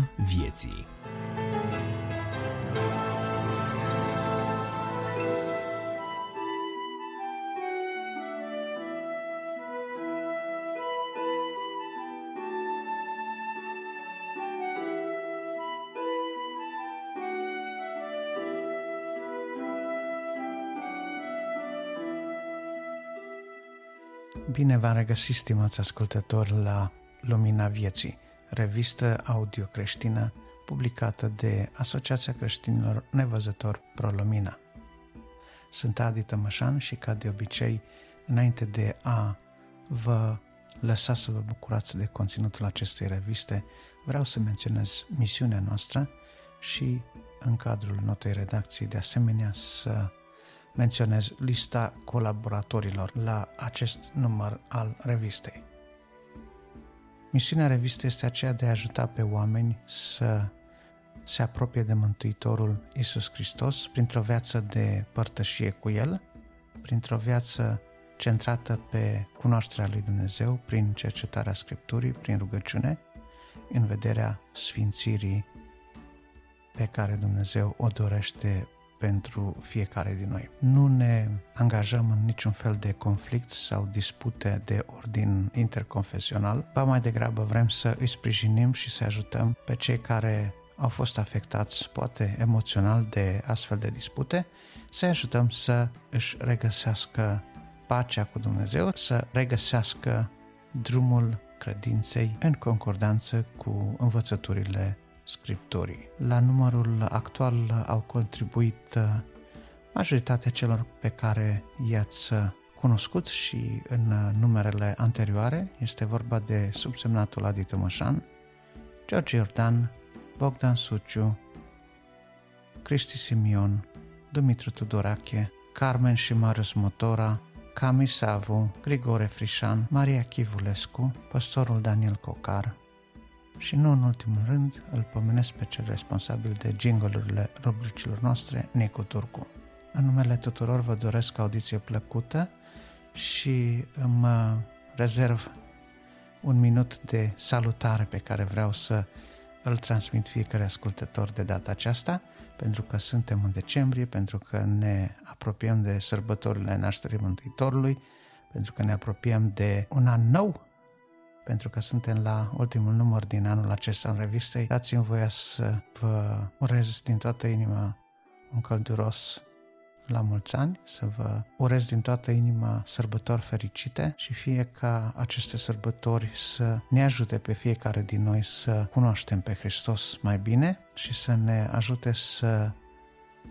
Lumina vieții. Bine v-am regăsit, stimați ascultători, la Lumina Vieții, revistă audio creștină publicată de Asociația Creștinilor Nevăzători ProLumina. Sunt Adi Tămășan și, ca de obicei, înainte de a vă lăsa să vă bucurați de conținutul acestei reviste, vreau să menționez misiunea noastră și, în cadrul notei redacției, de asemenea, să menționez lista colaboratorilor la acest număr al revistei. Misiunea revistei este aceea de a ajuta pe oameni să se apropie de Mântuitorul Isus Hristos printr-o viață de părtășie cu El, printr-o viață centrată pe cunoașterea lui Dumnezeu, prin cercetarea Scripturii, prin rugăciune, în vederea sfințirii pe care Dumnezeu o dorește pentru fiecare din noi. Nu ne angajăm în niciun fel de conflict sau dispute de ordin interconfesional, ba mai degrabă vrem să îi sprijinim și să ajutăm pe cei care au fost afectați, poate emoțional, de astfel de dispute, să ajutăm să își regăsească pacea cu Dumnezeu, să regăsească drumul credinței în concordanță cu învățăturile Scripturii. La numărul actual au contribuit uh, majoritatea celor pe care i-ați uh, cunoscut și în uh, numerele anterioare. Este vorba de subsemnatul Adi Tămășan, George Iordan, Bogdan Suciu, Cristi Simion, Dumitru Tudorache, Carmen și Marius Motora, Cami Savu, Grigore Frișan, Maria Chivulescu, pastorul Daniel Cocar, și nu în ultimul rând îl pomenesc pe cel responsabil de jinglurile rubricilor noastre, Nicu Turcu. În numele tuturor vă doresc audiție plăcută și îmi rezerv un minut de salutare pe care vreau să îl transmit fiecare ascultător de data aceasta, pentru că suntem în decembrie, pentru că ne apropiem de sărbătorile nașterii Mântuitorului, pentru că ne apropiem de un an nou pentru că suntem la ultimul număr din anul acesta în revistei, dați-mi voia să vă urez din toată inima un călduros la mulți ani, să vă urez din toată inima sărbători fericite și fie ca aceste sărbători să ne ajute pe fiecare din noi să cunoaștem pe Hristos mai bine și să ne ajute să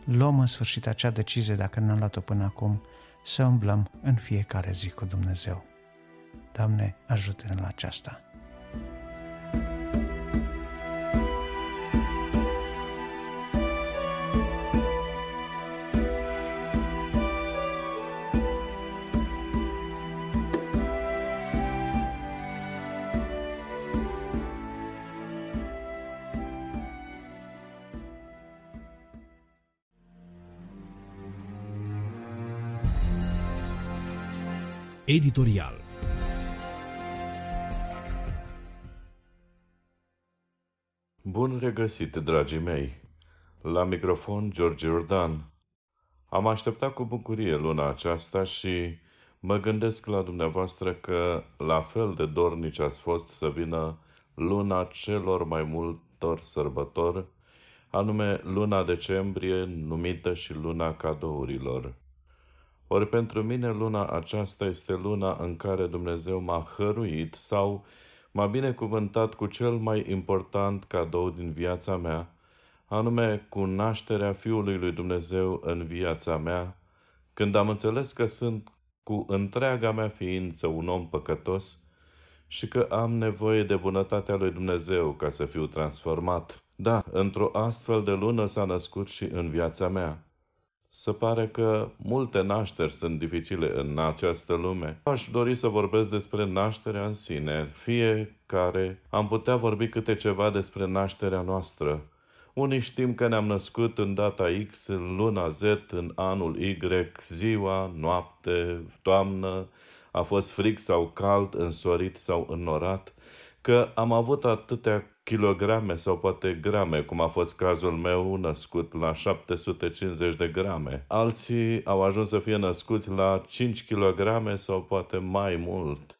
luăm în sfârșit acea decizie, dacă ne-am luat-o până acum, să umblăm în fiecare zi cu Dumnezeu. Doamne, ajută-ne la aceasta. Editorial Bun regăsit, dragii mei! La microfon George Jordan. Am așteptat cu bucurie luna aceasta și mă gândesc la dumneavoastră că la fel de dornici ați fost să vină luna celor mai multor sărbători, anume luna decembrie, numită și luna cadourilor. Ori pentru mine luna aceasta este luna în care Dumnezeu m-a hăruit sau m-a binecuvântat cu cel mai important cadou din viața mea, anume cu nașterea Fiului lui Dumnezeu în viața mea, când am înțeles că sunt cu întreaga mea ființă un om păcătos și că am nevoie de bunătatea lui Dumnezeu ca să fiu transformat. Da, într-o astfel de lună s-a născut și în viața mea. Se pare că multe nașteri sunt dificile în această lume. Aș dori să vorbesc despre nașterea în sine. Fiecare am putea vorbi câte ceva despre nașterea noastră. Unii știm că ne-am născut în data X, în luna Z, în anul Y, ziua, noapte, toamnă, a fost frig sau cald, însorit sau înnorat, că am avut atâtea kilograme sau poate grame, cum a fost cazul meu născut la 750 de grame. Alții au ajuns să fie născuți la 5 kg sau poate mai mult.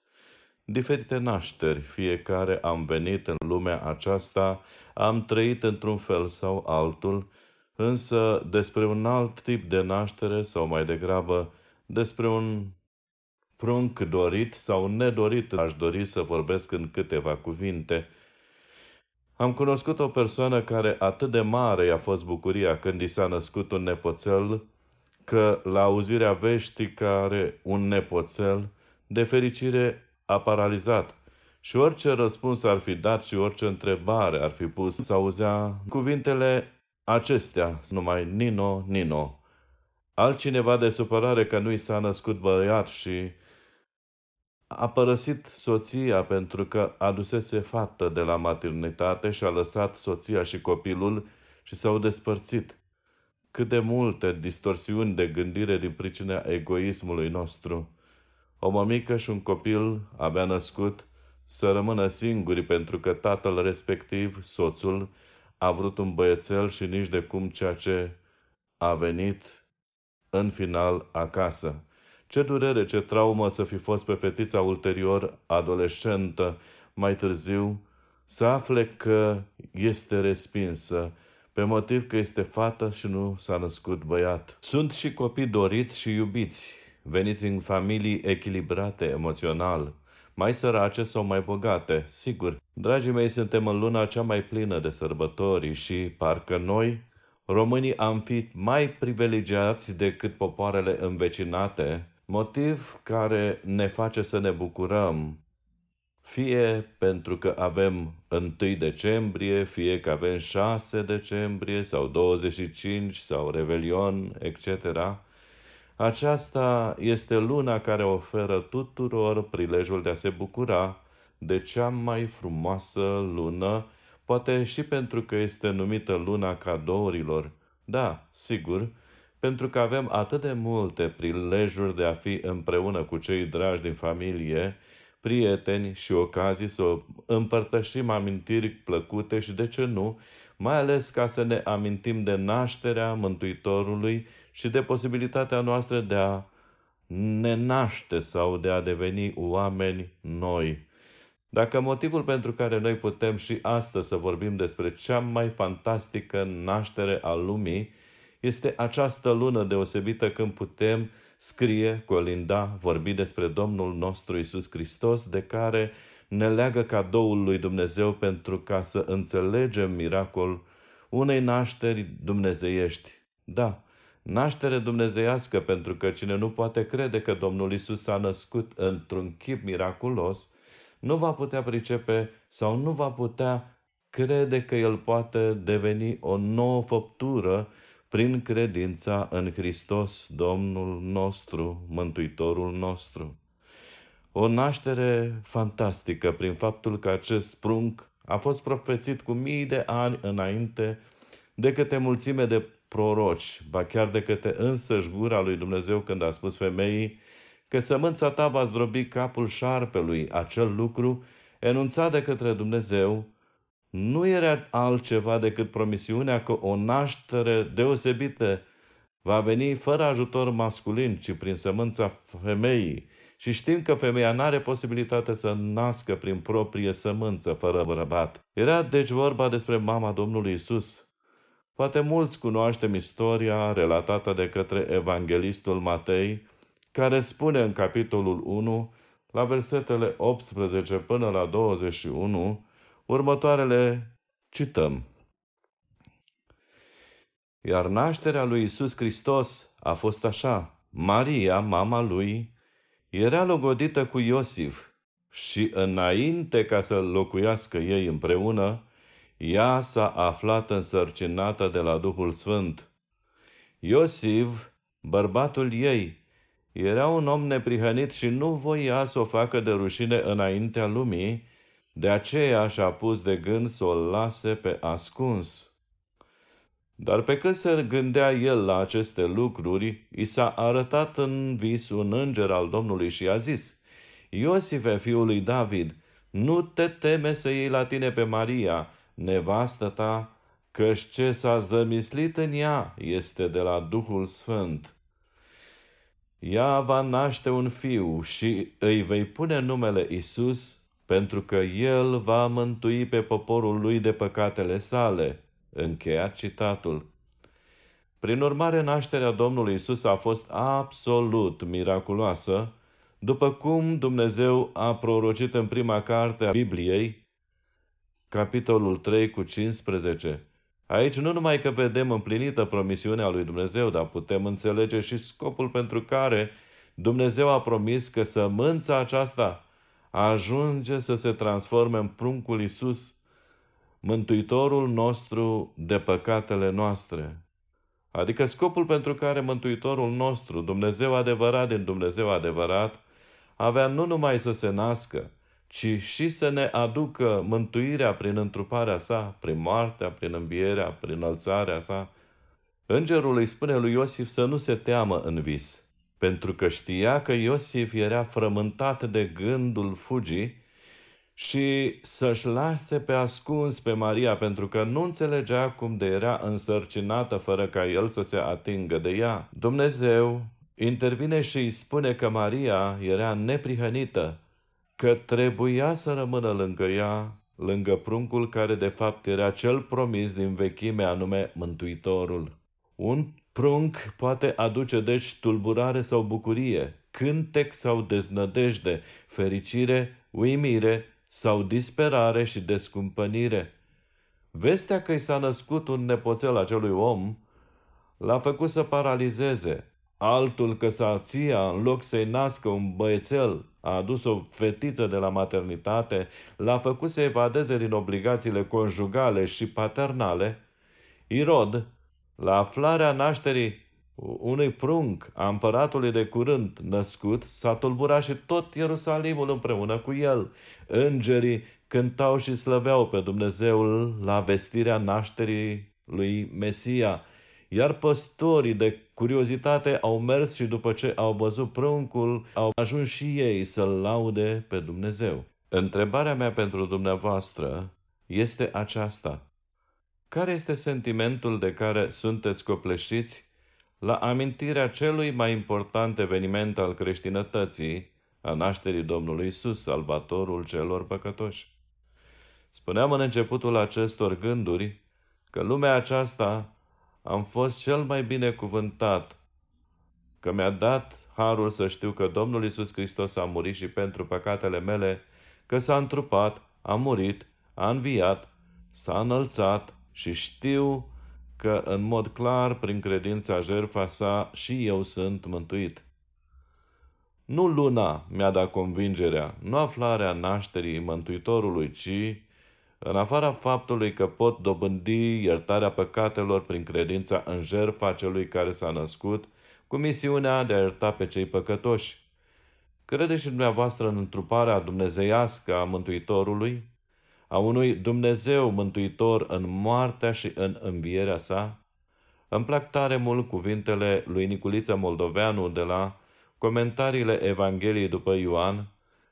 Diferite nașteri, fiecare am venit în lumea aceasta, am trăit într-un fel sau altul, însă despre un alt tip de naștere sau mai degrabă despre un prunc dorit sau nedorit aș dori să vorbesc în câteva cuvinte – am cunoscut o persoană care atât de mare i-a fost bucuria când i s-a născut un nepoțel, că la auzirea veștii care un nepoțel, de fericire, a paralizat. Și orice răspuns ar fi dat și orice întrebare ar fi pus, să auzea cuvintele acestea, numai Nino, Nino. Altcineva de supărare că nu i s-a născut băiat și a părăsit soția pentru că adusese fată de la maternitate și a lăsat soția și copilul și s-au despărțit. Cât de multe distorsiuni de gândire din pricina egoismului nostru. O mămică și un copil abia născut să rămână singuri pentru că tatăl respectiv, soțul, a vrut un băiețel și nici de cum ceea ce a venit în final acasă. Ce durere, ce traumă să fi fost pe fetița ulterior, adolescentă, mai târziu, să afle că este respinsă, pe motiv că este fată și nu s-a născut băiat. Sunt și copii doriți și iubiți, veniți în familii echilibrate emoțional, mai sărace sau mai bogate, sigur. Dragii mei, suntem în luna cea mai plină de sărbători și parcă noi, românii, am fi mai privilegiați decât popoarele învecinate, Motiv care ne face să ne bucurăm, fie pentru că avem 1 decembrie, fie că avem 6 decembrie sau 25 sau Revelion, etc. Aceasta este luna care oferă tuturor prilejul de a se bucura de cea mai frumoasă lună, poate și pentru că este numită luna cadourilor. Da, sigur, pentru că avem atât de multe prilejuri de a fi împreună cu cei dragi din familie, prieteni și ocazii să împărtășim amintiri plăcute și, de ce nu, mai ales ca să ne amintim de nașterea Mântuitorului și de posibilitatea noastră de a ne naște sau de a deveni oameni noi. Dacă motivul pentru care noi putem și astăzi să vorbim despre cea mai fantastică naștere a lumii este această lună deosebită când putem scrie, colinda, vorbi despre Domnul nostru Isus Hristos, de care ne leagă cadoul lui Dumnezeu pentru ca să înțelegem miracol unei nașteri dumnezeiești. Da, naștere dumnezeiască, pentru că cine nu poate crede că Domnul Isus s-a născut într-un chip miraculos, nu va putea pricepe sau nu va putea crede că el poate deveni o nouă făptură prin credința în Hristos, Domnul nostru, Mântuitorul nostru. O naștere fantastică prin faptul că acest prunc a fost profețit cu mii de ani înainte de către mulțime de proroci, ba chiar de către însăși gura lui Dumnezeu când a spus femeii că sămânța ta va zdrobi capul șarpelui, acel lucru enunțat de către Dumnezeu nu era altceva decât promisiunea că o naștere deosebită va veni fără ajutor masculin, ci prin sămânța femeii. Și știm că femeia nu are posibilitate să nască prin proprie sămânță, fără bărbat. Era deci vorba despre mama Domnului Isus. Poate mulți cunoaștem istoria relatată de către evanghelistul Matei, care spune în capitolul 1, la versetele 18 până la 21, Următoarele cităm. Iar nașterea lui Isus Hristos a fost așa. Maria, mama lui, era logodită cu Iosif și înainte ca să locuiască ei împreună, ea s-a aflat însărcinată de la Duhul Sfânt. Iosif, bărbatul ei, era un om neprihănit și nu voia să o facă de rușine înaintea lumii, de aceea și-a pus de gând să o lase pe ascuns. Dar pe când se gândea el la aceste lucruri, i s-a arătat în vis un înger al Domnului și i-a zis, Iosife, fiul lui David, nu te teme să iei la tine pe Maria, nevastă ta, căci ce s-a zămislit în ea este de la Duhul Sfânt. Ea va naște un fiu și îi vei pune numele Isus, pentru că el va mântui pe poporul lui de păcatele sale. Încheiat citatul. Prin urmare, nașterea Domnului Isus a fost absolut miraculoasă, după cum Dumnezeu a prorocit în prima carte a Bibliei, capitolul 3 cu 15. Aici nu numai că vedem împlinită promisiunea lui Dumnezeu, dar putem înțelege și scopul pentru care Dumnezeu a promis că sămânța aceasta ajunge să se transforme în pruncul Isus, Mântuitorul nostru de păcatele noastre. Adică scopul pentru care Mântuitorul nostru, Dumnezeu adevărat din Dumnezeu adevărat, avea nu numai să se nască, ci și să ne aducă mântuirea prin întruparea sa, prin moartea, prin învierea, prin înălțarea sa. Îngerul îi spune lui Iosif să nu se teamă în vis, pentru că știa că Iosif era frământat de gândul fugii și să-și lase pe ascuns pe Maria, pentru că nu înțelegea cum de era însărcinată fără ca el să se atingă de ea. Dumnezeu intervine și îi spune că Maria era neprihănită, că trebuia să rămână lângă ea, lângă pruncul care de fapt era cel promis din vechime, anume Mântuitorul. Un prunc poate aduce deci tulburare sau bucurie, cântec sau deznădejde, fericire, uimire sau disperare și descumpănire. Vestea că i s-a născut un nepoțel acelui om l-a făcut să paralizeze, altul că soția, în loc să-i nască un băiețel, a adus o fetiță de la maternitate, l-a făcut să evadeze din obligațiile conjugale și paternale, Irod, la aflarea nașterii unui prunc a împăratului de curând născut, s-a tulburat și tot Ierusalimul împreună cu el. Îngerii cântau și slăveau pe Dumnezeul la vestirea nașterii lui Mesia, iar păstorii de curiozitate au mers și după ce au văzut pruncul, au ajuns și ei să-L laude pe Dumnezeu. Întrebarea mea pentru dumneavoastră este aceasta. Care este sentimentul de care sunteți copleșiți la amintirea celui mai important eveniment al creștinătății, a nașterii Domnului Isus, salvatorul celor păcătoși? Spuneam în începutul acestor gânduri că lumea aceasta am fost cel mai binecuvântat, că mi-a dat harul să știu că Domnul Isus Hristos a murit și pentru păcatele mele, că s-a întrupat, a murit, a înviat, s-a înălțat și știu că în mod clar, prin credința jertfa sa, și eu sunt mântuit. Nu luna mi-a dat convingerea, nu aflarea nașterii Mântuitorului, ci în afara faptului că pot dobândi iertarea păcatelor prin credința în jertfa celui care s-a născut, cu misiunea de a ierta pe cei păcătoși. Credeți și dumneavoastră în întruparea dumnezeiască a Mântuitorului, a unui Dumnezeu mântuitor în moartea și în învierea sa? Îmi plac tare mult cuvintele lui Niculiță Moldoveanu de la comentariile Evangheliei după Ioan,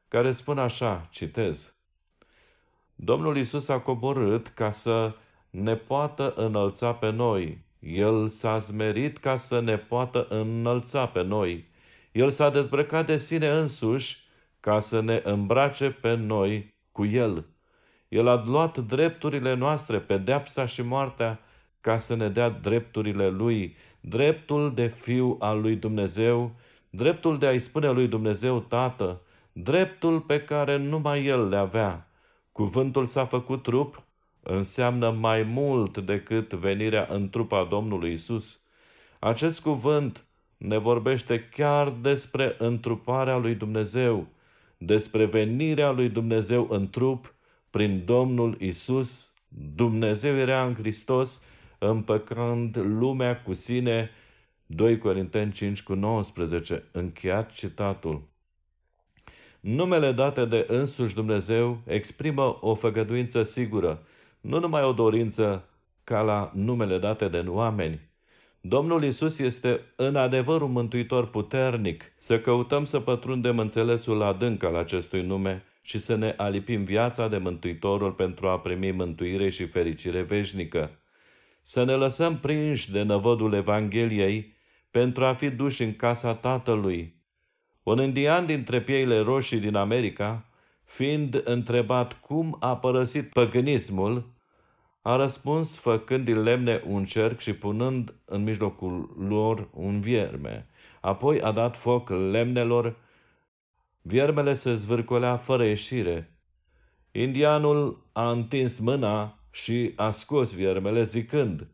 care spun așa, citez, Domnul Isus a coborât ca să ne poată înălța pe noi. El s-a zmerit ca să ne poată înălța pe noi. El s-a dezbrăcat de sine însuși ca să ne îmbrace pe noi cu El. El a luat drepturile noastre, pedepsa și moartea, ca să ne dea drepturile Lui, dreptul de fiu al lui Dumnezeu, dreptul de a-i spune lui Dumnezeu Tată, dreptul pe care numai El le avea. Cuvântul s-a făcut trup înseamnă mai mult decât venirea în trupa Domnului Isus. Acest cuvânt ne vorbește chiar despre întruparea lui Dumnezeu, despre venirea lui Dumnezeu în trup prin Domnul Isus. Dumnezeu era în Hristos, împăcând lumea cu sine. 2 Corinteni 5 cu 19. Încheiat citatul. Numele date de însuși Dumnezeu exprimă o făgăduință sigură, nu numai o dorință ca la numele date de oameni. Domnul Isus este în adevăr un mântuitor puternic. Să căutăm să pătrundem înțelesul adânc al acestui nume și să ne alipim viața de Mântuitorul pentru a primi mântuire și fericire veșnică. Să ne lăsăm prinși de năvodul Evangheliei pentru a fi duși în casa Tatălui. Un indian dintre pieile roșii din America, fiind întrebat cum a părăsit păgânismul, a răspuns făcând din lemne un cerc și punând în mijlocul lor un vierme. Apoi a dat foc lemnelor, viermele se zvârcolea fără ieșire. Indianul a întins mâna și a scos viermele zicând,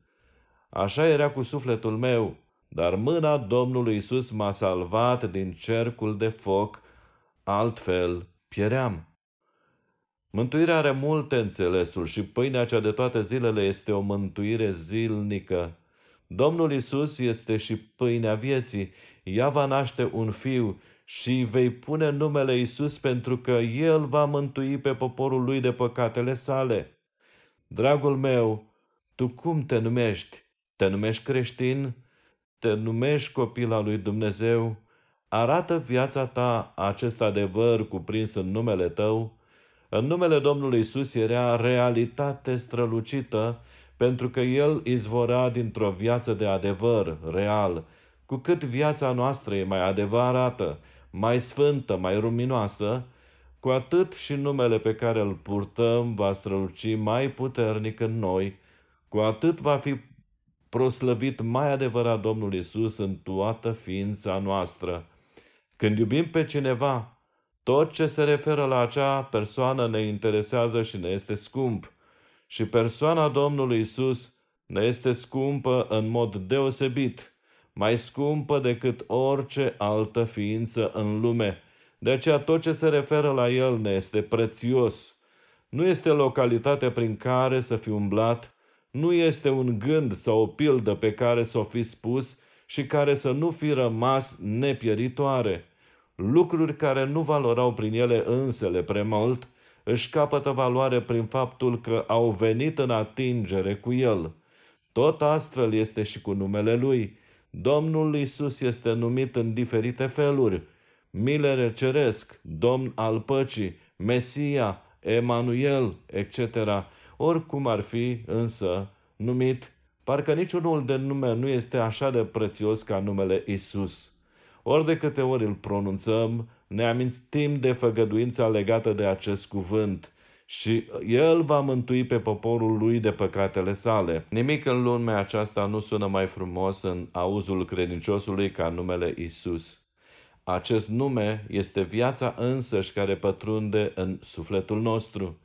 Așa era cu sufletul meu, dar mâna Domnului Isus m-a salvat din cercul de foc, altfel pieream. Mântuirea are multe înțelesuri și pâinea cea de toate zilele este o mântuire zilnică. Domnul Isus este și pâinea vieții. Ea va naște un fiu și vei pune numele Isus pentru că El va mântui pe poporul lui de păcatele sale. Dragul meu, tu cum te numești? Te numești creștin? Te numești copil al lui Dumnezeu? Arată viața ta acest adevăr cuprins în numele tău? În numele Domnului Isus era realitate strălucită, pentru că El izvora dintr-o viață de adevăr real. Cu cât viața noastră e mai adevărată, mai sfântă, mai luminoasă, cu atât și numele pe care îl purtăm va străluci mai puternic în noi, cu atât va fi proslăvit mai adevărat Domnul Isus în toată ființa noastră. Când iubim pe cineva, tot ce se referă la acea persoană ne interesează și ne este scump. Și persoana Domnului Isus ne este scumpă în mod deosebit, mai scumpă decât orice altă ființă în lume. De aceea tot ce se referă la El ne este prețios. Nu este localitatea prin care să fi umblat, nu este un gând sau o pildă pe care să o fi spus și care să nu fi rămas nepieritoare lucruri care nu valorau prin ele însele prea mult, își capătă valoare prin faptul că au venit în atingere cu el. Tot astfel este și cu numele lui. Domnul Isus este numit în diferite feluri. Milere ceresc, Domn al păcii, Mesia, Emanuel, etc. Oricum ar fi, însă, numit, parcă niciunul de nume nu este așa de prețios ca numele Isus. Ori de câte ori îl pronunțăm, ne amintim de făgăduința legată de acest cuvânt și El va mântui pe poporul lui de păcatele sale. Nimic în lumea aceasta nu sună mai frumos în auzul credinciosului ca numele Isus. Acest nume este viața însăși care pătrunde în sufletul nostru.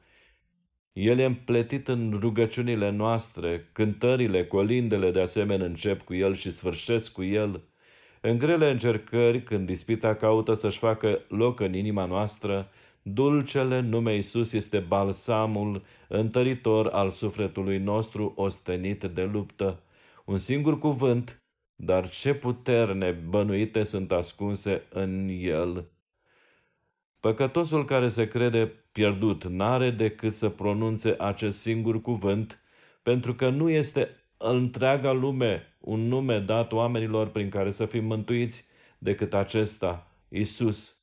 El e împletit în rugăciunile noastre, cântările, colindele de asemenea încep cu El și sfârșesc cu El. În grele încercări, când ispita caută să-și facă loc în inima noastră, dulcele nume Iisus este balsamul întăritor al sufletului nostru ostenit de luptă. Un singur cuvânt, dar ce puterne bănuite sunt ascunse în el. Păcătosul care se crede pierdut n-are decât să pronunțe acest singur cuvânt, pentru că nu este întreaga lume un nume dat oamenilor prin care să fim mântuiți decât acesta, Isus.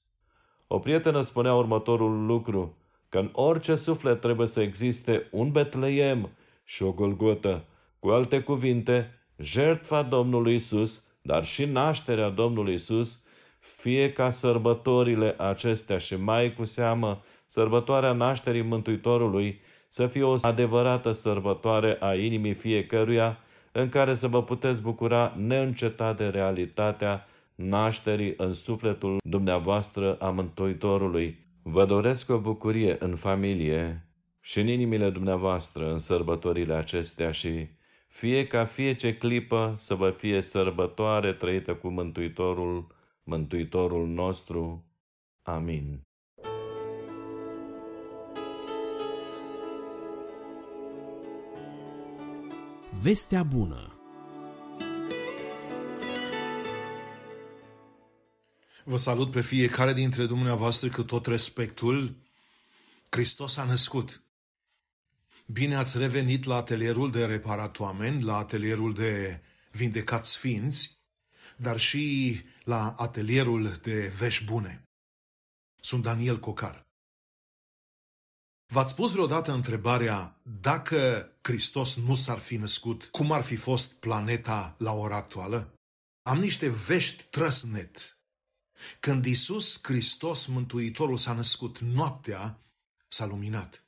O prietenă spunea următorul lucru, că în orice suflet trebuie să existe un Betleem și o Golgotă. Cu alte cuvinte, jertfa Domnului Isus, dar și nașterea Domnului Isus, fie ca sărbătorile acestea și mai cu seamă sărbătoarea nașterii Mântuitorului, să fie o adevărată sărbătoare a inimii fiecăruia, în care să vă puteți bucura neîncetat de realitatea nașterii în sufletul dumneavoastră a Mântuitorului. Vă doresc o bucurie în familie și în inimile dumneavoastră în sărbătorile acestea și fie ca fie ce clipă să vă fie sărbătoare trăită cu Mântuitorul, Mântuitorul nostru. Amin. Vestea bună Vă salut pe fiecare dintre dumneavoastră cu tot respectul. Hristos a născut. Bine ați revenit la atelierul de reparat oameni, la atelierul de vindecat sfinți, dar și la atelierul de vești bune. Sunt Daniel Cocar. V-ați pus vreodată întrebarea dacă Hristos nu s-ar fi născut, cum ar fi fost planeta la ora actuală? Am niște vești trăsnet. Când Isus Hristos, Mântuitorul, s-a născut, noaptea s-a luminat.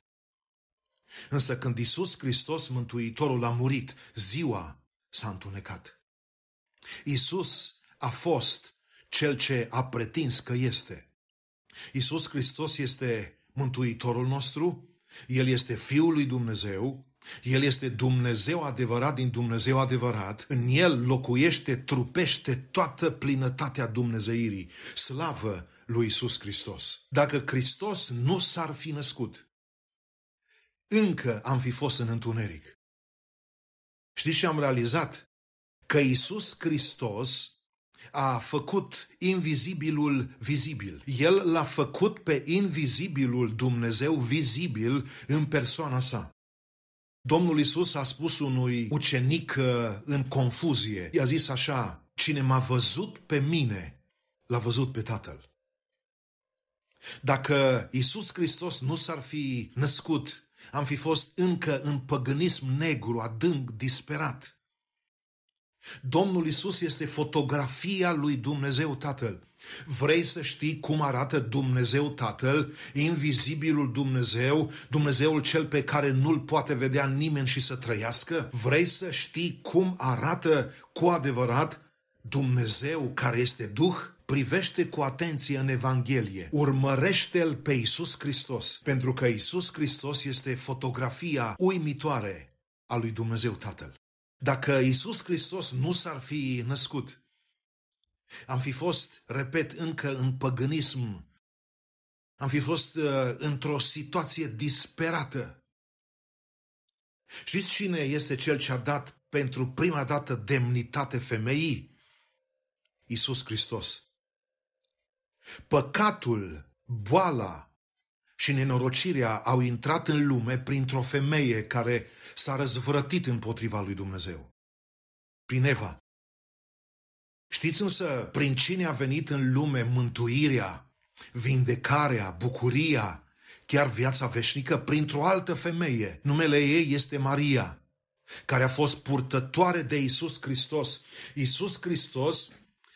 Însă când Isus Hristos, Mântuitorul, a murit, ziua s-a întunecat. Isus a fost cel ce a pretins că este. Isus Hristos este Mântuitorul nostru, El este Fiul lui Dumnezeu, El este Dumnezeu adevărat din Dumnezeu adevărat, în El locuiește, trupește toată plinătatea Dumnezeirii. Slavă lui Isus Hristos! Dacă Hristos nu s-ar fi născut, încă am fi fost în întuneric. Știți ce am realizat? Că Isus Hristos a făcut invizibilul vizibil. El l-a făcut pe invizibilul Dumnezeu vizibil în persoana sa. Domnul Isus a spus unui ucenic uh, în confuzie. I-a zis așa, cine m-a văzut pe mine, l-a văzut pe Tatăl. Dacă Isus Hristos nu s-ar fi născut, am fi fost încă în păgânism negru, adânc, disperat. Domnul Isus este fotografia lui Dumnezeu Tatăl. Vrei să știi cum arată Dumnezeu Tatăl, invizibilul Dumnezeu, Dumnezeul cel pe care nu-l poate vedea nimeni și să trăiască? Vrei să știi cum arată cu adevărat Dumnezeu care este Duh? Privește cu atenție în Evanghelie. Urmărește-L pe Isus Hristos, pentru că Isus Hristos este fotografia uimitoare a lui Dumnezeu Tatăl. Dacă Isus Hristos nu s-ar fi născut, am fi fost, repet, încă în păgânism, am fi fost uh, într-o situație disperată. Știți cine este cel ce a dat pentru prima dată demnitate femeii? Isus Hristos. Păcatul, boala și nenorocirea au intrat în lume printr-o femeie care s-a răzvrătit împotriva lui Dumnezeu. Prin Eva. Știți însă prin cine a venit în lume mântuirea, vindecarea, bucuria, chiar viața veșnică? Printr-o altă femeie. Numele ei este Maria, care a fost purtătoare de Isus Hristos. Isus Hristos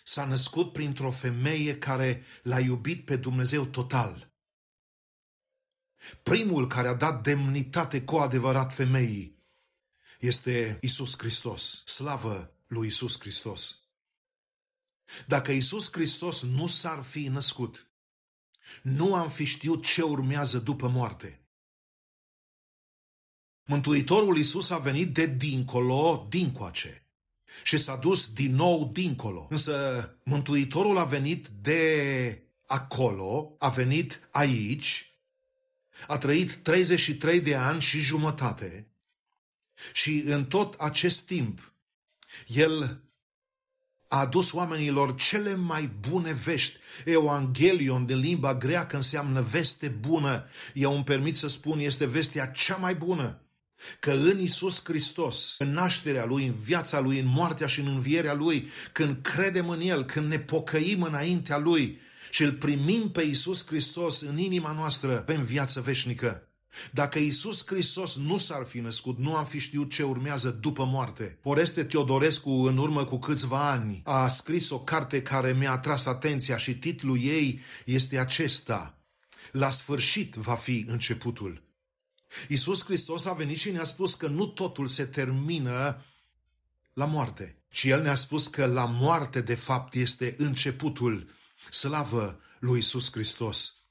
s-a născut printr-o femeie care l-a iubit pe Dumnezeu total. Primul care a dat demnitate cu adevărat femeii este Isus Hristos. Slavă lui Isus Hristos. Dacă Isus Hristos nu s-ar fi născut, nu am fi știut ce urmează după moarte. Mântuitorul Isus a venit de dincolo, dincoace. Și s-a dus din nou dincolo. Însă Mântuitorul a venit de acolo, a venit aici a trăit 33 de ani și jumătate și în tot acest timp el a adus oamenilor cele mai bune vești. Evangelion din limba greacă înseamnă veste bună. Eu îmi permit să spun, este vestea cea mai bună. Că în Isus Hristos, în nașterea Lui, în viața Lui, în moartea și în învierea Lui, când credem în El, când ne pocăim înaintea Lui, și îl primim pe Isus Hristos în inima noastră, în viață veșnică. Dacă Isus Hristos nu s-ar fi născut, nu am fi știut ce urmează după moarte. Oreste Teodorescu, în urmă cu câțiva ani, a scris o carte care mi-a atras atenția și titlul ei este acesta. La sfârșit va fi începutul. Isus Hristos a venit și ne-a spus că nu totul se termină la moarte. Și El ne-a spus că la moarte, de fapt, este începutul Slavă lui Isus Hristos!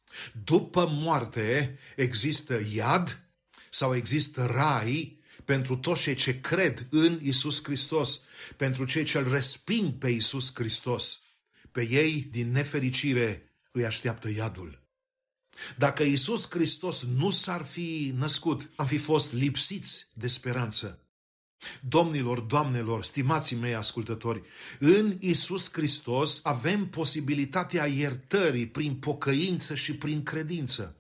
După moarte există iad sau există rai pentru toți cei ce cred în Isus Hristos, pentru cei ce îl resping pe Isus Hristos. Pe ei, din nefericire, îi așteaptă iadul. Dacă Isus Hristos nu s-ar fi născut, am fi fost lipsiți de speranță. Domnilor, doamnelor, stimații mei ascultători, în Isus Hristos avem posibilitatea iertării prin pocăință și prin credință.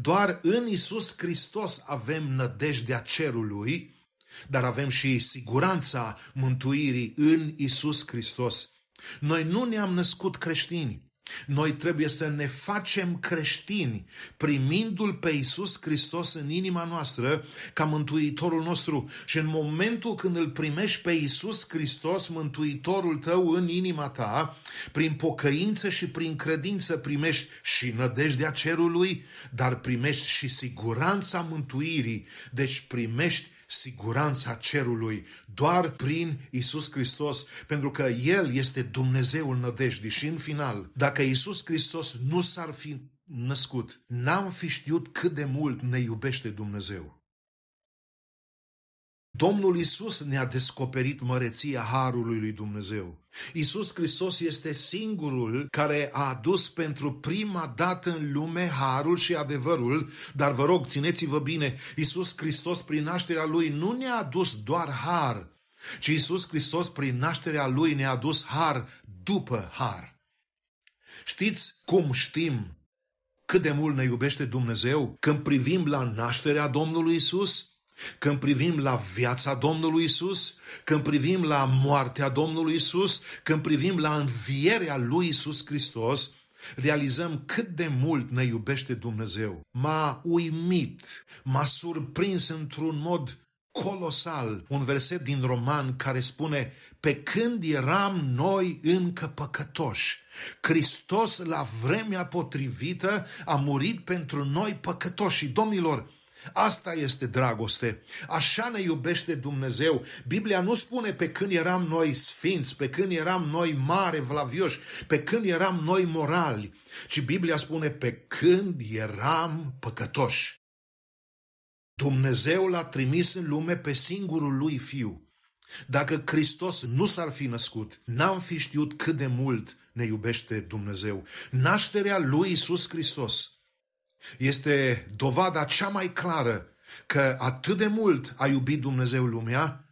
Doar în Isus Hristos avem nădejdea cerului, dar avem și siguranța mântuirii în Isus Hristos. Noi nu ne-am născut creștini, Noi trebuie să ne facem creștini, primindu-L pe Iisus Hristos în inima noastră ca Mântuitorul nostru. Și în momentul când îl primești pe Iisus Hristos, Mântuitorul tău în inima ta, prin pocăință și prin credință primești și nădejdea cerului, dar primești și siguranța mântuirii. Deci primești siguranța cerului doar prin Isus Hristos, pentru că El este Dumnezeul nădejdii. Și în final, dacă Isus Hristos nu s-ar fi născut, n-am fi știut cât de mult ne iubește Dumnezeu. Domnul Isus ne-a descoperit măreția Harului lui Dumnezeu. Isus Hristos este singurul care a adus pentru prima dată în lume Harul și adevărul, dar vă rog, țineți-vă bine, Isus Hristos prin nașterea Lui nu ne-a adus doar Har, ci Isus Hristos prin nașterea Lui ne-a adus Har după Har. Știți cum știm cât de mult ne iubește Dumnezeu când privim la nașterea Domnului Isus? Când privim la viața Domnului Isus, când privim la moartea Domnului Isus, când privim la învierea lui Isus Hristos, realizăm cât de mult ne iubește Dumnezeu. M-a uimit, m-a surprins într-un mod colosal un verset din Roman care spune pe când eram noi încă păcătoși, Hristos la vremea potrivită a murit pentru noi păcătoși. Și domnilor, Asta este dragoste. Așa ne iubește Dumnezeu. Biblia nu spune pe când eram noi sfinți, pe când eram noi mare vlavioși, pe când eram noi morali, ci Biblia spune pe când eram păcătoși. Dumnezeu l-a trimis în lume pe singurul lui fiu. Dacă Hristos nu s-ar fi născut, n-am fi știut cât de mult ne iubește Dumnezeu. Nașterea lui Isus Hristos este dovada cea mai clară că atât de mult a iubit Dumnezeu lumea,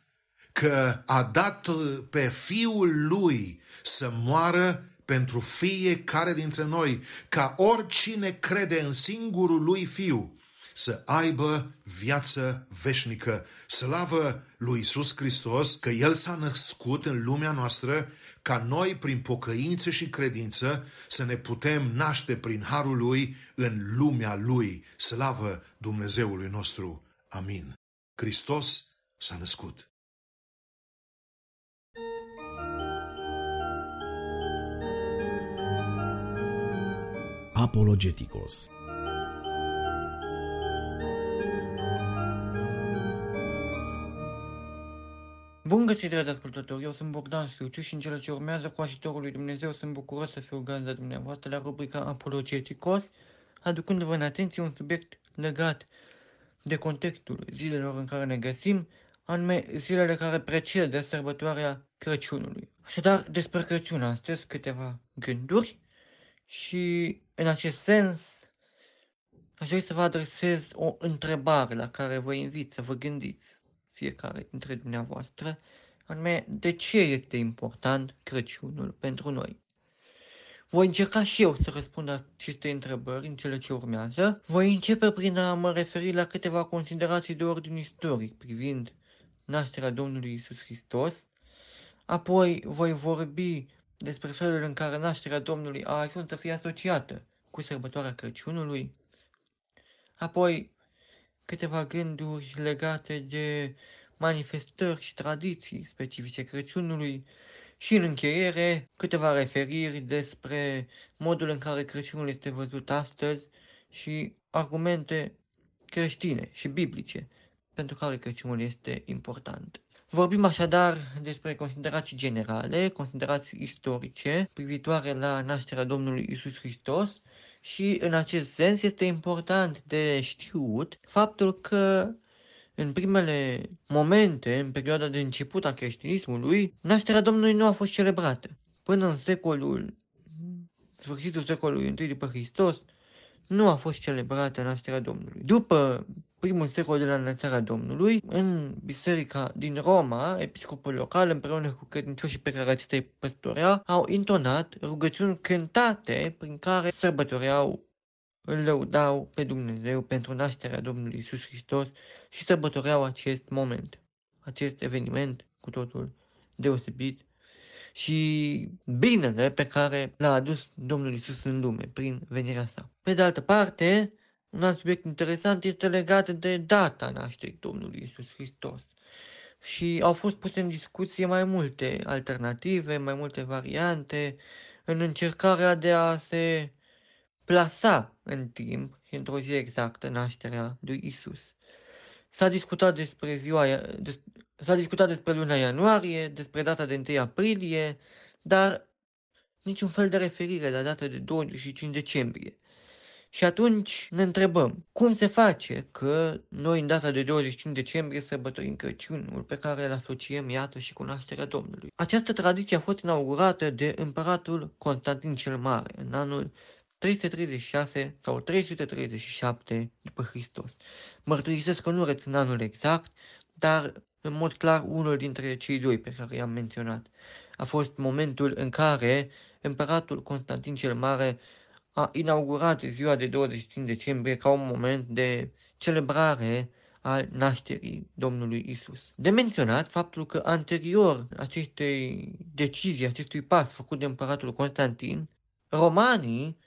că a dat pe Fiul Lui să moară pentru fiecare dintre noi, ca oricine crede în singurul Lui Fiu să aibă viață veșnică. Slavă lui Isus Hristos că El s-a născut în lumea noastră ca noi, prin pocăință și credință, să ne putem naște prin harul Lui în lumea Lui. Slavă Dumnezeului nostru! Amin. Hristos s-a născut. Apologeticos Bun găsit, dragi ascultători, eu sunt Bogdan Sfiuciu și în cele ce urmează, cu ajutorul lui Dumnezeu, sunt bucuros să fiu gazda dumneavoastră la rubrica Apologeticos, aducându-vă în atenție un subiect legat de contextul zilelor în care ne găsim, anume zilele care precedă sărbătoarea Crăciunului. Așadar, despre Crăciun astăzi câteva gânduri și în acest sens aș vrea să vă adresez o întrebare la care vă invit să vă gândiți fiecare dintre dumneavoastră, anume de ce este important Crăciunul pentru noi. Voi încerca și eu să răspund la aceste întrebări în cele ce urmează. Voi începe prin a mă referi la câteva considerații de ordin istoric privind nașterea Domnului Isus Hristos. Apoi voi vorbi despre felul în care nașterea Domnului a ajuns să fie asociată cu sărbătoarea Crăciunului. Apoi câteva gânduri legate de manifestări și tradiții specifice Crăciunului și în încheiere câteva referiri despre modul în care Crăciunul este văzut astăzi și argumente creștine și biblice pentru care Crăciunul este important. Vorbim așadar despre considerații generale, considerații istorice privitoare la nașterea Domnului Isus Hristos și în acest sens este important de știut faptul că în primele momente, în perioada de început a creștinismului, nașterea Domnului nu a fost celebrată. Până în secolul, sfârșitul secolului I după Hristos, nu a fost celebrată nașterea Domnului. După primul secol de la înălțarea Domnului, în biserica din Roma, episcopul local, împreună cu credincioșii pe care acestei păstorea, au intonat rugăciuni cântate prin care sărbătoreau îl lăudau pe Dumnezeu pentru nașterea Domnului Isus Hristos și sărbătoreau acest moment, acest eveniment cu totul deosebit și binele pe care l-a adus Domnul Isus în lume prin venirea sa. Pe de altă parte, un alt subiect interesant este legat de data nașterii Domnului Isus Hristos. Și au fost puse în discuție mai multe alternative, mai multe variante, în încercarea de a se plasa în timp și într-o zi exactă nașterea lui Isus. S-a discutat despre ziua, des, s-a discutat despre luna ianuarie, despre data de 1 aprilie, dar niciun fel de referire la data de 25 decembrie. Și atunci ne întrebăm, cum se face că noi în data de 25 decembrie sărbătorim Crăciunul pe care îl asociem, iată, și cu nașterea Domnului? Această tradiție a fost inaugurată de împăratul Constantin cel Mare în anul 336 sau 337 după Hristos. Mărturisesc că nu rețin anul exact, dar în mod clar unul dintre cei doi pe care i-am menționat. A fost momentul în care împăratul Constantin cel Mare a inaugurat ziua de 25 decembrie ca un moment de celebrare al nașterii Domnului Isus. De menționat faptul că anterior acestei decizii, acestui pas făcut de împăratul Constantin, romanii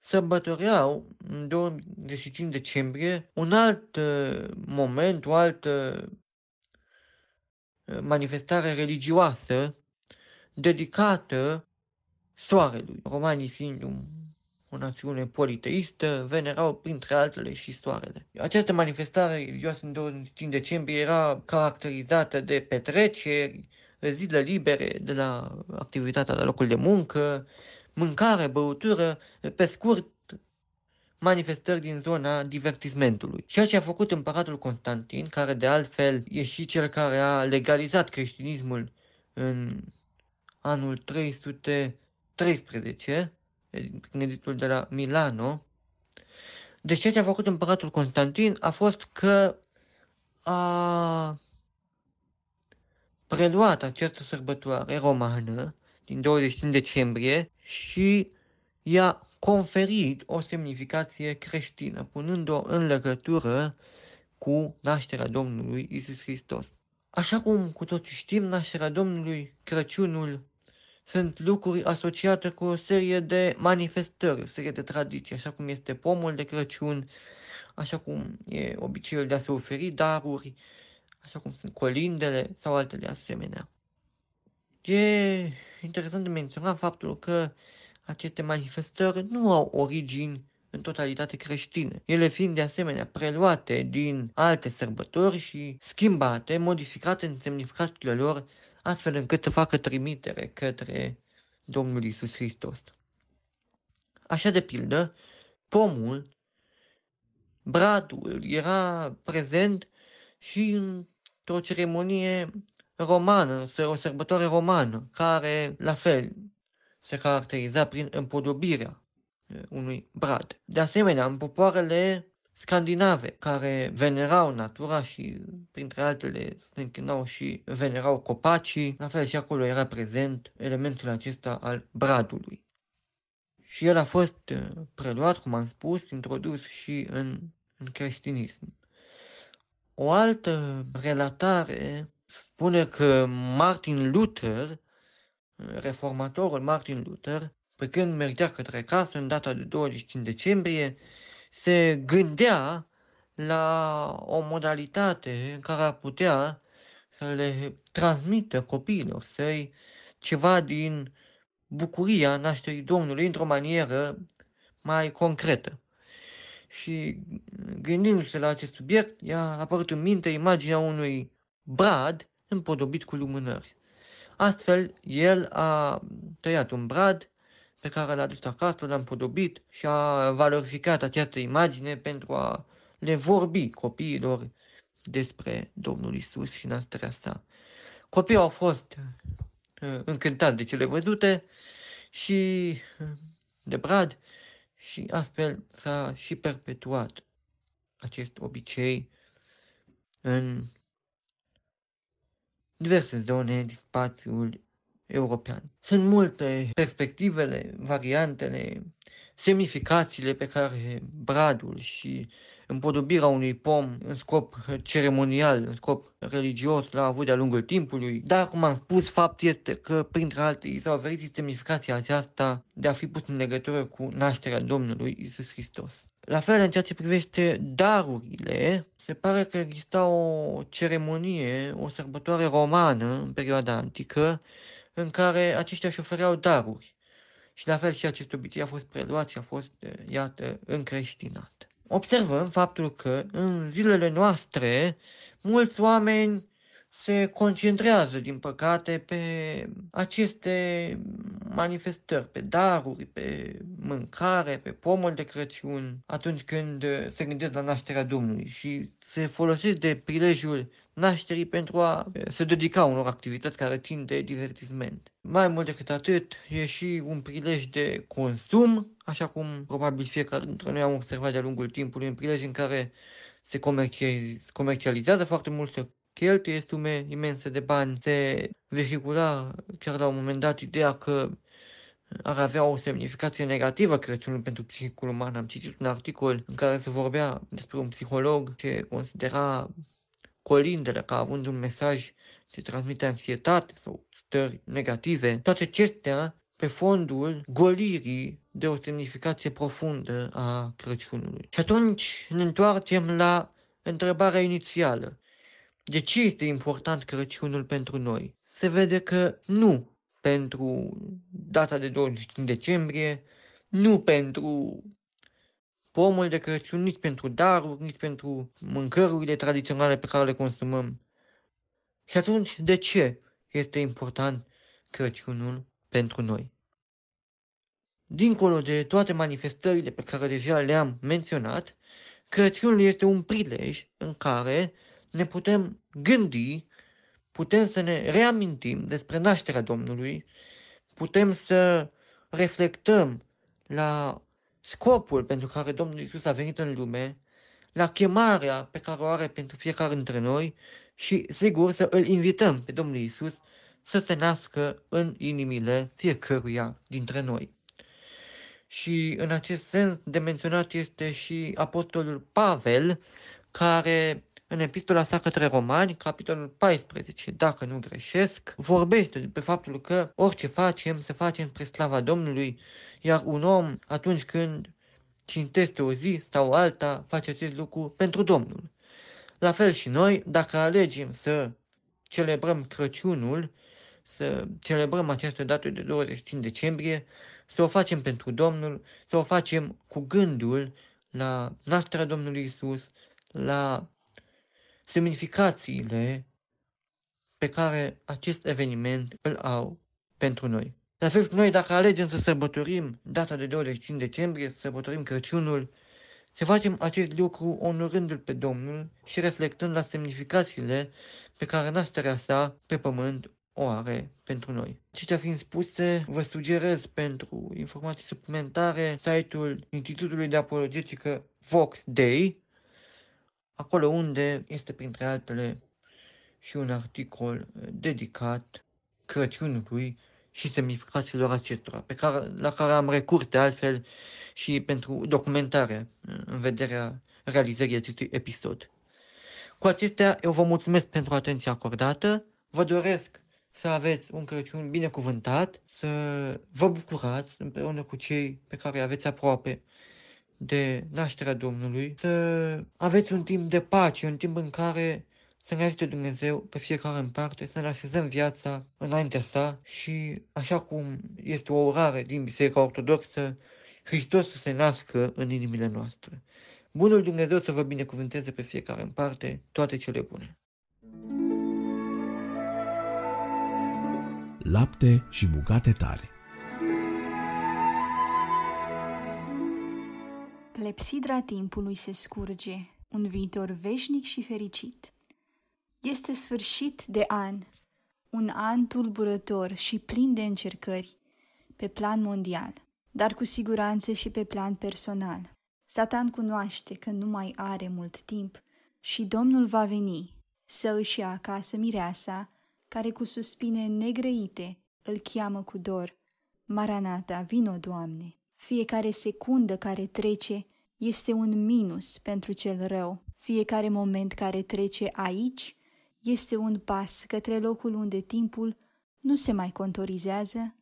sărbătoreau în 25 decembrie un alt uh, moment, o altă uh, manifestare religioasă dedicată soarelui. Romanii fiind un o națiune politeistă, venerau printre altele și soarele. Această manifestare religioasă în 25 decembrie era caracterizată de petreceri, zile libere de la activitatea la locul de muncă, mâncare, băutură, pe scurt, manifestări din zona divertismentului. Ceea ce a făcut împăratul Constantin, care de altfel e și cel care a legalizat creștinismul în anul 313, prin editul de la Milano. Deci ceea ce a făcut împăratul Constantin a fost că a preluat această sărbătoare romană din 25 decembrie și i-a conferit o semnificație creștină, punând-o în legătură cu nașterea Domnului Isus Hristos. Așa cum cu toții știm, nașterea Domnului, Crăciunul, sunt lucruri asociate cu o serie de manifestări, o serie de tradiții, așa cum este pomul de Crăciun, așa cum e obiceiul de a se oferi daruri, așa cum sunt colindele sau altele asemenea. E interesant de menționat faptul că aceste manifestări nu au origini în totalitate creștine, ele fiind de asemenea preluate din alte sărbători și schimbate, modificate în semnificațiile lor astfel încât să facă trimitere către Domnul Isus Hristos. Așa de pildă, pomul, bradul era prezent și într-o ceremonie romană, o sărbătoare romană, care, la fel, se caracteriza prin împodobirea unui brad. De asemenea, în popoarele scandinave care venerau natura și printre altele se închinau și venerau copacii, la fel și acolo era prezent elementul acesta al bradului. Și el a fost uh, preluat, cum am spus, introdus și în, în creștinism. O altă relatare spune că Martin Luther, reformatorul Martin Luther, pe când mergea către casă în data de 25 decembrie, se gândea la o modalitate în care ar putea să le transmită copiilor săi ceva din bucuria nașterii Domnului într-o manieră mai concretă. Și gândindu-se la acest subiect, i-a apărut în minte imaginea unui brad împodobit cu lumânări. Astfel, el a tăiat un brad pe care l-a dus acasă, l-a împodobit și a valorificat această imagine pentru a le vorbi copiilor despre Domnul Isus și nașterea sa. Copiii au fost uh, încântați de cele văzute și uh, de Brad și astfel s-a și perpetuat acest obicei în diverse zone din spațiul european. Sunt multe perspectivele, variantele semnificațiile pe care bradul și împodobirea unui pom în scop ceremonial, în scop religios, l-a avut de-a lungul timpului, dar, cum am spus, fapt este că, printre alte, i s-a oferit semnificația aceasta de a fi pus în legătură cu nașterea Domnului Isus Hristos. La fel, în ceea ce privește darurile, se pare că exista o ceremonie, o sărbătoare romană în perioada antică, în care aceștia își șofereau daruri. Și la fel și acest obicei a fost preluat și a fost, iată, încreștinat. Observăm faptul că în zilele noastre mulți oameni se concentrează, din păcate, pe aceste manifestări, pe daruri, pe mâncare, pe pomul de Crăciun, atunci când se gândesc la nașterea Domnului și se folosesc de prilejul nașterii pentru a se dedica unor activități care țin de divertisment. Mai mult decât atât, e și un prilej de consum, așa cum probabil fiecare dintre noi am observat de-a lungul timpului, un prilej în care se comercializează foarte mult, se cheltuie sume imense de bani, se vehicula chiar la un moment dat ideea că ar avea o semnificație negativă Crăciunul pentru psihicul uman. Am citit un articol în care se vorbea despre un psiholog ce considera colindele ca având un mesaj ce transmite anxietate sau stări negative. Toate acestea pe fondul golirii de o semnificație profundă a Crăciunului. Și atunci ne întoarcem la întrebarea inițială. De ce este important Crăciunul pentru noi? Se vede că nu pentru data de 25 decembrie, nu pentru pomul de Crăciun, nici pentru daruri, nici pentru mâncărurile tradiționale pe care le consumăm. Și atunci, de ce este important Crăciunul pentru noi? Dincolo de toate manifestările pe care deja le-am menționat, Crăciunul este un prilej în care ne putem gândi, putem să ne reamintim despre nașterea Domnului, putem să reflectăm la scopul pentru care Domnul Isus a venit în lume, la chemarea pe care o are pentru fiecare dintre noi și, sigur, să îl invităm pe Domnul Isus să se nască în inimile fiecăruia dintre noi. Și în acest sens de menționat este și Apostolul Pavel, care în epistola sa către romani, capitolul 14, dacă nu greșesc, vorbește despre faptul că orice facem, să facem spre slava Domnului, iar un om, atunci când cintește o zi sau alta, face acest lucru pentru Domnul. La fel și noi, dacă alegem să celebrăm Crăciunul, să celebrăm această dată de 25 decembrie, să o facem pentru Domnul, să o facem cu gândul la nașterea Domnului Isus, la semnificațiile pe care acest eveniment îl au pentru noi. La fel noi, dacă alegem să sărbătorim data de 25 decembrie, să sărbătorim Crăciunul, să facem acest lucru onorându-L pe Domnul și reflectând la semnificațiile pe care nașterea sa pe pământ o are pentru noi. Citea fiind spuse, vă sugerez pentru informații suplimentare site-ul Institutului de Apologetică Vox Day, acolo unde este printre altele și un articol dedicat Crăciunului și semnificațiilor acestora, pe care, la care am recurs de altfel și pentru documentare în vederea realizării acestui episod. Cu acestea, eu vă mulțumesc pentru atenția acordată, vă doresc să aveți un Crăciun binecuvântat, să vă bucurați împreună cu cei pe care aveți aproape de nașterea Domnului, să aveți un timp de pace, un timp în care să ne ajute Dumnezeu pe fiecare în parte, să ne așezăm viața înaintea sa și, așa cum este o orare din Biserica Ortodoxă, Hristos să se nască în inimile noastre. Bunul Dumnezeu să vă binecuvânteze pe fiecare în parte toate cele bune. Lapte și bucate tare Clepsidra timpului se scurge, un viitor veșnic și fericit. Este sfârșit de an, un an tulburător și plin de încercări, pe plan mondial, dar cu siguranță și pe plan personal. Satan cunoaște că nu mai are mult timp și Domnul va veni să își ia acasă mireasa, care cu suspine negrăite îl cheamă cu dor. Maranata, vino, Doamne! Fiecare secundă care trece este un minus pentru cel rău. Fiecare moment care trece aici este un pas către locul unde timpul nu se mai contorizează,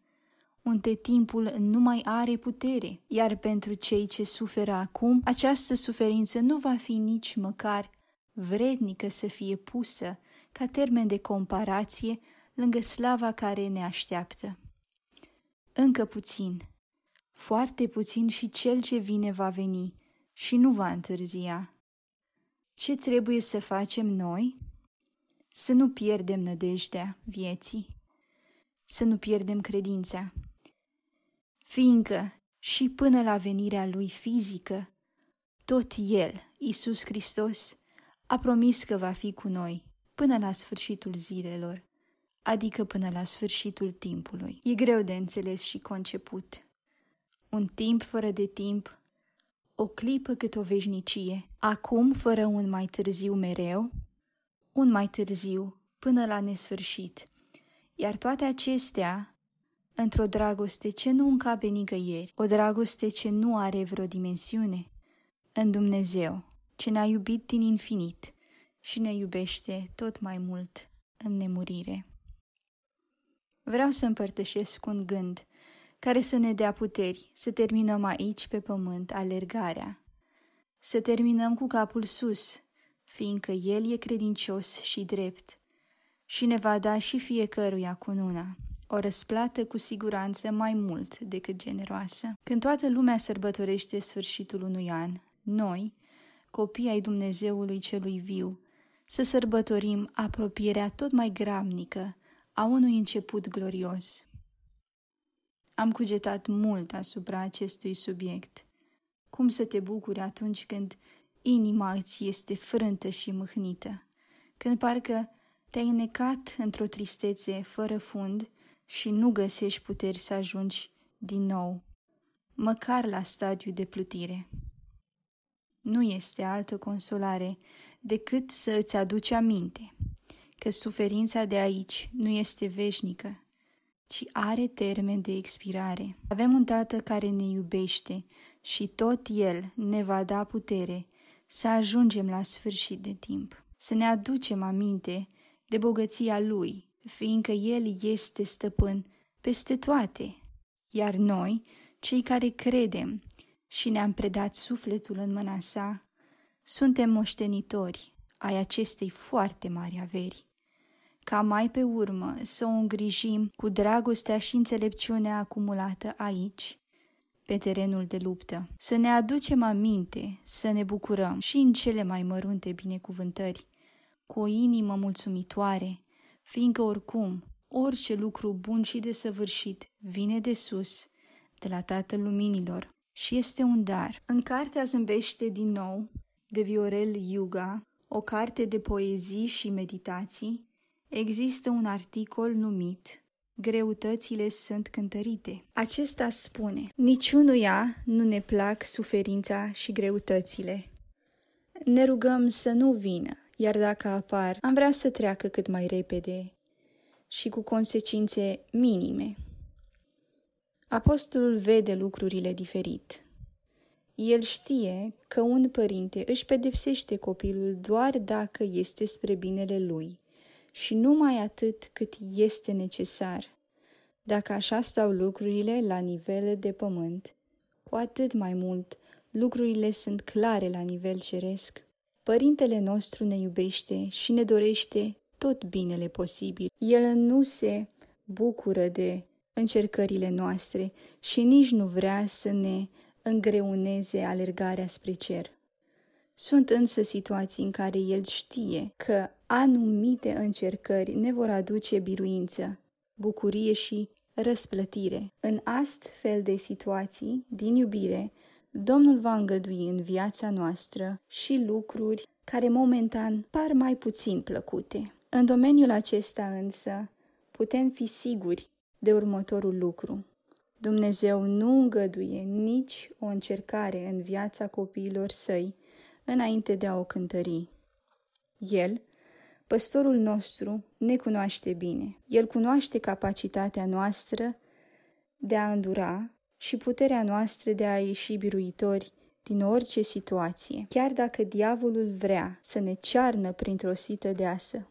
unde timpul nu mai are putere, iar pentru cei ce suferă acum, această suferință nu va fi nici măcar vrednică să fie pusă ca termen de comparație lângă slava care ne așteaptă. Încă puțin, foarte puțin și cel ce vine va veni și nu va întârzia. Ce trebuie să facem noi? Să nu pierdem nădejdea vieții, să nu pierdem credința, fiindcă și până la venirea lui fizică, tot El, Isus Hristos, a promis că va fi cu noi până la sfârșitul zilelor, adică până la sfârșitul timpului. E greu de înțeles și conceput. Un timp fără de timp, o clipă cât o veșnicie, acum fără un mai târziu mereu, un mai târziu până la nesfârșit, iar toate acestea într-o dragoste ce nu încape nicăieri, o dragoste ce nu are vreo dimensiune, în Dumnezeu, ce ne-a iubit din infinit și ne iubește tot mai mult în nemurire. Vreau să împărtășesc un gând care să ne dea puteri să terminăm aici pe pământ alergarea, să terminăm cu capul sus, fiindcă El e credincios și drept și ne va da și fiecăruia cununa, o răsplată cu siguranță mai mult decât generoasă. Când toată lumea sărbătorește sfârșitul unui an, noi, copii ai Dumnezeului celui viu, să sărbătorim apropierea tot mai gramnică a unui început glorios. Am cugetat mult asupra acestui subiect. Cum să te bucuri atunci când inima îți este frântă și mâhnită, când parcă te-ai înnecat într-o tristețe fără fund și nu găsești puteri să ajungi din nou, măcar la stadiu de plutire. Nu este altă consolare decât să îți aduci aminte că suferința de aici nu este veșnică, ci are termen de expirare. Avem un Tată care ne iubește și tot El ne va da putere să ajungem la sfârșit de timp. Să ne aducem aminte de bogăția Lui, fiindcă El este stăpân peste toate, iar noi, cei care credem și ne-am predat sufletul în mâna sa, suntem moștenitori ai acestei foarte mari averi ca mai pe urmă să o îngrijim cu dragostea și înțelepciunea acumulată aici, pe terenul de luptă. Să ne aducem aminte, să ne bucurăm și în cele mai mărunte binecuvântări, cu o inimă mulțumitoare, fiindcă oricum, orice lucru bun și desăvârșit vine de sus, de la Tatăl Luminilor, și este un dar. În cartea zâmbește din nou, de Viorel Iuga, o carte de poezii și meditații, există un articol numit Greutățile sunt cântărite. Acesta spune, niciunuia nu ne plac suferința și greutățile. Ne rugăm să nu vină, iar dacă apar, am vrea să treacă cât mai repede și cu consecințe minime. Apostolul vede lucrurile diferit. El știe că un părinte își pedepsește copilul doar dacă este spre binele lui și numai atât cât este necesar. Dacă așa stau lucrurile la nivel de pământ, cu atât mai mult lucrurile sunt clare la nivel ceresc. Părintele nostru ne iubește și ne dorește tot binele posibil. El nu se bucură de încercările noastre și nici nu vrea să ne îngreuneze alergarea spre cer. Sunt însă situații în care el știe că anumite încercări ne vor aduce biruință, bucurie și răsplătire. În astfel de situații, din iubire, Domnul va îngădui în viața noastră și lucruri care momentan par mai puțin plăcute. În domeniul acesta însă, putem fi siguri de următorul lucru. Dumnezeu nu îngăduie nici o încercare în viața copiilor săi înainte de a o cântări. El, păstorul nostru, ne cunoaște bine. El cunoaște capacitatea noastră de a îndura și puterea noastră de a ieși biruitori din orice situație, chiar dacă diavolul vrea să ne cearnă printr-o sită deasă.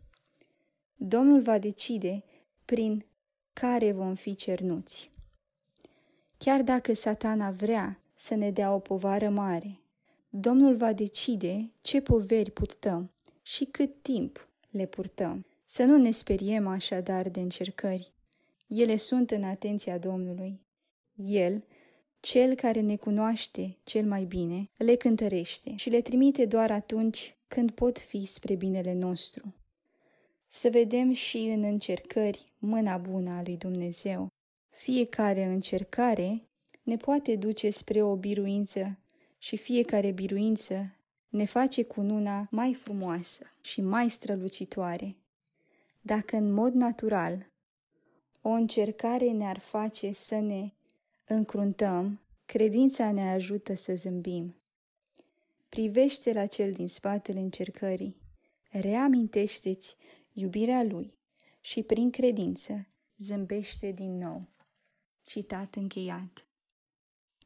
Domnul va decide prin care vom fi cernuți. Chiar dacă satana vrea să ne dea o povară mare, Domnul va decide ce poveri purtăm și cât timp le purtăm. Să nu ne speriem așadar de încercări. Ele sunt în atenția Domnului. El, cel care ne cunoaște cel mai bine, le cântărește și le trimite doar atunci când pot fi spre binele nostru. Să vedem și în încercări mâna bună a lui Dumnezeu. Fiecare încercare ne poate duce spre o biruință și fiecare biruință ne face cununa mai frumoasă și mai strălucitoare. Dacă în mod natural o încercare ne-ar face să ne încruntăm, credința ne ajută să zâmbim. Privește la cel din spatele încercării, reamintește-ți iubirea lui și prin credință zâmbește din nou. Citat încheiat.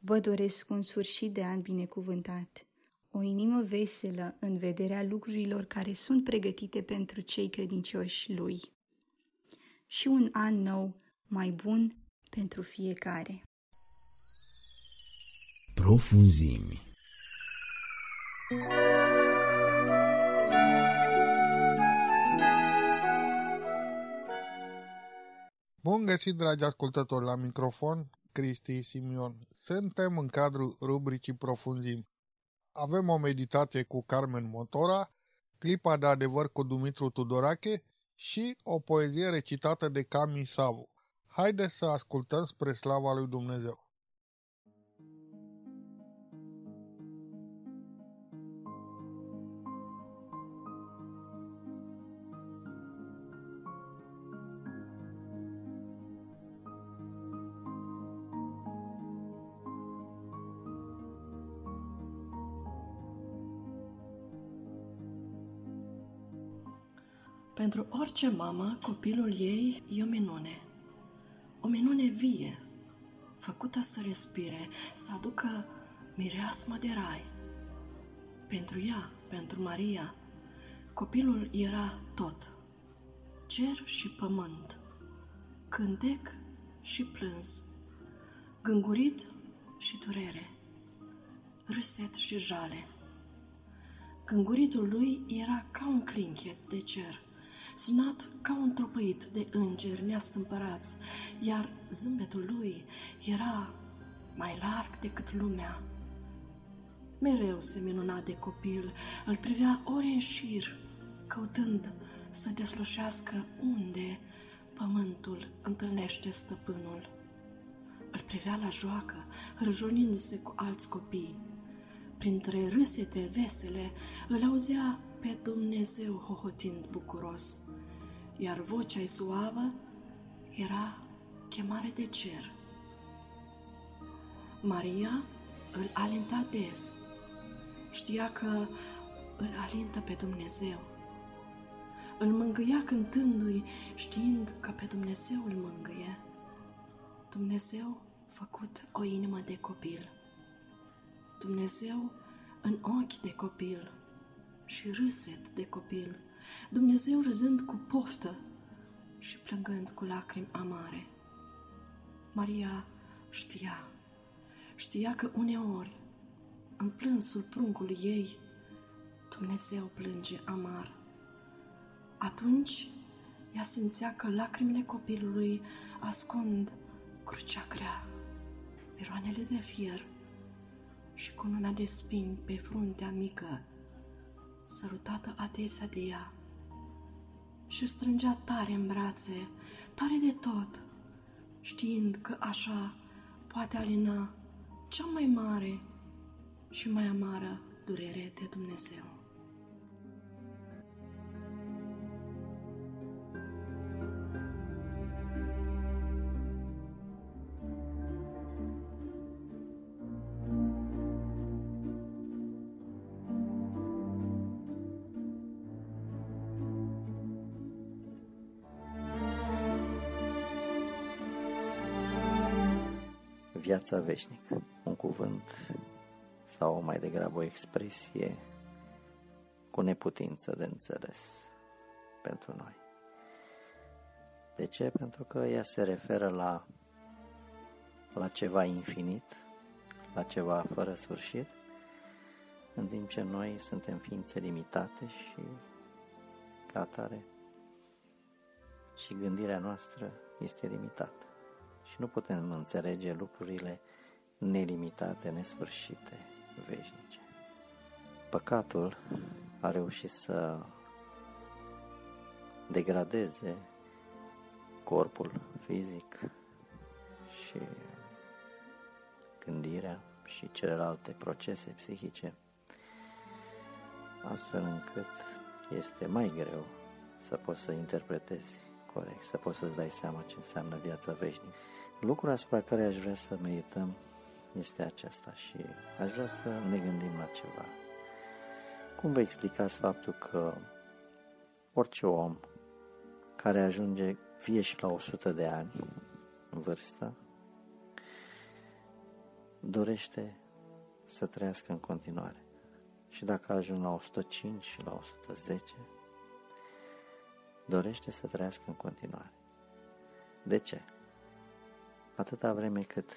Vă doresc un sfârșit de an binecuvântat, o inimă veselă în vederea lucrurilor care sunt pregătite pentru cei credincioși lui și un an nou mai bun pentru fiecare. Profunzimi Bun găsit, dragi ascultători, la microfon, Cristi Simion. Suntem în cadrul rubricii Profunzim. Avem o meditație cu Carmen Motora, clipa de adevăr cu Dumitru Tudorache și o poezie recitată de Cami Savu. Haideți să ascultăm spre slava lui Dumnezeu. Pentru orice mamă, copilul ei e o minune. O minune vie, făcută să respire, să aducă mireasmă de rai. Pentru ea, pentru Maria, copilul era tot. Cer și pământ, cântec și plâns, gângurit și durere, râset și jale. Gânguritul lui era ca un clinchet de cer – sunat ca un tropăit de îngeri neastâmpărați, iar zâmbetul lui era mai larg decât lumea. Mereu se minuna de copil, îl privea ore în șir, căutând să deslușească unde pământul întâlnește stăpânul. Îl privea la joacă, răjonindu-se cu alți copii. Printre râsete vesele îl auzea pe Dumnezeu hohotind bucuros iar vocea suavă era chemare de cer. Maria îl alinta des. Știa că îl alintă pe Dumnezeu. Îl mângâia cântându-i, știind că pe Dumnezeu îl mângâie. Dumnezeu făcut o inimă de copil. Dumnezeu în ochi de copil și râset de copil Dumnezeu râzând cu poftă și plângând cu lacrimi amare. Maria știa, știa că uneori, în plânsul pruncului ei, Dumnezeu plânge amar. Atunci, ea simțea că lacrimile copilului ascund crucea grea, piroanele de fier și cununa de spini pe fruntea mică, sărutată adesea de ea și strângea tare în brațe, tare de tot, știind că așa poate alina cea mai mare și mai amară durere de Dumnezeu. Viața veșnică. Un cuvânt sau mai degrabă o expresie cu neputință de înțeles pentru noi. De ce? Pentru că ea se referă la, la ceva infinit, la ceva fără sfârșit, în timp ce noi suntem ființe limitate și ca atare și gândirea noastră este limitată și nu putem înțelege lucrurile nelimitate, nesfârșite, veșnice. Păcatul a reușit să degradeze corpul fizic și gândirea și celelalte procese psihice, astfel încât este mai greu să poți să interpretezi corect, să poți să-ți dai seama ce înseamnă viața veșnică. Lucrul asupra care aș vrea să medităm este acesta și aș vrea să ne gândim la ceva. Cum vă explicați faptul că orice om care ajunge fie și la 100 de ani în vârstă, dorește să trăiască în continuare. Și dacă ajung la 105 și la 110, dorește să trăiască în continuare. De ce? Atâta vreme cât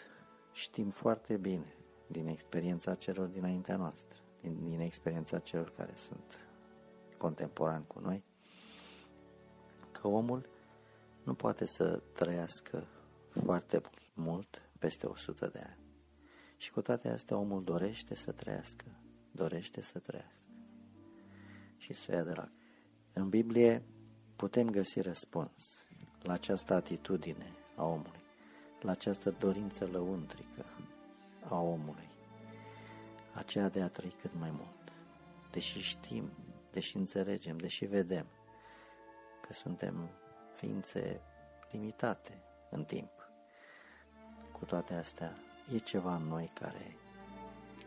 știm foarte bine din experiența celor dinaintea noastră, din, din experiența celor care sunt contemporani cu noi, că omul nu poate să trăiască foarte mult peste 100 de ani. Și cu toate astea omul dorește să trăiască, dorește să trăiască și să ia de la. În Biblie putem găsi răspuns la această atitudine a omului, la această dorință lăuntrică a omului, aceea de a trăi cât mai mult, deși știm, deși înțelegem, deși vedem că suntem ființe limitate în timp. Cu toate astea, e ceva în noi care,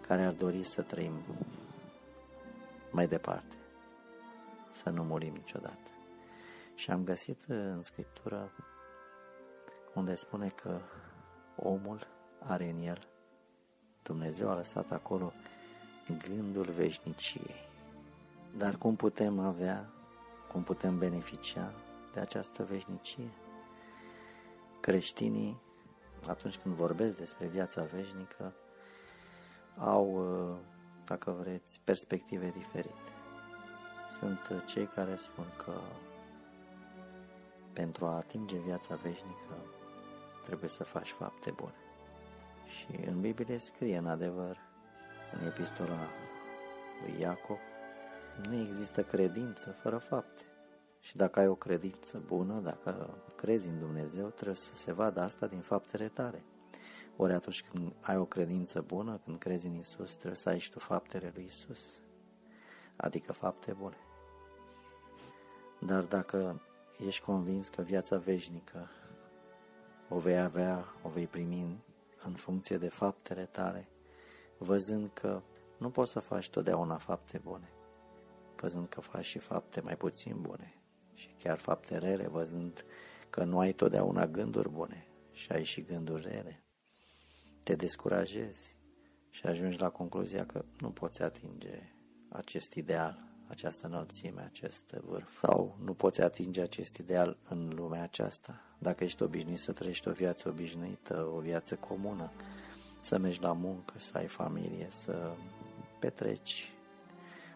care ar dori să trăim mai departe, să nu murim niciodată. Și am găsit în Scriptură unde spune că omul are în el, Dumnezeu a lăsat acolo gândul veșniciei. Dar cum putem avea, cum putem beneficia de această veșnicie? Creștinii, atunci când vorbesc despre viața veșnică, au, dacă vreți, perspective diferite. Sunt cei care spun că pentru a atinge viața veșnică trebuie să faci fapte bune. Și în Biblie scrie în adevăr, în epistola lui Iacob, nu există credință fără fapte. Și dacă ai o credință bună, dacă crezi în Dumnezeu, trebuie să se vadă asta din faptele tale. Ori atunci când ai o credință bună, când crezi în Isus, trebuie să ai și tu faptele lui Isus, adică fapte bune. Dar dacă ești convins că viața veșnică o vei avea, o vei primi în funcție de faptele tale, văzând că nu poți să faci totdeauna fapte bune, văzând că faci și fapte mai puțin bune și chiar fapte rele, văzând că nu ai totdeauna gânduri bune și ai și gânduri rele. Te descurajezi și ajungi la concluzia că nu poți atinge acest ideal această înălțime, acest vârf. Sau nu poți atinge acest ideal în lumea aceasta. Dacă ești obișnuit să trăiești o viață obișnuită, o viață comună, să mergi la muncă, să ai familie, să petreci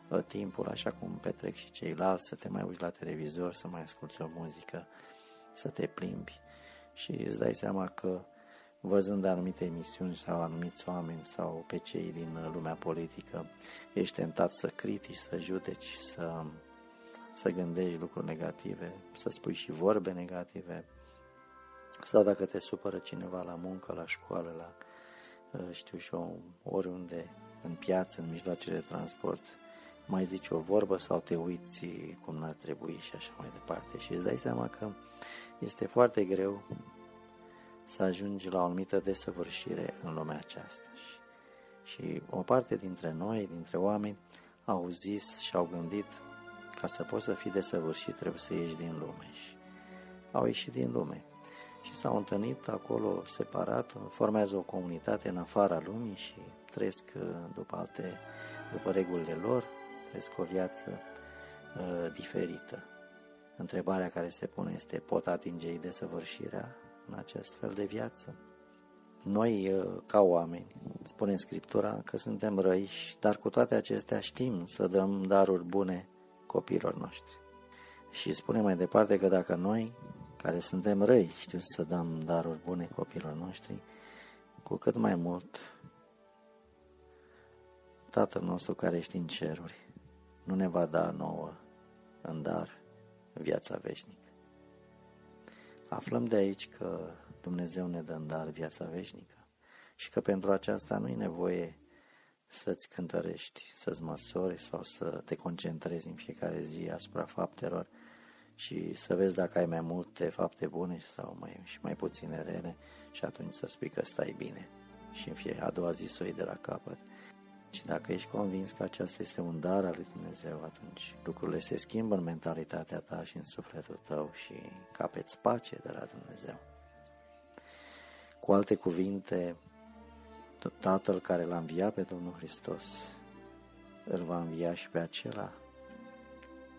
uh, timpul așa cum petrec și ceilalți, să te mai uiți la televizor, să mai asculti o muzică, să te plimbi și îți dai seama că văzând anumite emisiuni sau anumiți oameni sau pe cei din lumea politică, ești tentat să critici, să judeci, să, să gândești lucruri negative, să spui și vorbe negative, sau dacă te supără cineva la muncă, la școală, la uh, știu și eu, oriunde, în piață, în mijloacele de transport, mai zici o vorbă sau te uiți cum n-ar trebui și așa mai departe. Și îți dai seama că este foarte greu să ajungi la o anumită desăvârșire în lumea aceasta. Și, și o parte dintre noi, dintre oameni, au zis și au gândit ca să poți să fii desăvârșit trebuie să ieși din lume. Și au ieșit din lume. și s-au întâlnit acolo separat, formează o comunitate în afara lumii și trăiesc uh, după alte, după regulile lor, trăiesc o viață uh, diferită. Întrebarea care se pune este, pot atinge ei desăvârșirea în acest fel de viață? Noi, uh, ca oameni, spune în Scriptura că suntem răi, dar cu toate acestea știm să dăm daruri bune copiilor noștri. Și spune mai departe că dacă noi, care suntem răi, știm să dăm daruri bune copiilor noștri, cu cât mai mult Tatăl nostru care ești în ceruri nu ne va da nouă în dar viața veșnică. Aflăm de aici că Dumnezeu ne dă în dar viața veșnică și că pentru aceasta nu e nevoie să-ți cântărești, să-ți măsori sau să te concentrezi în fiecare zi asupra faptelor și să vezi dacă ai mai multe fapte bune sau mai, și mai puține rele și atunci să spui că stai bine și în fie a doua zi să o iei de la capăt. Și dacă ești convins că aceasta este un dar al lui Dumnezeu, atunci lucrurile se schimbă în mentalitatea ta și în sufletul tău și capeți pace de la Dumnezeu. Cu alte cuvinte, Tatăl care l-a înviat pe Domnul Hristos îl va învia și pe acela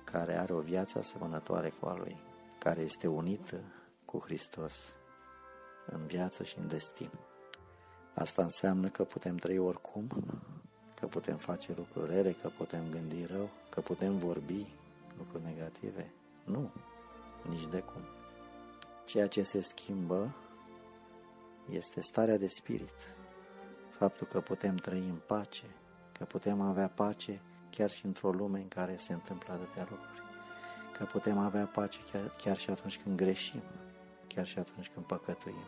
care are o viață asemănătoare cu a lui, care este unită cu Hristos în viață și în destin. Asta înseamnă că putem trăi oricum, că putem face lucruri rele, că putem gândi rău, că putem vorbi lucruri negative. Nu, nici de cum. Ceea ce se schimbă este starea de spirit, faptul că putem trăi în pace, că putem avea pace chiar și într-o lume în care se întâmplă atâtea lucruri, că putem avea pace chiar, chiar și atunci când greșim, chiar și atunci când păcătuim,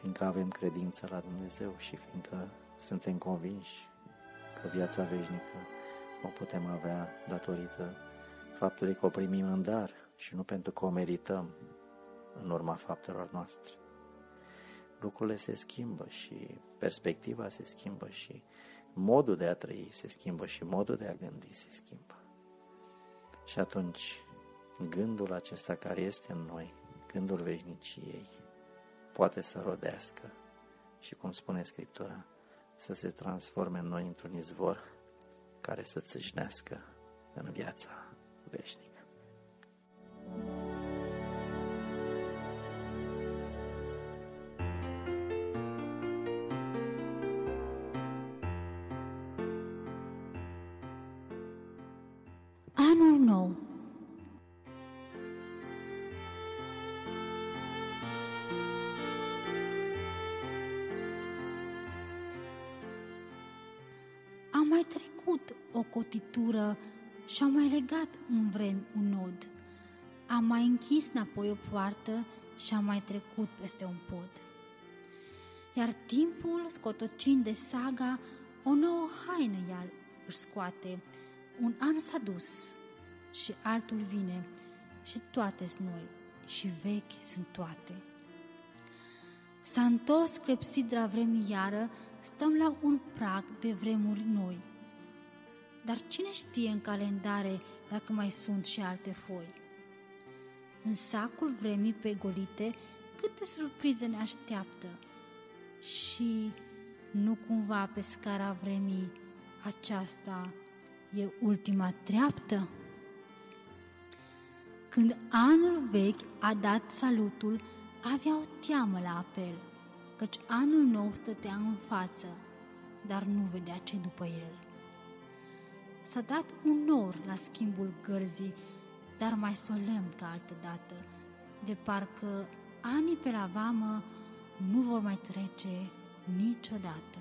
fiindcă avem credință la Dumnezeu și fiindcă suntem convinși că viața veșnică o putem avea datorită faptului că o primim în dar și nu pentru că o merităm în urma faptelor noastre lucrurile se schimbă și perspectiva se schimbă și modul de a trăi se schimbă și modul de a gândi se schimbă. Și atunci, gândul acesta care este în noi, gândul veșniciei, poate să rodească și, cum spune Scriptura, să se transforme în noi într-un izvor care să țâșnească în viața veșnică. O cotitură și am mai legat în vremi un nod. Am mai închis înapoi o poartă și am mai trecut peste un pod. Iar timpul, scotocind de saga, o nouă haină ea își scoate. Un an s-a dus și altul vine și toate sunt noi și vechi sunt toate. S-a întors clepsidra vremii iară, stăm la un prag de vremuri noi. Dar cine știe în calendare dacă mai sunt și alte foi? În sacul vremii pe golite, câte surprize ne așteaptă și nu cumva pe scara vremii aceasta e ultima treaptă? Când anul vechi a dat salutul, avea o teamă la apel, căci anul nou stătea în față, dar nu vedea ce după el. S-a dat un nor la schimbul gărzii, dar mai solemn ca altă dată, de parcă anii pe la vamă nu vor mai trece niciodată.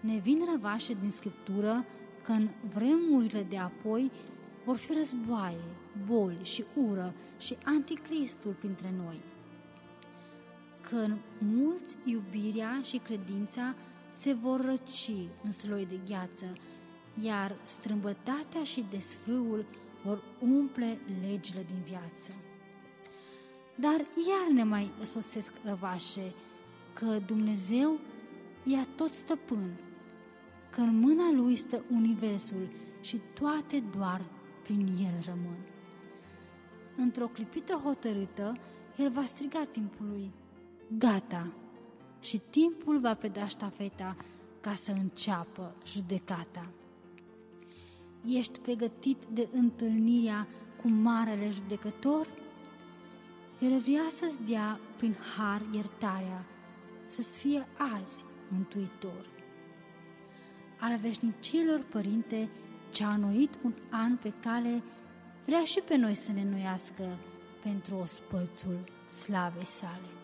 Ne vin răvașe din scriptură că în vremurile de apoi vor fi războaie, boli și ură și anticristul printre noi. Că în mulți iubirea și credința se vor răci în sloi de gheață, iar strâmbătatea și desfrâul vor umple legile din viață. Dar iar ne mai sosesc răvașe că Dumnezeu ia tot stăpân, că în mâna Lui stă Universul și toate doar prin El rămân. într-o clipită hotărâtă, el va striga timpului, gata, și timpul va preda ștafeta ca să înceapă judecata. Ești pregătit de întâlnirea cu Marele Judecător? El vrea să-ți dea prin har iertarea, să-ți fie azi mântuitor. Al veșnicilor Părinte, ce-a noit un an pe cale, vrea și pe noi să ne noiască pentru ospățul slavei sale.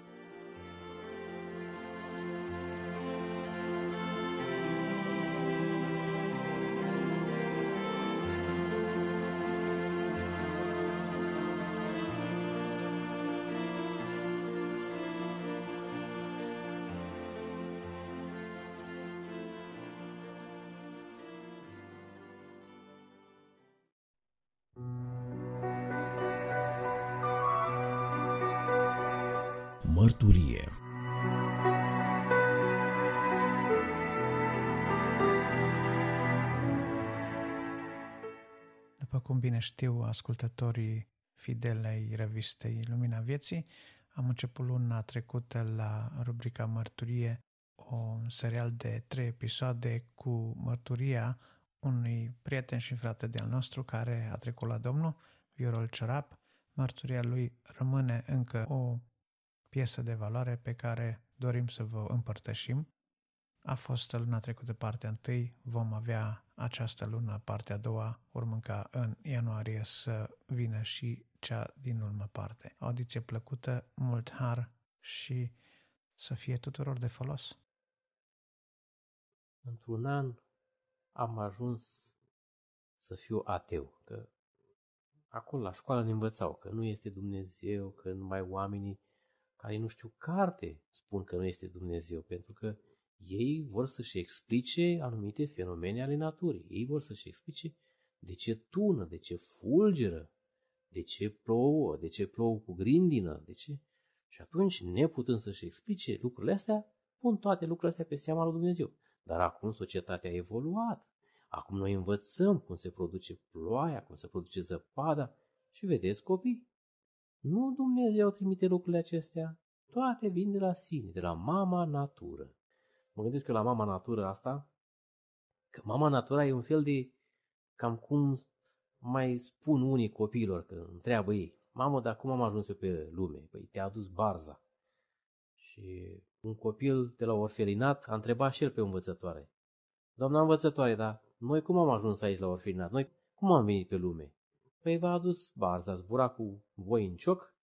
Mărturie După cum bine știu ascultătorii fidelei revistei Lumina Vieții, am început luna trecută la rubrica Mărturie un serial de trei episoade cu mărturia unui prieten și frate de-al nostru care a trecut la Domnul, Viorel Ciorap. Mărturia lui rămâne încă o piesă de valoare pe care dorim să vă împărtășim. A fost luna trecută partea întâi, vom avea această lună partea a doua, urmând ca în ianuarie să vină și cea din urmă parte. Audiție plăcută, mult har și să fie tuturor de folos. Într-un an am ajuns să fiu ateu, că acolo la școală ne învățau că nu este Dumnezeu, că numai oamenii care nu știu carte spun că nu este Dumnezeu, pentru că ei vor să-și explice anumite fenomene ale naturii. Ei vor să-și explice de ce tună, de ce fulgeră, de ce plouă, de ce plouă cu grindină, de ce... Și atunci, neputând să-și explice lucrurile astea, pun toate lucrurile astea pe seama lui Dumnezeu. Dar acum societatea a evoluat. Acum noi învățăm cum se produce ploaia, cum se produce zăpada și vedeți copii, nu Dumnezeu trimite lucrurile acestea, toate vin de la sine, de la mama natură. Mă gândesc că la mama natură asta, că mama natura e un fel de, cam cum mai spun unii copiilor, că întreabă ei, mamă, dar cum am ajuns eu pe lume? Păi te-a dus barza. Și un copil de la orfelinat a întrebat și el pe o învățătoare. Doamna învățătoare, dar noi cum am ajuns aici la orfelinat? Noi cum am venit pe lume? Păi v-a adus barza, zbura cu voi în cioc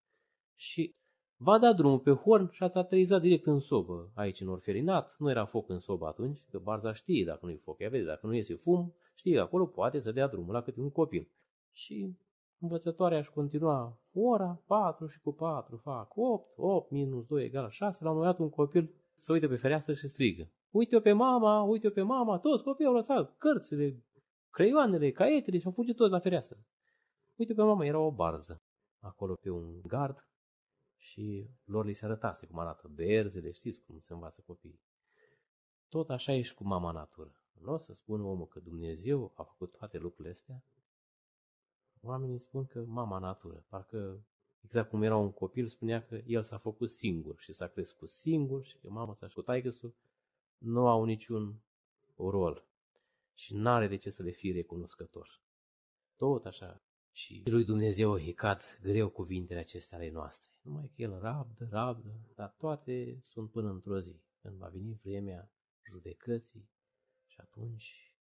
și va da drumul pe horn și ați aterizat direct în sobă, aici în orfelinat. Nu era foc în sobă atunci, că barza știe dacă nu-i foc. Ea vede, dacă nu iese fum, știe că acolo poate să dea drumul la câte un copil. Și învățătoarea își continua ora, 4 și cu 4 fac 8, 8 minus 2 egal 6. La un moment dat un copil se uită pe fereastră și strigă. Uite-o pe mama, uite-o pe mama, toți copiii au lăsat cărțile, creioanele, caietele și au fugit toți la fereastră. Uite pe mama, era o barză acolo pe un gard și lor li se arătase cum arată berzele, știți cum se învață copiii. Tot așa e și cu mama natură. Nu o să spună omul că Dumnezeu a făcut toate lucrurile astea. Oamenii spun că mama natură, parcă exact cum era un copil, spunea că el s-a făcut singur și s-a crescut singur și că mama sa și cu taicăsul nu au niciun rol și n-are de ce să le fie recunoscător. Tot așa și lui Dumnezeu a hicat greu cuvintele acestea ale noastre. Numai că El rabdă, rabdă, dar toate sunt până într-o zi, când va veni vremea judecății și atunci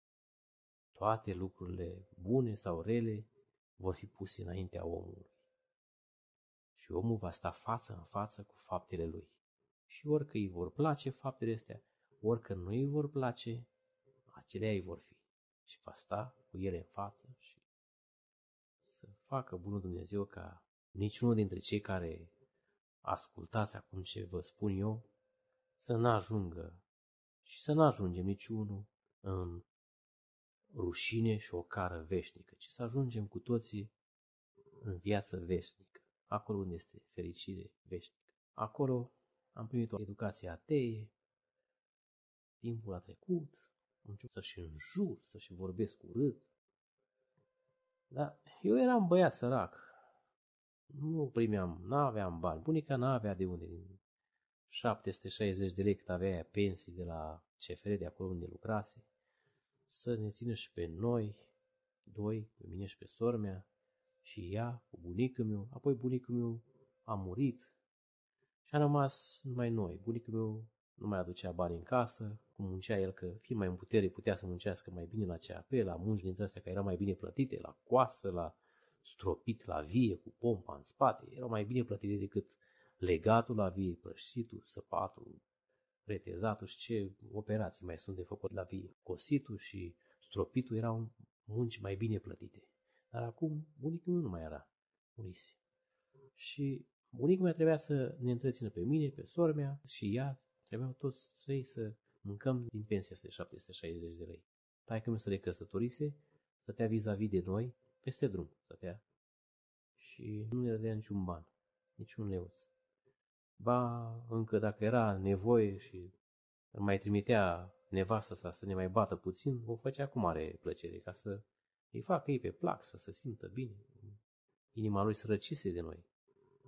toate lucrurile bune sau rele vor fi puse înaintea omului. Și omul va sta față în față cu faptele lui. Și orică îi vor place faptele astea, orică nu îi vor place, acelea îi vor fi. Și va sta cu ele în față și să facă bunul Dumnezeu ca niciunul dintre cei care ascultați acum ce vă spun eu să nu ajungă și să nu ajungem niciunul în rușine și o cară veșnică, ci să ajungem cu toții în viață veșnică, acolo unde este fericire veșnică. Acolo am primit o educație atee, timpul a trecut, am început să-și înjur, să-și vorbesc urât, da, eu eram băiat sărac. Nu primeam, n-aveam bani. Bunica n-avea de unde. 760 de lei cât avea pensii de la CFR de acolo unde lucrase. Să ne țină și pe noi, doi, pe mine și pe sora mea, și ea, cu bunicul meu. Apoi bunicul meu a murit și am rămas numai noi. Bunicul meu nu mai aducea bani în casă, cum muncea el, că fiind mai în putere putea să muncească mai bine la CAP, la munci dintre astea care erau mai bine plătite, la coasă, la stropit la vie cu pompa în spate, erau mai bine plătite decât legatul la vie, prășitul, săpatul, retezatul și ce operații mai sunt de făcut la vie. Cositul și stropitul erau munci mai bine plătite. Dar acum bunicul meu nu mai era. Murise. Și bunicul meu trebuia să ne întrețină pe mine, pe sora mea și ea trebuiau toți trei să mâncăm din pensia asta de 760 de lei. Taică meu să le căsătorise, stătea vis-a-vis de noi, peste drum stătea și nu ne dădea niciun ban, niciun leuț. Ba, încă dacă era nevoie și îl mai trimitea nevasta sa să ne mai bată puțin, o făcea cu mare plăcere, ca să îi facă ei pe plac, să se simtă bine. Inima lui sărăcise de noi.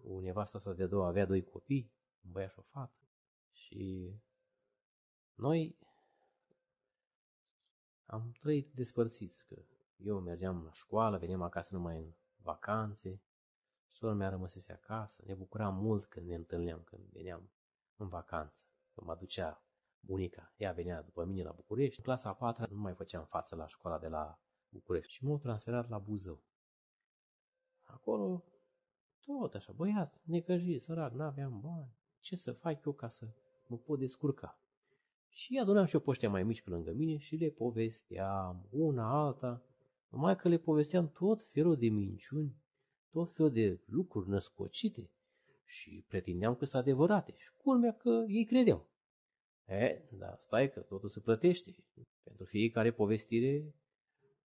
O nevasta sa de două avea doi copii, un băiat și o fată. Și noi am trăit despărțiți, că eu mergeam la școală, veneam acasă numai în vacanțe, sora mea rămăsese acasă, ne bucuram mult când ne întâlneam, când veneam în vacanță, când mă ducea bunica, ea venea după mine la București. În clasa a patra nu mai făceam față la școala de la București și m-au transferat la Buzău. Acolo, tot așa, băiat, necăjit, sărac, n-aveam bani. Ce să fac eu ca să mă pot descurca? Și adunam și eu poștea mai mici pe lângă mine și le povesteam, una alta, numai că le povesteam tot felul de minciuni, tot felul de lucruri născocite și pretindeam că sunt adevărate și culmea că ei credeau. E, dar stai că totul se plătește. Pentru fiecare povestire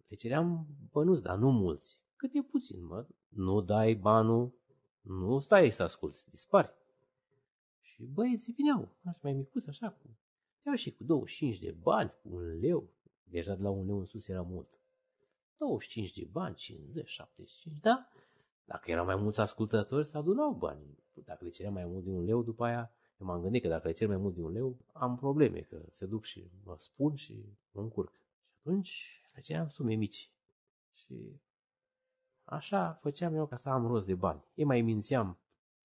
te ceream bănuți, dar nu mulți. Cât e puțin, mă. Nu dai banul, nu stai să asculți, dispari. Și băieții vineau, așa mai micuți, așa, cu, te și cu 25 de bani, cu un leu. Deja de la un leu în sus era mult. 25 de bani, 50, 75, da? Dacă erau mai mulți ascultători, se adunau bani. Dacă le cerea mai mult de un leu, după aia, eu m-am gândit că dacă le cer mai mult de un leu, am probleme, că se duc și mă spun și mă încurc. Și atunci făceam sume mici. Și așa făceam eu ca să am rost de bani. Ei mai mințeam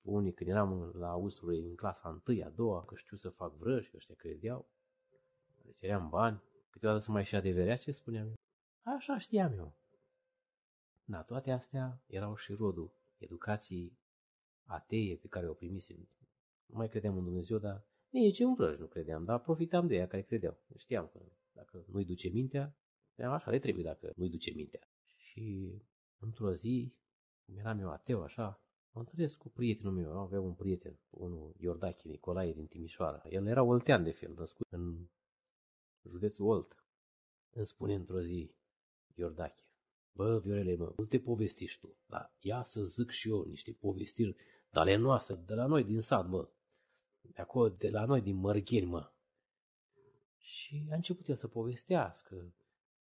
unii când eram la Austria în clasa întâi, a doua, că știu să fac vrăși, că ăștia credeau. Le ceream bani. Câteodată să mai și adeverea ce spuneam eu. Așa știam eu. Da, toate astea erau și rodul educației atee pe care o primisem. Nu mai credeam în Dumnezeu, dar nici în vrăj nu credeam, dar profitam de ea care credeau. Știam că dacă nu-i duce mintea, așa le trebuie dacă nu-i duce mintea. Și într-o zi, cum eram eu ateu așa, mă întâlnesc cu prietenul meu. Avea un prieten, unul Iordache Nicolae din Timișoara. El era oltean de fel, născut în județul Olt. Îmi spune într-o zi, Iordache, bă, Viorele, mă, nu te povestiști tu, dar ia să zic și eu niște povestiri de ale noastre, de la noi din sat, mă, de acolo, de la noi din Mărgheni, mă. Și a început el să povestească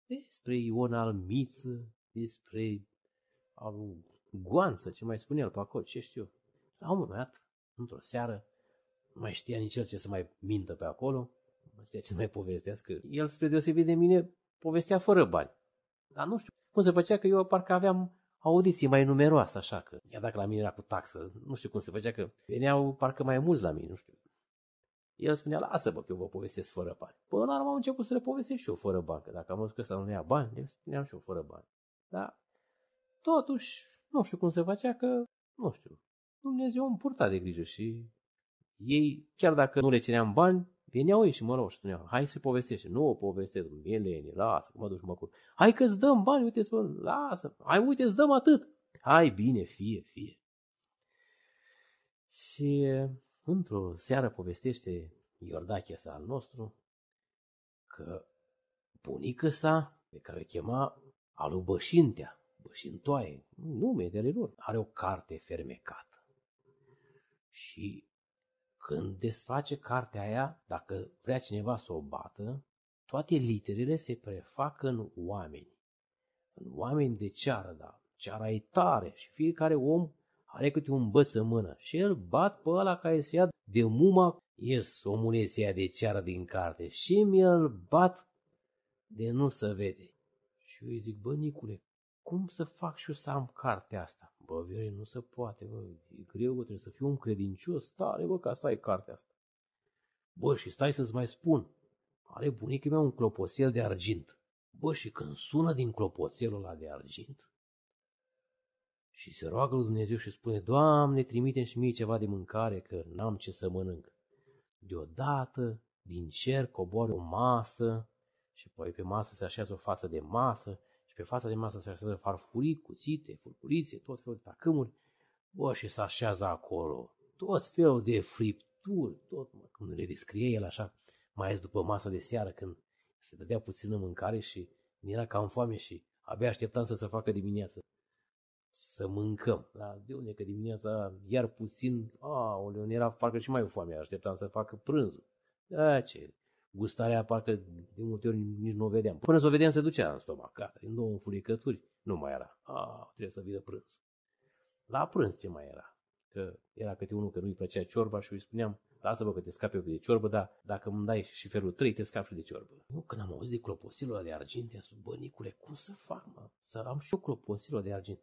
despre Ion Almiță, despre al Goanță, ce mai spune el pe acolo, ce știu. La un moment dat, într-o seară, nu mai știa nici el ce să mai mintă pe acolo, nu mai știa ce să mai povestească. El, spre deosebire de mine, povestea fără bani. Dar nu știu cum se făcea că eu parcă aveam audiții mai numeroase, așa că, iar dacă la mine era cu taxă, nu știu cum se făcea că veneau parcă mai mulți la mine, nu știu. El spunea, lasă bă, că eu vă povestesc fără bani. Până la urmă am început să le povestesc și eu fără bani, că dacă am văzut că ăsta nu ia bani, le spuneam și eu fără bani. Dar, totuși, nu știu cum se făcea că, nu știu, Dumnezeu îmi purta de grijă și ei, chiar dacă nu le ceream bani, veneau ei și mă rog și spuneau, hai să povestește. Nu o povestesc, mieleni, lasă, mă duc și mă curc. Hai că îți dăm bani, uite, spun, lasă, hai, uite, îți dăm atât. Hai, bine, fie, fie. Și într-o seară povestește Iordache ăsta al nostru că bunica sa, pe care o chema alu Bășintea, Bășintoaie, nume de lor, are o carte fermecată. Și când desface cartea aia, dacă vrea cineva să o bată, toate literele se prefac în oameni. În oameni de ceară, da. Ceara e tare și fiecare om are câte un băț în mână și el bat pe ăla care se ia de muma, ies omuleția de ceară din carte și mi-l bat de nu se vede. Și eu îi zic, bă, Nicule, cum să fac și eu să am cartea asta? Bă, Viore, nu se poate, bă, e greu, bă, trebuie să fiu un credincios tare, bă, ca să ai cartea asta. Bă, și stai să-ți mai spun, are bunicul meu un clopoțel de argint. Bă, și când sună din clopoțelul ăla de argint și se roagă lui Dumnezeu și spune, Doamne, trimite și mie ceva de mâncare, că n-am ce să mănânc. Deodată, din cer coboară o masă și apoi pe masă se așează o față de masă și pe fața de masă se așează farfurii, cuțite, furcurițe, tot felul de tacâmuri. Bă, și se așează acolo tot felul de fripturi, tot, cum le descrie el așa, mai ales după masa de seară, când se dădea puțină mâncare și era cam foame și abia așteptam să se facă dimineață. Să mâncăm. Da? De unde că dimineața iar puțin, a, era parcă și mai foame, așteptam să facă prânzul. Da, ce, gustarea parcă de multe ori nici nu o vedeam. Până să o vedeam se ducea în stomac, gata, în două înfuricături, nu mai era. A, trebuie să vină prânz. La prânz ce mai era? Că era câte unul că nu-i plăcea ciorba și îi spuneam, lasă-mă că te scapi eu de ciorbă, dar dacă îmi dai și felul 3, te scapi și de ciorbă. Nu, când am auzit de cloposilul ăla de argint, i-am spus, bă, Nicule, cum să fac, mă? Să am și eu cloposilul de argint.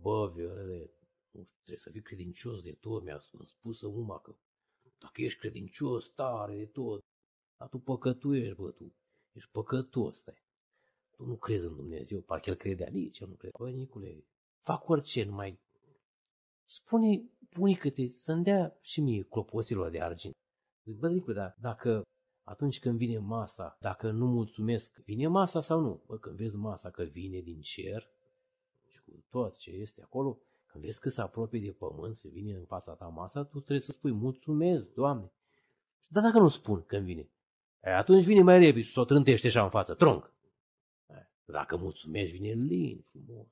Bă, Viorele, nu știu, trebuie să fii credincios de tot, mi-a spus uma că dacă ești credincios tare de tot, dar tu păcătuiești, bă, tu. Ești păcătos, stai. Tu nu crezi în Dumnezeu, parcă el credea nici, eu nu cred. Bă, Nicule, fac orice, numai spune bunică-te să-mi dea și mie clopoților de argint. Zic, bă, Nicule, dar dacă atunci când vine masa, dacă nu mulțumesc, vine masa sau nu? Bă, când vezi masa că vine din cer și cu tot ce este acolo, când vezi că se apropie de pământ, se vine în fața ta masa, tu trebuie să spui mulțumesc, Doamne. Dar dacă nu spun când vine, e, atunci vine mai repede și s-o trântește așa în față, tronc. E, dacă mulțumești, vine lin, frumos.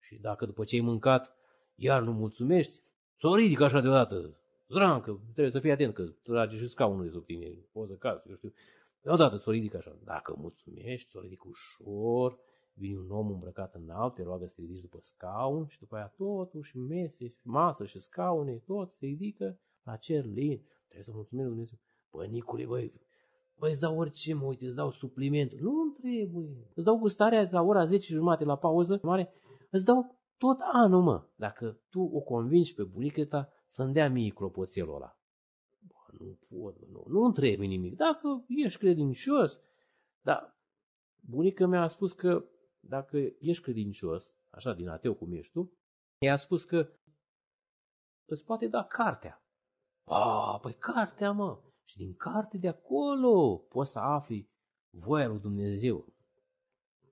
Și dacă după ce ai mâncat, iar nu mulțumești, să o ridic așa deodată. Zrancă, trebuie să fii atent că trage și scaunul de sub tine, poți să cazi, eu știu. Deodată să o ridic așa. Dacă mulțumești, să o ridic ușor, vine un om îmbrăcat în alt, te roagă să te ridici după scaun și după aia totuși mese, masă și scaune, tot se ridică la cer lin. Trebuie să mulțumim lui Dumnezeu. Bă, Nicule, băi, băi, îți dau orice, mă, uite, îți dau supliment. Nu trebuie. Îți dau gustarea de la ora 10 jumate la pauză mare, îți dau tot anul, mă, dacă tu o convingi pe bunica ta să-mi dea mie clopoțelul ăla. Bă, nu pot, nu, nu trebuie nimic. Dacă ești credincios, dar bunica mea a spus că dacă ești credincios, așa din ateu cum ești tu, i-a spus că îți poate da cartea. A, păi cartea, mă. Și din carte de acolo poți să afli voia lui Dumnezeu.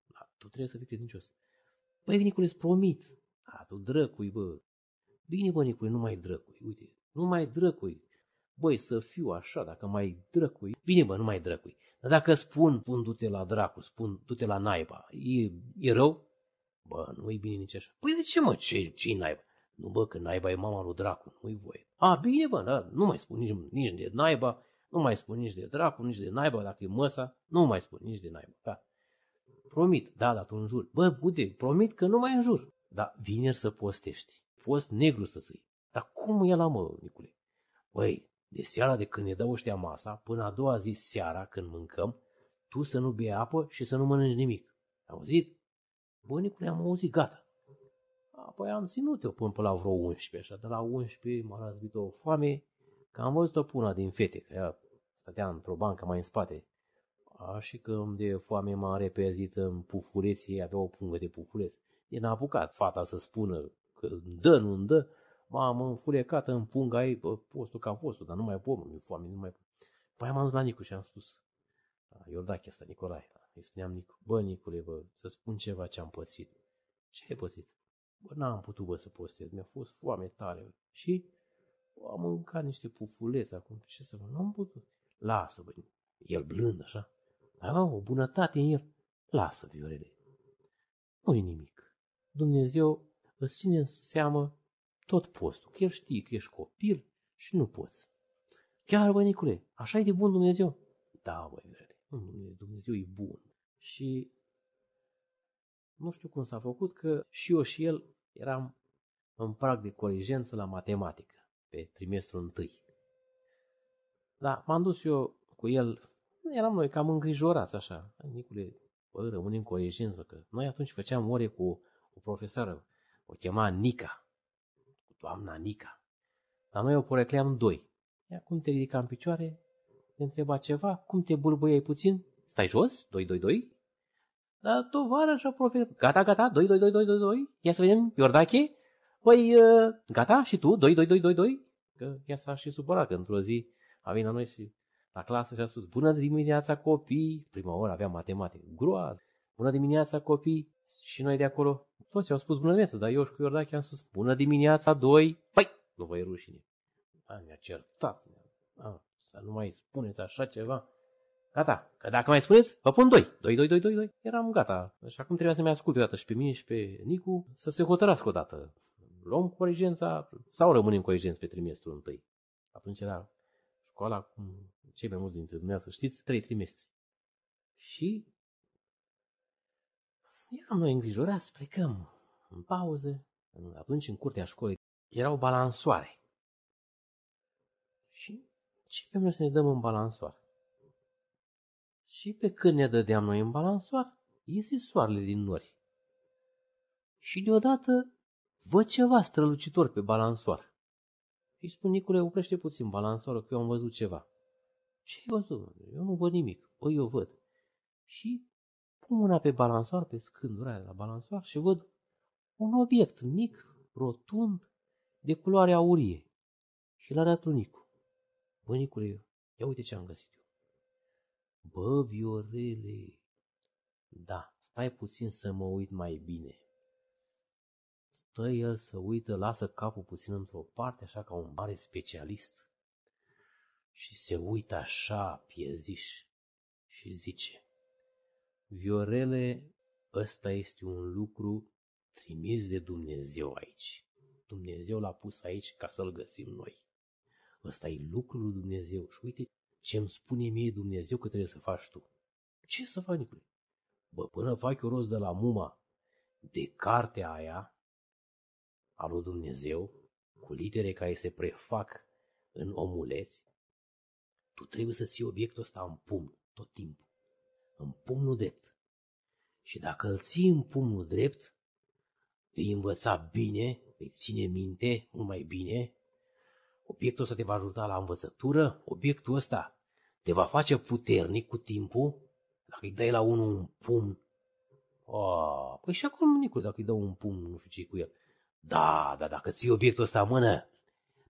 Dar tu trebuie să fii credincios. Păi, Vinicule, îți promit. A, tu drăcui, bă. Bine, bă, Nicule, nu mai drăcui. Uite, nu mai drăcui. Băi, să fiu așa, dacă mai drăcui. Bine, bă, nu mai drăcui. Dar dacă spun, pun du-te la dracu, spun du-te la naiba, e, e rău? Bă, nu e bine nici așa. Păi de ce, mă, ce, ce naiba? Nu, bă, că naiba e mama lui dracu, nu-i voie. A, bine, bă, da, nu mai spun nici, nici de naiba, nu mai spun nici de dracu, nici de naiba, dacă e măsa, nu mai spun nici de naiba. Da. Promit, da, dar tu înjur. Bă, bude, promit că nu mai înjur. Dar vineri să postești. Post negru să ții. Dar cum e la mă, Nicule? Băi, de seara de când ne dau ăștia masa, până a doua zi seara, când mâncăm, tu să nu bei apă și să nu mănânci nimic. Ai auzit? Bă, Nicule, am auzit, gata. Apoi am ținut-o până pe la vreo 11, așa, de la 11 m-a răzbit o foame, că am văzut-o puna din fete, că ea stătea într-o bancă mai în spate. A, și că de foame m-a repezit în pufuleții, avea o pungă de pufuleț. E n-a apucat fata să spună că dă, nu dă. M-am înfulecat în punga ei, bă, postul ca postul, dar nu mai pot, mi-e foame, nu mai pot. Păi am dus la Nicu și am spus, Iordache asta, Nicolae, da. îi spuneam Nicu, bă, Nicule, bă, să spun ceva ce am pățit. Ce ai pățit? Bă, n-am putut, bă, să postez, mi-a fost foame tare. Bă. Și bă, am mâncat niște pufuleți acum, ce să mă, n-am putut. Lasă, bă, el blând, așa. Avea o bunătate în el. Lasă, Viorele. Nu-i nimic. Dumnezeu îți ține în seamă tot postul, că El știe că ești copil și nu poți. Chiar, bă, Nicule, așa e de bun Dumnezeu? Da, băi, Dumnezeu, Dumnezeu e bun. Și nu știu cum s-a făcut, că și eu și el eram în prag de corigență la matematică, pe trimestrul întâi. Da, m-am dus eu cu el, eram noi cam îngrijorați așa. Nicule, bă, rămânem corigență, că noi atunci făceam ore cu o profesoară, o chema Nica, cu doamna Nica. Dar noi o porecleam doi. Ea cum te ridica în picioare, te întreba ceva, cum te bulbăiai puțin, stai jos, doi, doi, doi. Dar tovarășa profesor, gata, gata, doi, doi, doi, doi, doi, doi, ia să vedem, Iordache, păi, uh, gata, și tu, doi, doi, doi, doi, doi. Că ea s-a și supărat că într-o zi a venit la noi și la clasă și a spus, bună dimineața copii, prima oră aveam matematică, groază, bună dimineața copii, și noi de acolo, toți au spus bună dimineața, dar eu și cu Iordache am spus, bună dimineața, doi, păi, nu vă e rușine. A, mi-a certat, a, să nu mai spuneți așa ceva. Gata, că dacă mai spuneți, vă pun doi. Doi, doi, doi, doi, doi. Eram gata. Și acum trebuia să-mi asculte o dată și pe mine și pe Nicu să se hotărască o dată. Luăm corigența sau rămânem corigenți pe trimestrul întâi. Atunci era școala, cum cei mai mulți dintre dumneavoastră știți, trei trimestri. Și eram noi îngrijorați, plecăm în pauză. Atunci, în curtea școlii, erau balansoare. Și începem noi să ne dăm în balansoar. Și pe când ne dădeam noi în balansoar, iese soarele din nori. Și deodată văd ceva strălucitor pe balansoar. Și spun, Nicule, oprește puțin balansoarul, că eu am văzut ceva. Ce ai văzut? Eu nu văd nimic. Păi eu văd. Și pun mâna pe balansoar, pe scândura de la balansoar și văd un obiect mic, rotund, de culoare aurie. Și l arăt lui Nicu. Bă, Nicule, ia uite ce am găsit eu. Bă, Viorele, da, stai puțin să mă uit mai bine. Stă el să uită, lasă capul puțin într-o parte, așa ca un mare specialist. Și se uită așa, pieziș, și zice, Viorele, ăsta este un lucru trimis de Dumnezeu aici. Dumnezeu l-a pus aici ca să-l găsim noi. Ăsta e lucrul lui Dumnezeu. Și uite ce îmi spune mie Dumnezeu că trebuie să faci tu. Ce să fac, Nicule? Bă, până fac eu rost de la muma de cartea aia a lui Dumnezeu, cu litere care se prefac în omuleți, tu trebuie să ții obiectul ăsta în pumn tot timpul. În pumnul drept. Și dacă îl ții în pumnul drept, vei învăța bine, vei ține minte mult mai bine Obiectul ăsta te va ajuta la învățătură, obiectul ăsta te va face puternic cu timpul, dacă îi dai la unul un pumn. Oh, păi și acum, Nicul, dacă îi dau un pumn, nu știu ce cu el. Da, da, dacă ții obiectul ăsta în mână,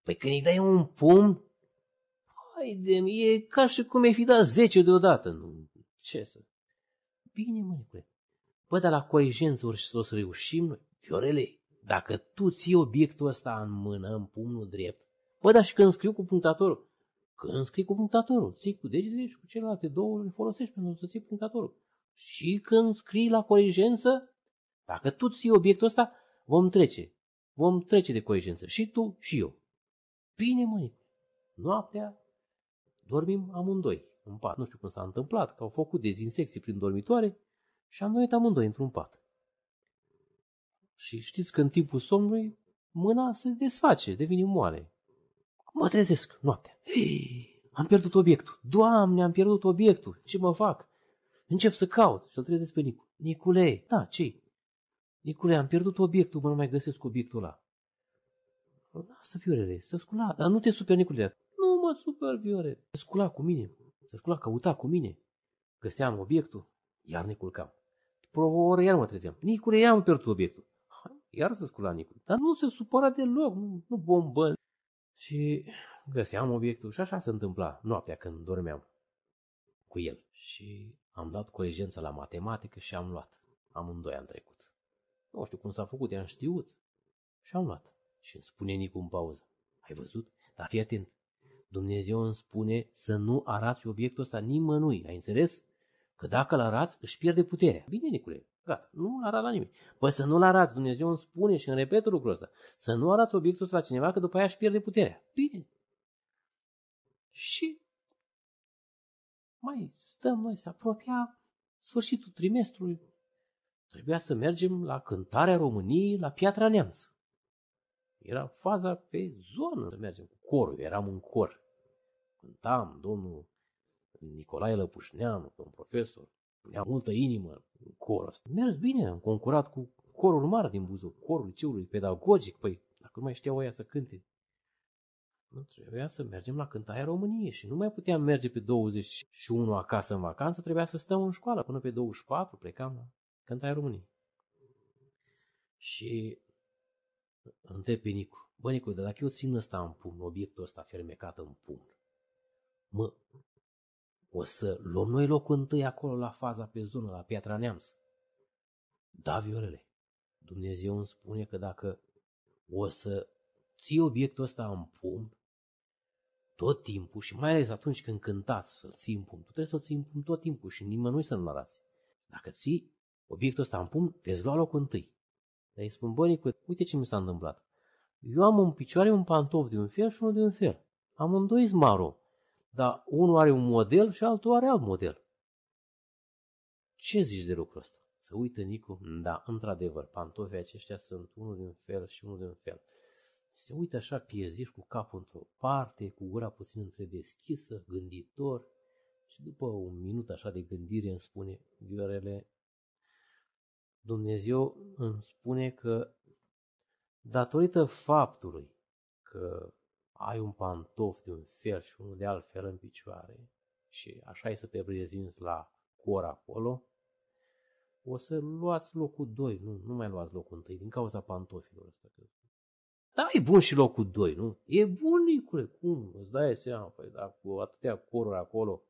păi când îi dai un pumn, hai de e ca și cum ai fi dat 10 deodată. Nu, ce să... Bine, mă, Nicule. Bă, dar la corigență ori să o să reușim noi. Fiorele, dacă tu ții obiectul ăsta în mână, în pumnul drept, Bă, dar și când scriu cu punctatorul? Când scrii cu punctatorul, ții cu degetele și cu celelalte două le folosești pentru să ții punctatorul. Și când scrii la corigență, dacă tu ții obiectul ăsta, vom trece. Vom trece de corigență. Și tu și eu. Bine, măi. Noaptea dormim amândoi în pat. Nu știu cum s-a întâmplat, că au făcut dezinsecții prin dormitoare și am dormit amândoi într-un pat. Și știți că în timpul somnului mâna se desface, devine moale. Mă trezesc noaptea. Hei, am pierdut obiectul. Doamne, am pierdut obiectul. Ce mă fac? Încep să caut și-l trezesc pe Nicu. Nicule, da, ce Nicule, am pierdut obiectul, mă nu mai găsesc obiectul ăla. Lasă, Viorele, să scula. Dar nu te super, Nicule. Nu mă super, Viore. Să scula cu mine. Să scula, căuta cu mine. Găseam obiectul, iar ne culcam. După o oră iar mă trezeam. Nicule, i-am pierdut obiectul. Iar să scula Nicule. Dar nu se supăra deloc, nu, nu bombă, și găseam obiectul și așa se întâmpla noaptea când dormeam cu el. Și am dat corigența la matematică și am luat. Amândoi am trecut. Nu știu cum s-a făcut, i-am știut. Și am luat. Și îmi spune Nicu în pauză. Ai văzut? Dar fii atent. Dumnezeu îmi spune să nu arați obiectul ăsta nimănui. Ai înțeles? Că dacă îl arați, își pierde puterea. Bine, Nicule, Gata, nu arată la nimeni. Păi să nu-l arați, Dumnezeu îmi spune și îmi repet lucrul ăsta. Să nu arați obiectul ăsta la cineva, că după aia își pierde puterea. Bine. Și mai stăm noi, se apropia sfârșitul trimestrului. Trebuia să mergem la cântarea României la Piatra Neamț. Era faza pe zonă să mergem cu corul. Eram în cor. Cântam, domnul Nicolae Lăpușneanu, un profesor, punea multă inimă în corul ăsta. Mers bine, am concurat cu corul mare din Buzău, corul liceului pedagogic. Păi, dacă nu mai știau ăia să cânte, nu trebuia să mergem la cântaia României și nu mai puteam merge pe 21 acasă în vacanță, trebuia să stăm în școală până pe 24, plecam la cântaia României. Și întreb pe Nicu, bă Nicu, dar dacă eu țin ăsta în pumn, obiectul ăsta fermecat în pumn, mă, o să luăm noi locul întâi acolo la faza pe zonă, la Piatra Neamț. Da, Viorele, Dumnezeu îmi spune că dacă o să ții obiectul ăsta în pumn, tot timpul și mai ales atunci când cântați să-l ții în pumn, tu trebuie să-l ții în pumn tot timpul și nimănui să nu-l arăți. Dacă ții obiectul ăsta în pumn, veți lua locul întâi. Dar îi spun, bănicu, uite ce mi s-a întâmplat. Eu am în picioare un pantof de un fel și unul de un fel. Am un doi maro, dar unul are un model și altul are alt model. Ce zici de lucrul ăsta? Să uită Nicu, da, într-adevăr, pantofii aceștia sunt unul de un fel și unul de un fel. Se uită așa pieziș cu capul într-o parte, cu gura puțin întredeschisă, gânditor, și după un minut așa de gândire îmi spune, Viorele, Dumnezeu îmi spune că datorită faptului că ai un pantof de un fel și unul de alt fel în picioare și așa e să te prezinți la cor acolo, o să luați locul 2, nu, nu mai luați locul 1 din cauza pantofilor ăsta. Da, e bun și locul 2, nu? E bun, Nicule, cum? Îți dai seama, păi, dar cu atâtea coruri acolo,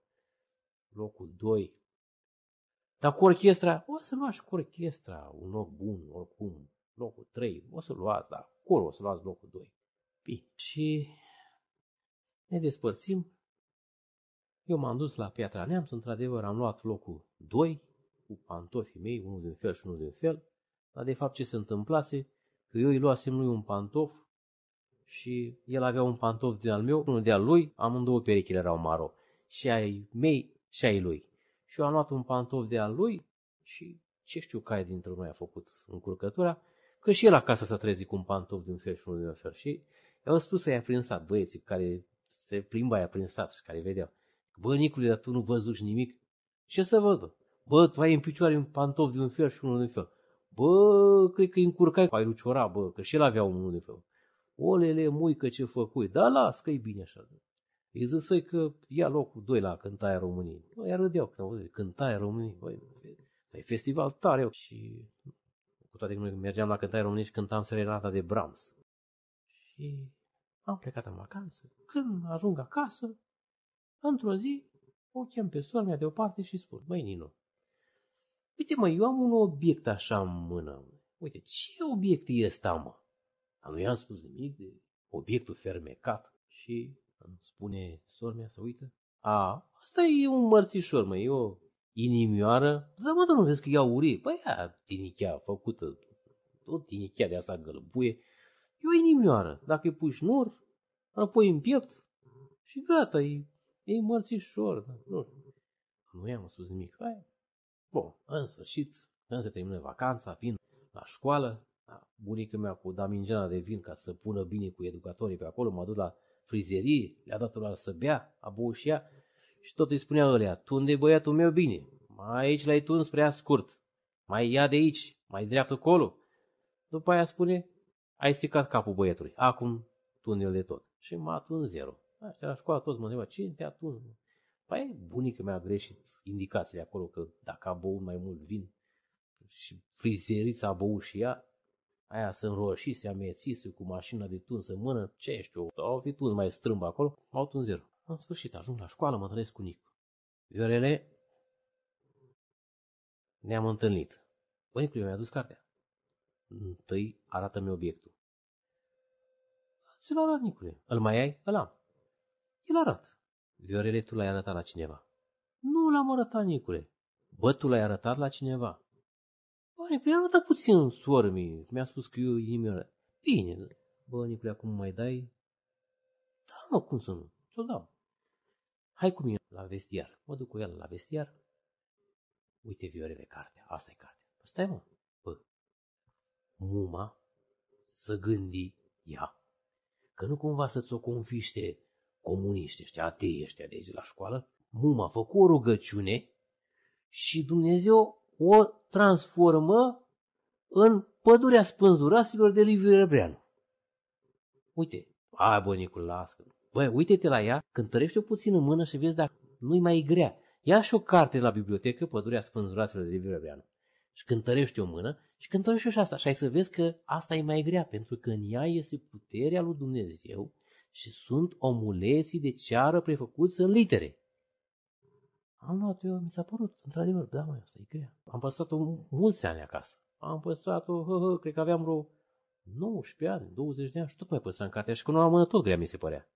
locul 2. Dar cu orchestra, o să luați și cu orchestra un loc bun, oricum, locul 3, o să luați, dar corul o să luați locul 2. Bine. Și ne despărțim. Eu m-am dus la Piatra Neamț, într-adevăr am luat locul 2 cu pantofii mei, unul de un fel și unul de un fel, dar de fapt ce se întâmplase, că eu îi luasem lui un pantof și el avea un pantof de al meu, unul de al lui, amândouă perechile erau maro, și ai mei și ai lui. Și eu am luat un pantof de al lui și ce știu care dintre noi a făcut încurcătura, că și el acasă s-a trezit cu un pantof de un fel și unul de un fel. Și eu spus să-i prin sat, băieții care se plimba aia prin sat și care vedeau. Bă, Nicule, dar tu nu văzuși nimic? Ce să văd? Bă, tu ai în picioare un pantof de un fel și unul de un fel. Bă, cred că îi încurcai cu ciora, bă, că și el avea unul de fel. Olele, muică, ce făcui. Da, las, că e bine așa. Îi zis că ia locul 2 la Cântaia României. Bă, iar râdeau când auzi, Cântaia României. Băi, e festival tare. Și cu toate că noi mergeam la Cântaia României și cântam serenata de Brahms. Și am plecat în vacanță. Când ajung acasă, într-o zi, o chem pe sora mea deoparte și spun, băi, Nino, Uite mă, eu am un obiect așa în mână. Uite, ce obiect e ăsta, mă? Dar nu i-am spus nimic de obiectul fermecat. Și îmi spune sora mea să uită. A, asta e un mărțișor, mă, e o inimioară. Dar mă, nu vezi că e aurie? Păi ea, tinichea făcută, tot tinichea de asta gălbuie. E o inimioară. Dacă îi pui șnur, îl pui în piept și gata, e, e mărțișor. Nu, nu i-am spus nimic. Hai, Bun, în sfârșit, când se termină vacanța, vin la școală, bunica mea cu damingena de vin ca să pună bine cu educatorii pe acolo, m-a dus la frizerie, le-a dat la să bea, a băut și ea, și tot îi spunea ălea, tunde băiatul meu bine, mai aici l-ai tuns prea scurt, mai ia de aici, mai dreaptă colo. După aia spune, ai stricat capul băiatului, acum tunde el de tot. Și m-a tuns zero. Așa la școală toți mă întreabă, cine te-a tuns? Păi bunica mea a greșit indicațiile acolo că dacă a băut mai mult vin și frizerița a băut și ea, aia se înroșise, amețise cu mașina de tuns în mână, ce știu, au fi tuns mai strâmb acolo, au tuns zero. În sfârșit, ajung la școală, mă întâlnesc cu Nicu. Viorele, ne-am întâlnit. Bănicul mi-a dus cartea. Întâi arată-mi obiectul. Ți-l arăt, Nicule. Îl mai ai? Îl am. El arată. Viorele, tu l-ai arătat la cineva. Nu l-am arătat, Nicule. Bă, tu l-ai arătat la cineva. Bă, Nicule, i-am arătat puțin sormii. Mi-a spus că eu inimioară. Bine, bă, Nicule, acum mai dai? Da, mă, cum să nu? Ți-o dau. Hai cu mine la vestiar. Mă duc cu el la vestiar. Uite, Viorele, cartea. Asta e cartea. Stai, mă. Bă, muma să gândi ea, că nu cumva să-ți o confiște comuniști ăștia, atei ăștia de aici la școală. Muma a făcut o rugăciune și Dumnezeu o transformă în pădurea spânzuraților de Liviu Rebreanu. Uite, hai bă, Nicul, lasă. Băi, uite-te la ea, cântărește-o puțin în mână și vezi dacă nu-i mai grea. Ia și o carte la bibliotecă, Pădurea Spânzuraților de Liviu Rebreanu. Și cântărește o mână și cântărește și asta. Și ai să vezi că asta e mai grea, pentru că în ea este puterea lui Dumnezeu și sunt omuleții de ceară prefăcuți în litere. Am luat eu, mi s-a părut, într-adevăr, da, mai asta e grea. Am păstrat-o mulți ani acasă. Am păstrat-o, hă, hă, cred că aveam vreo 19 ani, 20 de ani și tot mai păstram cartea și cu noua mână tot grea mi se părea.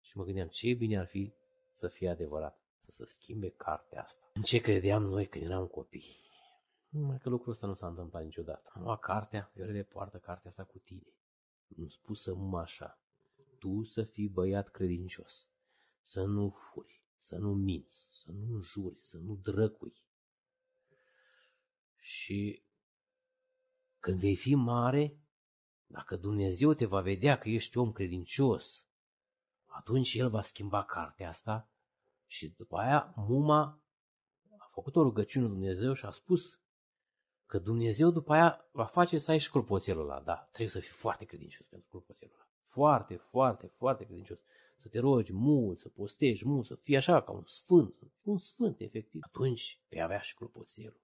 Și mă gândeam ce bine ar fi să fie adevărat, să se schimbe cartea asta. În ce credeam noi când eram copii? Numai că lucrul ăsta nu s-a întâmplat niciodată. Am luat cartea, Viorele poartă cartea asta cu tine. Nu spusă mă așa, tu să fii băiat credincios, să nu furi, să nu minți, să nu înjuri, să nu drăcui. Și când vei fi mare, dacă Dumnezeu te va vedea că ești om credincios, atunci El va schimba cartea asta și după aia muma a făcut o rugăciune Dumnezeu și a spus că Dumnezeu după aia va face să ai și clopoțelul ăla. Da, trebuie să fii foarte credincios pentru clopoțelul ăla. Foarte, foarte, foarte credincios. Să te rogi mult, să postești mult, să fii așa ca un sfânt, un sfânt efectiv. Atunci vei avea și clopoțelul.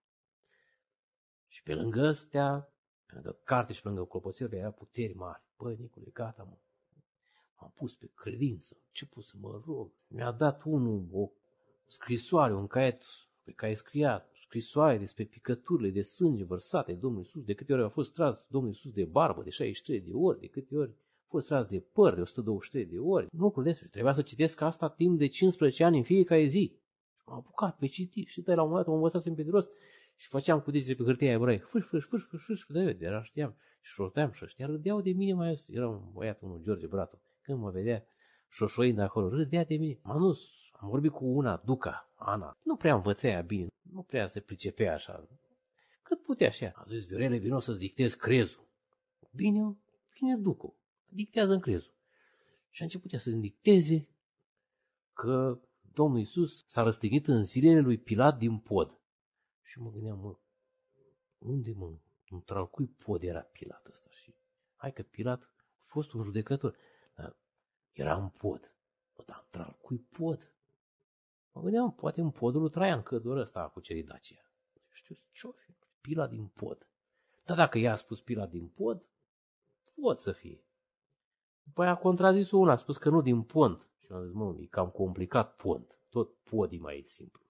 Și pe lângă astea, pe lângă carte și pe lângă clopoțel, vei avea puteri mari. Băi, Nicule, gata, mă. Am pus pe credință, am început să mă rog. Mi-a dat unul o scrisoare, un caiet pe care scria scrisoare despre picăturile de sânge vărsate Domnul Iisus, de câte ori a fost tras Domnul Iisus de barbă de 63 de ori, de câte ori a fost tras de păr de 123 de ori. Lucrul despre. Trebuia să citesc asta timp de 15 ani în fiecare zi. Am apucat pe citit și la un moment dat am învățat pe de rost și făceam cu degetele pe hârtia ebrei. Fâș, fâș, fâș, fâș, fâș, de era știam. Și șorteam și ăștia râdeau de mine mai ales. Era un băiat, unul George Bratu. Când mă vedea șoșoind acolo, râdea de mine. M-am dus, am vorbit cu una, Duca, Ana. Nu prea învăța ea bine, nu prea se pricepea așa. Cât putea așa. A zis, Viorele, vino să-ți dictez crezul. Bine, bine, Ducu, dictează în crezul. Și a început ea să-mi dicteze că Domnul Iisus s-a răstignit în zilele lui Pilat din pod. Și mă gândeam, mă, unde mă, într-al cui pod era Pilat ăsta? Și hai că Pilat a fost un judecător, dar era în pod. Bă, dar într-al cui pod? Mă gândeam, poate în podul lui Traian Cădur ăsta a cucerit Dacia. Știu ce-o fi, pila din pod. Dar dacă ea a spus pila din pod, pot să fie. După aia a contrazis una, a spus că nu din pont. Și am zis, mă, e cam complicat pont. Tot pod e mai simplu.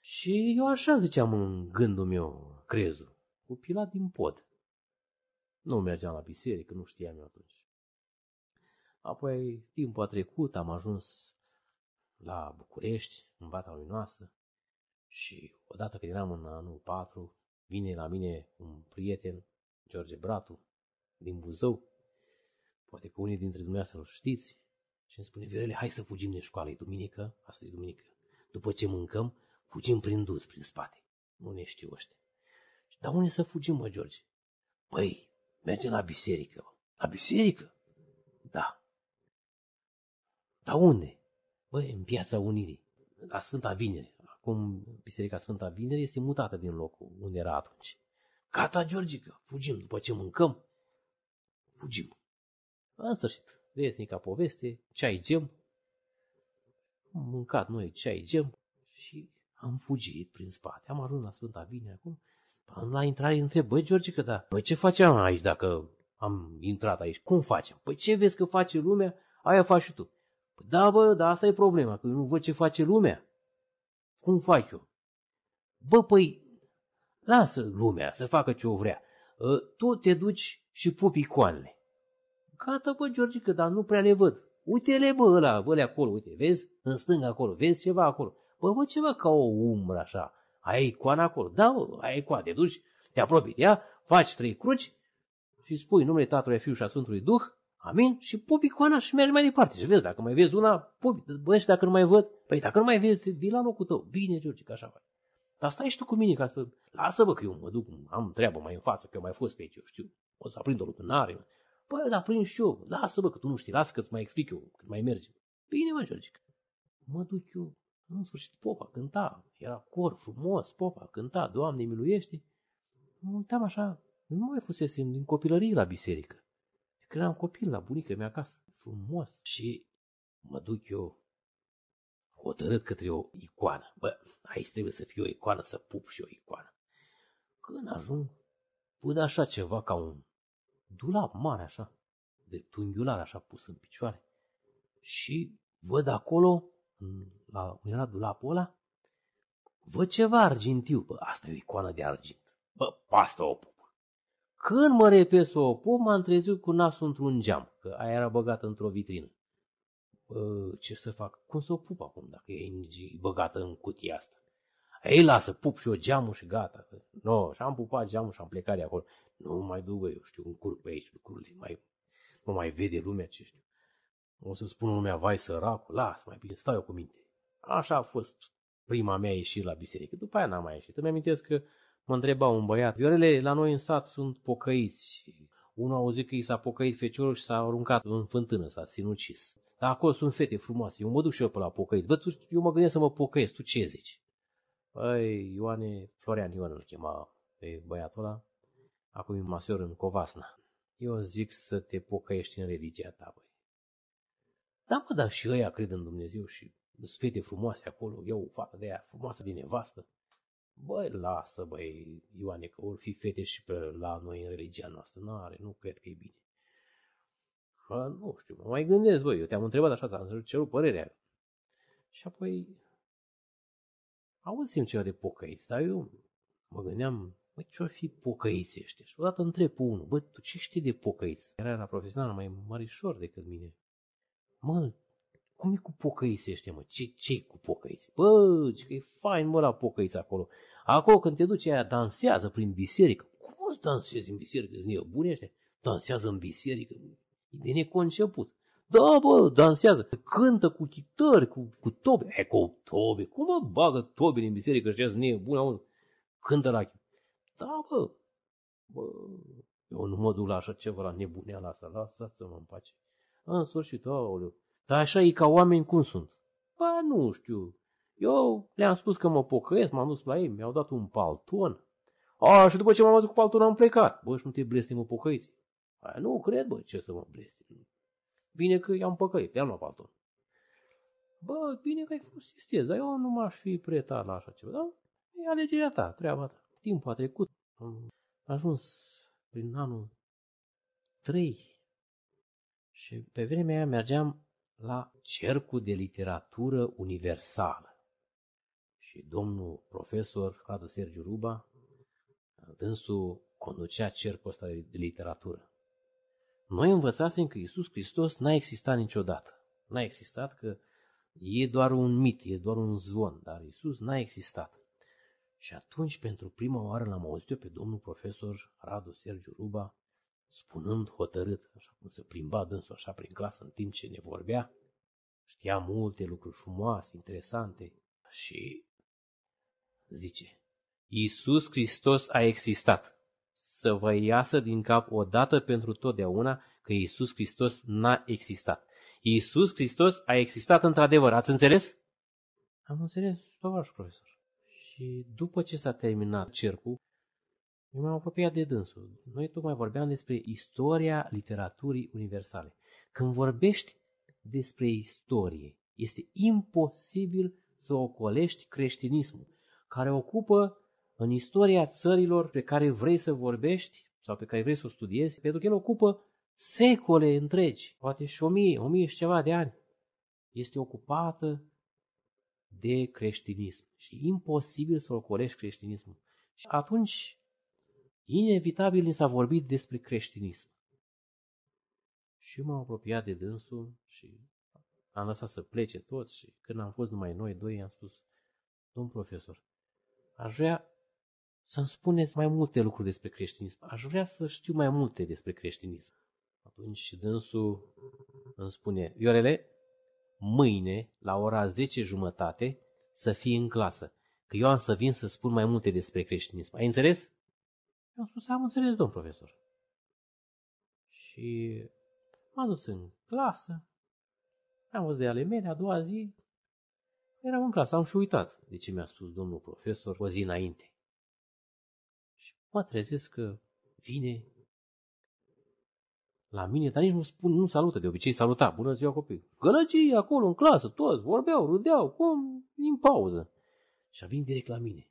Și eu așa ziceam în gândul meu, crezul, cu pila din pod. Nu mergeam la biserică, nu știam eu atunci. Apoi timpul a trecut, am ajuns la București, în Vata Luminoasă, și odată când eram în anul 4, vine la mine un prieten, George Bratu, din Buzău, poate că unii dintre dumneavoastră îl știți, și îmi spune, Virele, hai să fugim de școală, e duminică, asta e duminică. După ce mâncăm, fugim prin dus, prin spate. Nu ne știu ăștia. Dar unde să fugim, mă, George? Păi, mergem la biserică. La biserică? Da. Dar unde? Băi, în piața Unirii, la Sfânta Vinere. Acum Biserica Sfânta Vinere este mutată din locul unde era atunci. Gata, Georgica, fugim după ce mâncăm. Fugim. În sfârșit, vesnica poveste, ceai gem. Am mâncat noi ceai gem și am fugit prin spate. Am ajuns la Sfânta Vinere acum. La intrare întreb, băi, Georgica, da, băi, ce facem aici dacă am intrat aici? Cum facem? Păi ce vezi că face lumea, aia faci și tu. Păi da, bă, dar asta e problema, că eu nu văd ce face lumea. Cum fac eu? Bă, păi, lasă lumea să facă ce o vrea. Ă, tu te duci și pupi icoanele. Gata, bă, Georgică, dar nu prea le văd. Uite-le, bă, ăla, bă, acolo, uite, vezi? În stânga acolo, vezi ceva acolo. Bă, bă, ceva ca o umbră așa. Ai icoana acolo. Da, bă, ai icoana, te duci, te apropii de ea, faci trei cruci și spui numele Tatălui, Fiului și a Sfântului Duh Amin? Și pupi icoana și mergi mai departe. Și vezi, dacă mai vezi una, pupi. Bă, și dacă nu mai văd, păi dacă nu mai vezi, vii la locul tău. Bine, George, că așa faci. Dar stai și tu cu mine ca să... Lasă, bă, că eu mă duc, am treabă mai în față, că eu mai fost pe aici, eu știu. O să aprind o lucrare. Păi, dar prind și eu. Lasă, bă, că tu nu știi. Lasă că-ți mai explic eu când mai mergi. Bine, mă, George. Mă duc eu. În sfârșit, popa cânta. Era cor frumos, popa cânta. Doamne, miluiește. Mă uitam așa. Nu mai fusesem din copilărie la biserică. Când eram copil la bunica mea acasă. Frumos. Și mă duc eu hotărât către o icoană. Bă, aici trebuie să fie o icoană, să pup și o icoană. Când ajung, văd așa ceva ca un dulap mare așa, de tunghiular așa pus în picioare. Și văd acolo, la, era dulapul ăla, văd ceva argintiu. Bă, asta e o icoană de argint. Bă, asta o pup. Când mă repet să o pup, m-am trezit cu nasul într-un geam, că aia era băgată într-o vitrină. Bă, ce să fac? Cum să o pup acum dacă e băgată în cutia asta? Ei, lasă, pup și o geamul și gata. No, și am pupat geamul și am plecat de acolo. Nu mai duc, eu știu, un curc pe aici lucrurile. Mai, nu mai vede lumea ce știu. O să spună lumea, vai săracul, las, mai bine, stau eu cu minte. Așa a fost prima mea ieșire la biserică. După aia n-am mai ieșit. Îmi amintesc că mă întreba un băiat, viorele la noi în sat sunt pocăiți. Unul a auzit că i s-a pocăit feciorul și s-a aruncat în fântână, s-a sinucis. Dar acolo sunt fete frumoase. Eu mă duc și eu pe la pocăiți. Bă, tu, eu mă gândesc să mă pocăiesc. Tu ce zici? Păi, Ioane, Florian Ioan îl chema pe băiatul ăla. Acum e masior în Covasna. Eu zic să te pocăiești în religia ta, băi. Da, mă, dar și ăia cred în Dumnezeu și sunt fete frumoase acolo. Eu o fată de aia frumoasă din nevastă. Băi, lasă, băi, Ioane, că vor fi fete și pe la noi în religia noastră. Nu are, nu cred că e bine. Bă, nu știu, mă mai gândesc, băi, eu te-am întrebat așa, ți-am cerut părerea. Și apoi auzim ceva de pocăiți, dar eu mă gândeam, băi, ce-or fi pocăiți ăștia? Și odată întreb pe unul, bă, tu ce știi de pocăiți? Era la profesional mai mărișor decât mine. Mă, cum e cu pocăiți ăștia, mă? Ce, ce cu pocăiți? Bă, ce că e fain, mă, la pocăiți acolo. Acolo când te duci, aia dansează prin biserică. Cum o să dansezi în biserică? Sunt bune ăștia? Dansează în biserică? E de neconceput. Da, bă, dansează. Cântă cu chitări, cu, cu tobe. E, cu tobe. Cum mă bagă tobe în biserică ăștia sunt nebuni, auzi? Cântă la Da, bă. Bă, eu nu mă duc la așa ceva, la nebuneala asta. Lăsați-mă în pace. În sfârșit, aoleu. Dar așa e ca oameni cum sunt. Bă, nu știu. Eu le-am spus că mă pocăiesc, m-am dus la ei, mi-au dat un palton. A, și după ce m-am văzut cu palton am plecat. Bă, și nu te blestemă pocăiți. Aia nu cred, bă, ce să mă blestem. Bine că i-am păcălit, i-am luat palton. Bă, bine că ai fost sistez, dar eu nu m-aș fi pretat la așa ceva, da? E alegerea ta, treaba ta. Timpul a trecut, am ajuns prin anul 3 și pe vremea aia mergeam la Cercul de Literatură Universală. Și domnul profesor Radu Sergiu Ruba, dânsul conducea cercul ăsta de literatură. Noi învățasem că Isus Hristos n-a existat niciodată. N-a existat că e doar un mit, e doar un zvon, dar Isus n-a existat. Și atunci, pentru prima oară, l-am auzit eu pe domnul profesor Radu Sergiu Ruba, spunând hotărât, așa cum se plimba dânsul așa prin clasă în timp ce ne vorbea, știa multe lucruri frumoase, interesante și zice, Iisus Hristos a existat. Să vă iasă din cap odată pentru totdeauna că Iisus Hristos n-a existat. Iisus Hristos a existat într-adevăr. Ați înțeles? Am înțeles, tovarăș profesor. Și după ce s-a terminat cercul, eu m-am apropiat de dânsul. Noi tocmai vorbeam despre istoria literaturii universale. Când vorbești despre istorie, este imposibil să ocolești creștinismul, care ocupă în istoria țărilor pe care vrei să vorbești sau pe care vrei să o studiezi, pentru că el ocupă secole întregi, poate și o mie, o mie și ceva de ani. Este ocupată de creștinism și imposibil să ocolești creștinismul. Și atunci Inevitabil ni s-a vorbit despre creștinism. Și m-am apropiat de dânsul și am lăsat să plece toți și când am fost numai noi doi, am spus, domn profesor, aș vrea să-mi spuneți mai multe lucruri despre creștinism. Aș vrea să știu mai multe despre creștinism. Atunci dânsul îmi spune, Viorele, mâine, la ora 10 jumătate, să fii în clasă, că eu am să vin să spun mai multe despre creștinism. Ai înțeles? am spus, am înțeles, domn profesor. Și Și m-am dus în clasă, am văzut de ale mele, a doua zi, eram în clasă, am și uitat de ce mi-a spus domnul profesor o zi înainte. Și mă trezesc că vine la mine, dar nici nu spun, nu salută, de obicei saluta, bună ziua copii. Gălăgii acolo în clasă, toți vorbeau, râdeau, cum, în pauză. Și a venit direct la mine.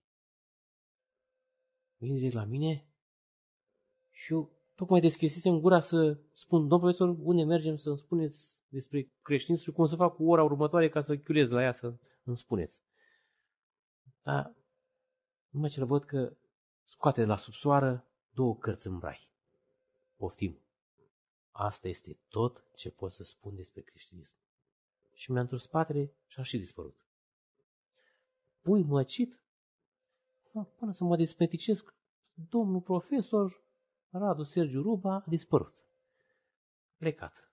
Vine direct la mine și eu tocmai deschisesem gura să spun, domn profesor, unde mergem să-mi spuneți despre creștinism și cum să fac cu ora următoare ca să chiulez la ea să îmi spuneți. Dar numai ce văd că scoate de la subsoară două cărți în brai. Poftim. Asta este tot ce pot să spun despre creștinism. Și mi-a întors spatele și a și dispărut. Pui măcit? Până să mă despeticesc, domnul profesor Radu Sergiu Ruba a dispărut. Plecat.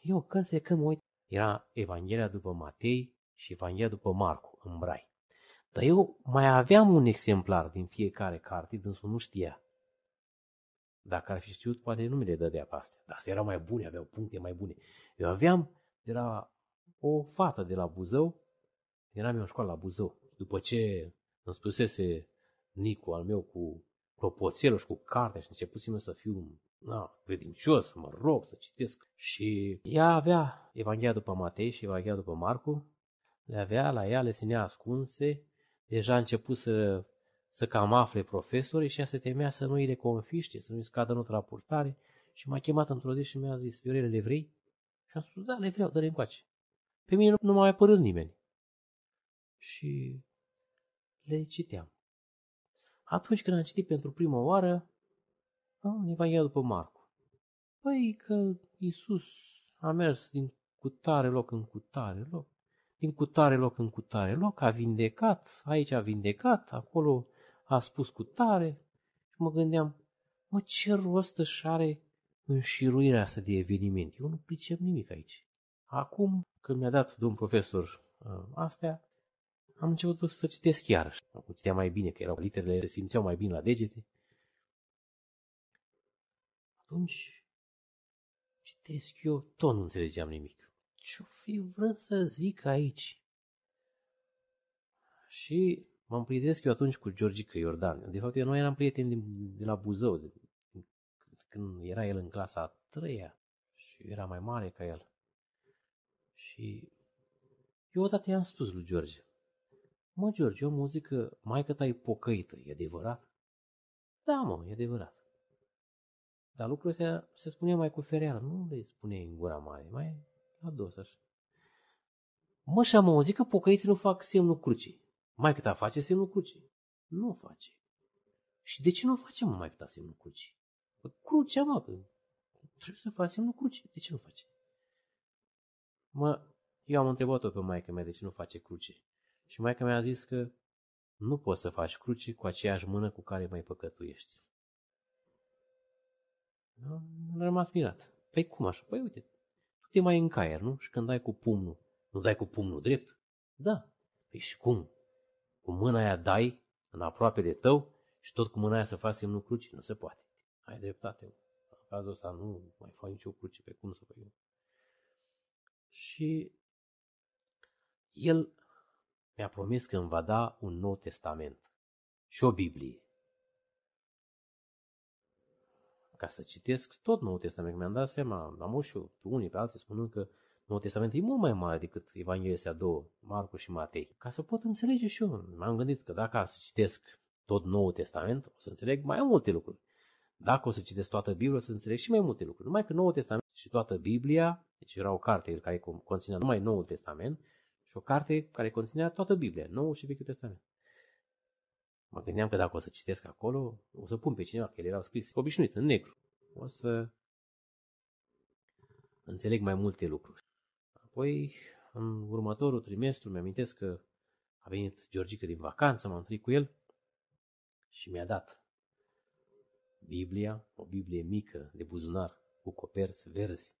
Eu când că mă uit, era Evanghelia după Matei și Evanghelia după Marcu, în brai. Dar eu mai aveam un exemplar din fiecare carte, dânsul nu știa. Dacă ar fi știut, poate nu mi le dădea pe astea. Dar astea erau mai bune, aveau puncte mai bune. Eu aveam de la o fată de la Buzău, eram eu în școală la Buzău. După ce îmi spusese Nicu al meu cu clopoțelul și cu cartea și începusem să fiu na, credincios, mă rog să citesc. Și ea avea Evanghelia după Matei și Evanghelia după Marcu, le avea la ea, le ținea ascunse, deja a început să să cam afle profesorii și ea se temea să nu îi le confiște, să nu îi scadă notă la purtare și m-a chemat într-o zi și mi-a zis, Viorele, le vrei? Și am spus, da, le vreau, dă-le încoace. Pe mine nu, nu m-a mai părât nimeni. Și le citeam. Atunci când am citit pentru prima oară, am Evanghelia după Marcu. Păi că Iisus a mers din cutare loc în cutare loc, din cutare loc în cutare loc, a vindecat, aici a vindecat, acolo a spus cu tare și mă gândeam, mă, ce rost își are înșiruirea asta de evenimente? Eu nu pricep nimic aici. Acum, când mi-a dat domn profesor uh, astea, am început să citesc iarăși. Acum citeam mai bine, că erau literele, se simțeau mai bine la degete. Atunci, citesc eu, tot nu înțelegeam nimic. Ce-o fi vrut să zic aici? Și M-am prietenesc eu atunci cu Georgica Iordan. De fapt, eu nu eram prieten din, de la Buzău, de, când era el în clasa a treia și era mai mare ca el. Și eu odată i-am spus lui George, mă, George, o muzică mai că ai pocăită, e adevărat? Da, mă, e adevărat. Dar lucrul ăsta se spune mai cu fereală, nu le spune în gura mare, mai la dos așa. Mă, și am auzit că pocăiții nu fac semnul crucii. Mai cât a face semnul crucii? Nu face. Și de ce nu facem mai cât semnul crucii? Păi crucea, mă, că trebuie să faci semnul crucii. De ce nu face? Mă, eu am întrebat-o pe maica mea de ce nu face cruce. Și maica mea a zis că nu poți să faci cruce cu aceeași mână cu care mai păcătuiești. Am rămas mirat. Păi cum așa? Păi uite, tu te mai încaier, nu? Și când dai cu pumnul, nu dai cu pumnul drept? Da. Păi și cum? cu mâna aia dai în aproape de tău și tot cu mâna aia să faci semnul crucii. Nu se poate. Ai dreptate. În cazul ăsta nu mai fac nicio cruce pe cum să fac eu. Și el mi-a promis că îmi va da un nou testament și o Biblie. Ca să citesc tot Noul Testament. Mi-am dat seama, am și eu pe unii pe alții spunând că Noul Testament e mult mai mare decât Evanghelia astea două, Marcu și Matei. Ca să pot înțelege și eu, m-am gândit că dacă să citesc tot Noul Testament, o să înțeleg mai multe lucruri. Dacă o să citesc toată Biblia, o să înțeleg și mai multe lucruri. Numai că Noul Testament și toată Biblia, deci era o carte care conținea numai Noul Testament și o carte care conținea toată Biblia, Noul și Vechiul Testament. Mă gândeam că dacă o să citesc acolo, o să pun pe cineva, că ele erau scrise obișnuit, în negru. O să înțeleg mai multe lucruri. Apoi, în următorul trimestru, mi-amintesc că a venit Georgica din vacanță, m-am întâlnit cu el și mi-a dat Biblia, o Biblie mică de buzunar cu coperți verzi.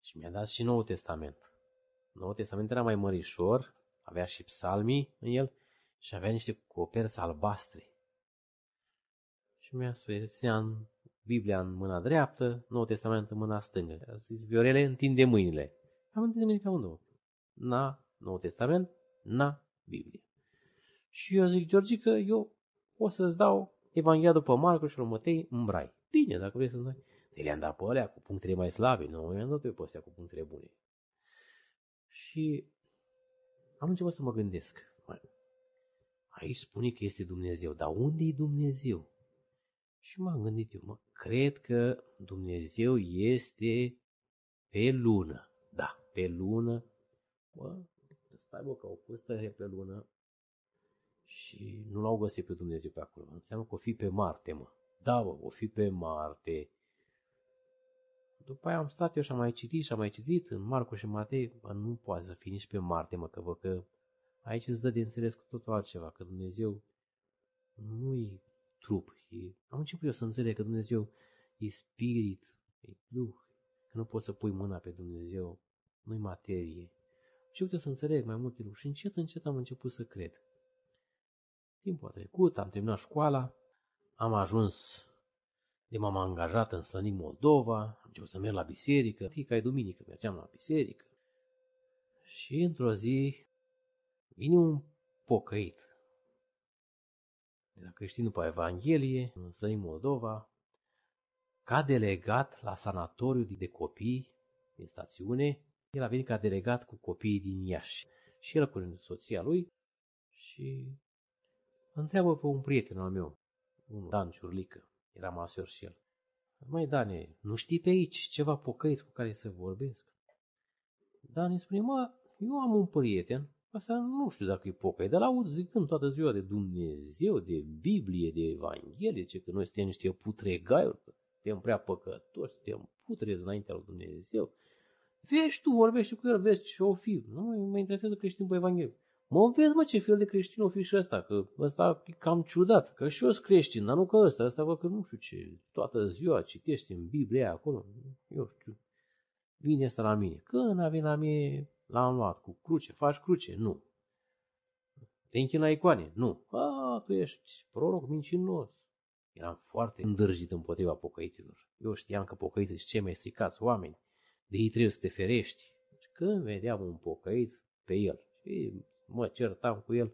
Și mi-a dat și Noul Testament. Noul Testament era mai mărișor, avea și psalmii în el și avea niște coperți albastre. Și mi-a spus, Biblia în mâna dreaptă, Noul Testament în mâna stângă. A zis, Viorele, întinde mâinile. Am întins mâinile ca amândouă. Na, Noul Testament, na, Biblie. Și eu zic, Georgică, eu o să-ți dau Evanghelia după Marcu și Matei în brai. Bine, dacă vrei să-mi dai. Te le-am dat pe alea cu punctele mai slabe, nu i-am dat eu pe astea cu punctele bune. Și am început să mă gândesc. Aici spune că este Dumnezeu, dar unde e Dumnezeu? Și m-am gândit eu, mă, cred că Dumnezeu este pe lună. Da, pe lună. Mă, stai bă, că au pus pe lună și nu l-au găsit pe Dumnezeu pe acolo. Înseamnă că o fi pe Marte, mă. Da, bă, o fi pe Marte. După aia am stat eu și am mai citit și am mai citit în Marcu și Matei, bă, nu poate să fii nici pe Marte, mă, că, bă, că aici îți dă de înțeles cu totul altceva, că Dumnezeu nu-i trup. E... Am început eu să înțeleg că Dumnezeu e spirit, e duh, că nu poți să pui mâna pe Dumnezeu, nu-i materie. Am început eu să înțeleg mai multe lucruri și încet, încet am început să cred. Timpul a trecut, am terminat școala, am ajuns de m-am angajat în Slănic Moldova, am început să merg la biserică, fiecare duminică mergeam la biserică. Și într-o zi vine un pocăit de la creștinul pe Evanghelie, în Slănic Moldova, ca delegat la sanatoriu de copii din stațiune. El a venit ca delegat cu copiii din Iași. Și el cu soția lui și întreabă pe un prieten al meu, un Dan Ciurlică, era masior și el. Mai Dane, nu știi pe aici ceva pocăiți cu care să vorbesc? Dan îi spune, mă, eu am un prieten, asta nu știu dacă e pocăit, dar aud zicând toată ziua de Dumnezeu, de Biblie, de Evanghelie, ce că noi suntem niște putregaiuri, că suntem prea păcătoși, suntem putrezi înaintea lui Dumnezeu. Vezi tu, vorbești cu el, vezi ce o fi. Nu mă interesează creștin pe Evanghelie. Mă vezi, mă, ce fel de creștin o fi și ăsta, că ăsta e cam ciudat, că și eu sunt creștin, dar nu că ăsta, ăsta văd că nu știu ce, toată ziua citești în Biblia acolo, eu știu, vine asta la mine. Când a venit la mine, l-am luat cu cruce, faci cruce? Nu. Te închin la icoane? Nu. A, tu ești proroc mincinos. Eram foarte îndârjit împotriva pocăiților. Eu știam că pocăiții sunt cei mai stricați oameni. De ei trebuie să te ferești. Și când vedeam un pocăit pe el, și mă certam cu el.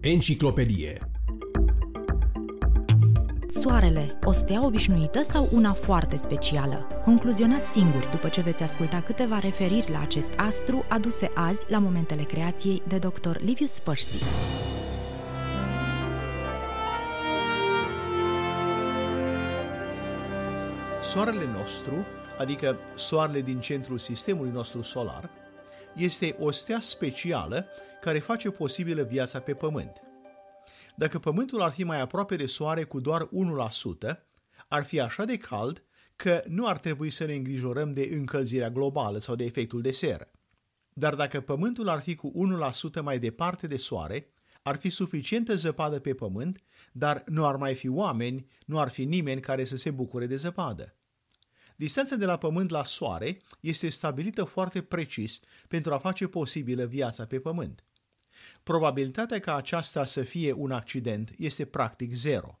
Enciclopedie Soarele, o stea obișnuită sau una foarte specială? Concluzionați singuri după ce veți asculta câteva referiri la acest astru aduse azi la momentele creației de dr. Livius Percy. Soarele nostru adică soarele din centrul sistemului nostru solar, este o stea specială care face posibilă viața pe Pământ. Dacă Pământul ar fi mai aproape de Soare cu doar 1%, ar fi așa de cald că nu ar trebui să ne îngrijorăm de încălzirea globală sau de efectul de seră. Dar dacă Pământul ar fi cu 1% mai departe de Soare, ar fi suficientă zăpadă pe Pământ, dar nu ar mai fi oameni, nu ar fi nimeni care să se bucure de zăpadă. Distanța de la Pământ la Soare este stabilită foarte precis pentru a face posibilă viața pe Pământ. Probabilitatea ca aceasta să fie un accident este practic zero.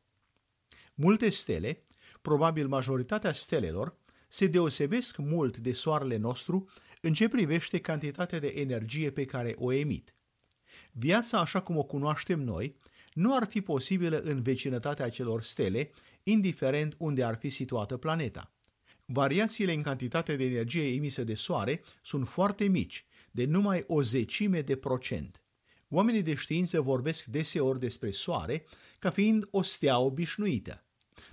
Multe stele, probabil majoritatea stelelor, se deosebesc mult de Soarele nostru în ce privește cantitatea de energie pe care o emit. Viața așa cum o cunoaștem noi nu ar fi posibilă în vecinătatea celor stele, indiferent unde ar fi situată planeta. Variațiile în cantitate de energie emisă de soare sunt foarte mici, de numai o zecime de procent. Oamenii de știință vorbesc deseori despre soare ca fiind o stea obișnuită.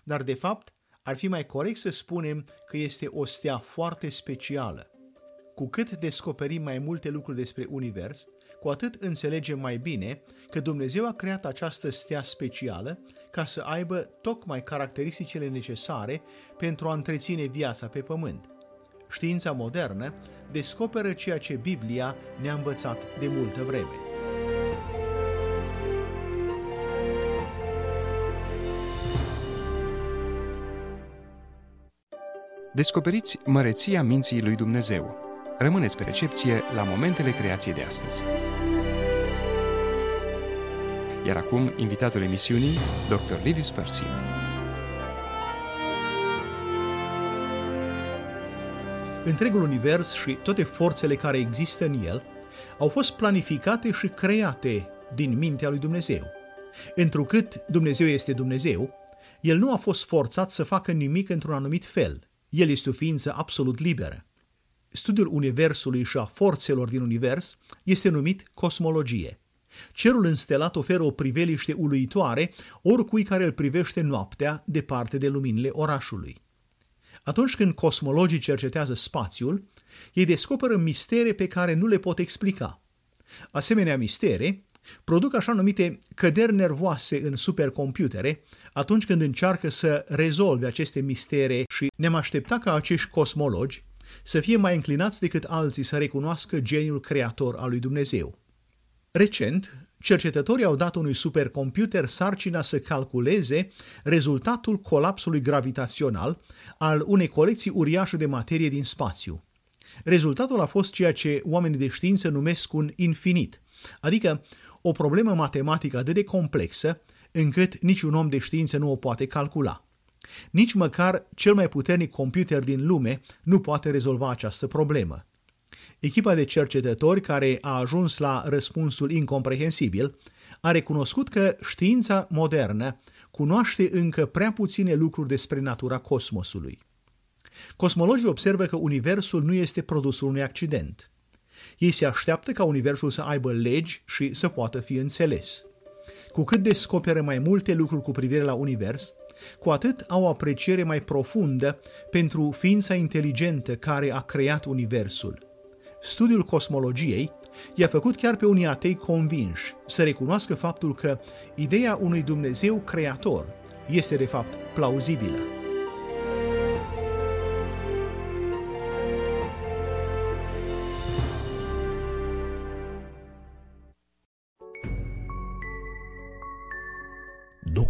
Dar, de fapt, ar fi mai corect să spunem că este o stea foarte specială. Cu cât descoperim mai multe lucruri despre univers, cu atât înțelegem mai bine că Dumnezeu a creat această stea specială ca să aibă tocmai caracteristicile necesare pentru a întreține viața pe pământ. Știința modernă descoperă ceea ce Biblia ne-a învățat de multă vreme. Descoperiți măreția minții lui Dumnezeu. Rămâneți pe recepție la momentele creației de astăzi. Iar acum, invitatul emisiunii, Dr. Livius Percy. Întregul univers și toate forțele care există în el au fost planificate și create din mintea lui Dumnezeu. Întrucât Dumnezeu este Dumnezeu, el nu a fost forțat să facă nimic într-un anumit fel. El este o ființă absolut liberă. Studiul Universului și a forțelor din Univers este numit cosmologie. Cerul înstelat oferă o priveliște uluitoare oricui care îl privește noaptea departe de luminile orașului. Atunci când cosmologii cercetează spațiul, ei descoperă mistere pe care nu le pot explica. Asemenea mistere produc așa numite căderi nervoase în supercomputere atunci când încearcă să rezolve aceste mistere și ne-am aștepta ca acești cosmologi să fie mai înclinați decât alții să recunoască geniul creator al lui Dumnezeu. Recent, cercetătorii au dat unui supercomputer sarcina să calculeze rezultatul colapsului gravitațional al unei colecții uriașe de materie din spațiu. Rezultatul a fost ceea ce oamenii de știință numesc un infinit, adică o problemă matematică atât de complexă încât niciun om de știință nu o poate calcula. Nici măcar cel mai puternic computer din lume nu poate rezolva această problemă. Echipa de cercetători care a ajuns la răspunsul incomprehensibil a recunoscut că știința modernă cunoaște încă prea puține lucruri despre natura cosmosului. Cosmologii observă că Universul nu este produsul unui accident. Ei se așteaptă ca Universul să aibă legi și să poată fi înțeles. Cu cât descoperă mai multe lucruri cu privire la Univers, cu atât au o apreciere mai profundă pentru ființa inteligentă care a creat Universul. Studiul cosmologiei i-a făcut chiar pe unii atei convinși să recunoască faptul că ideea unui Dumnezeu creator este de fapt plauzibilă.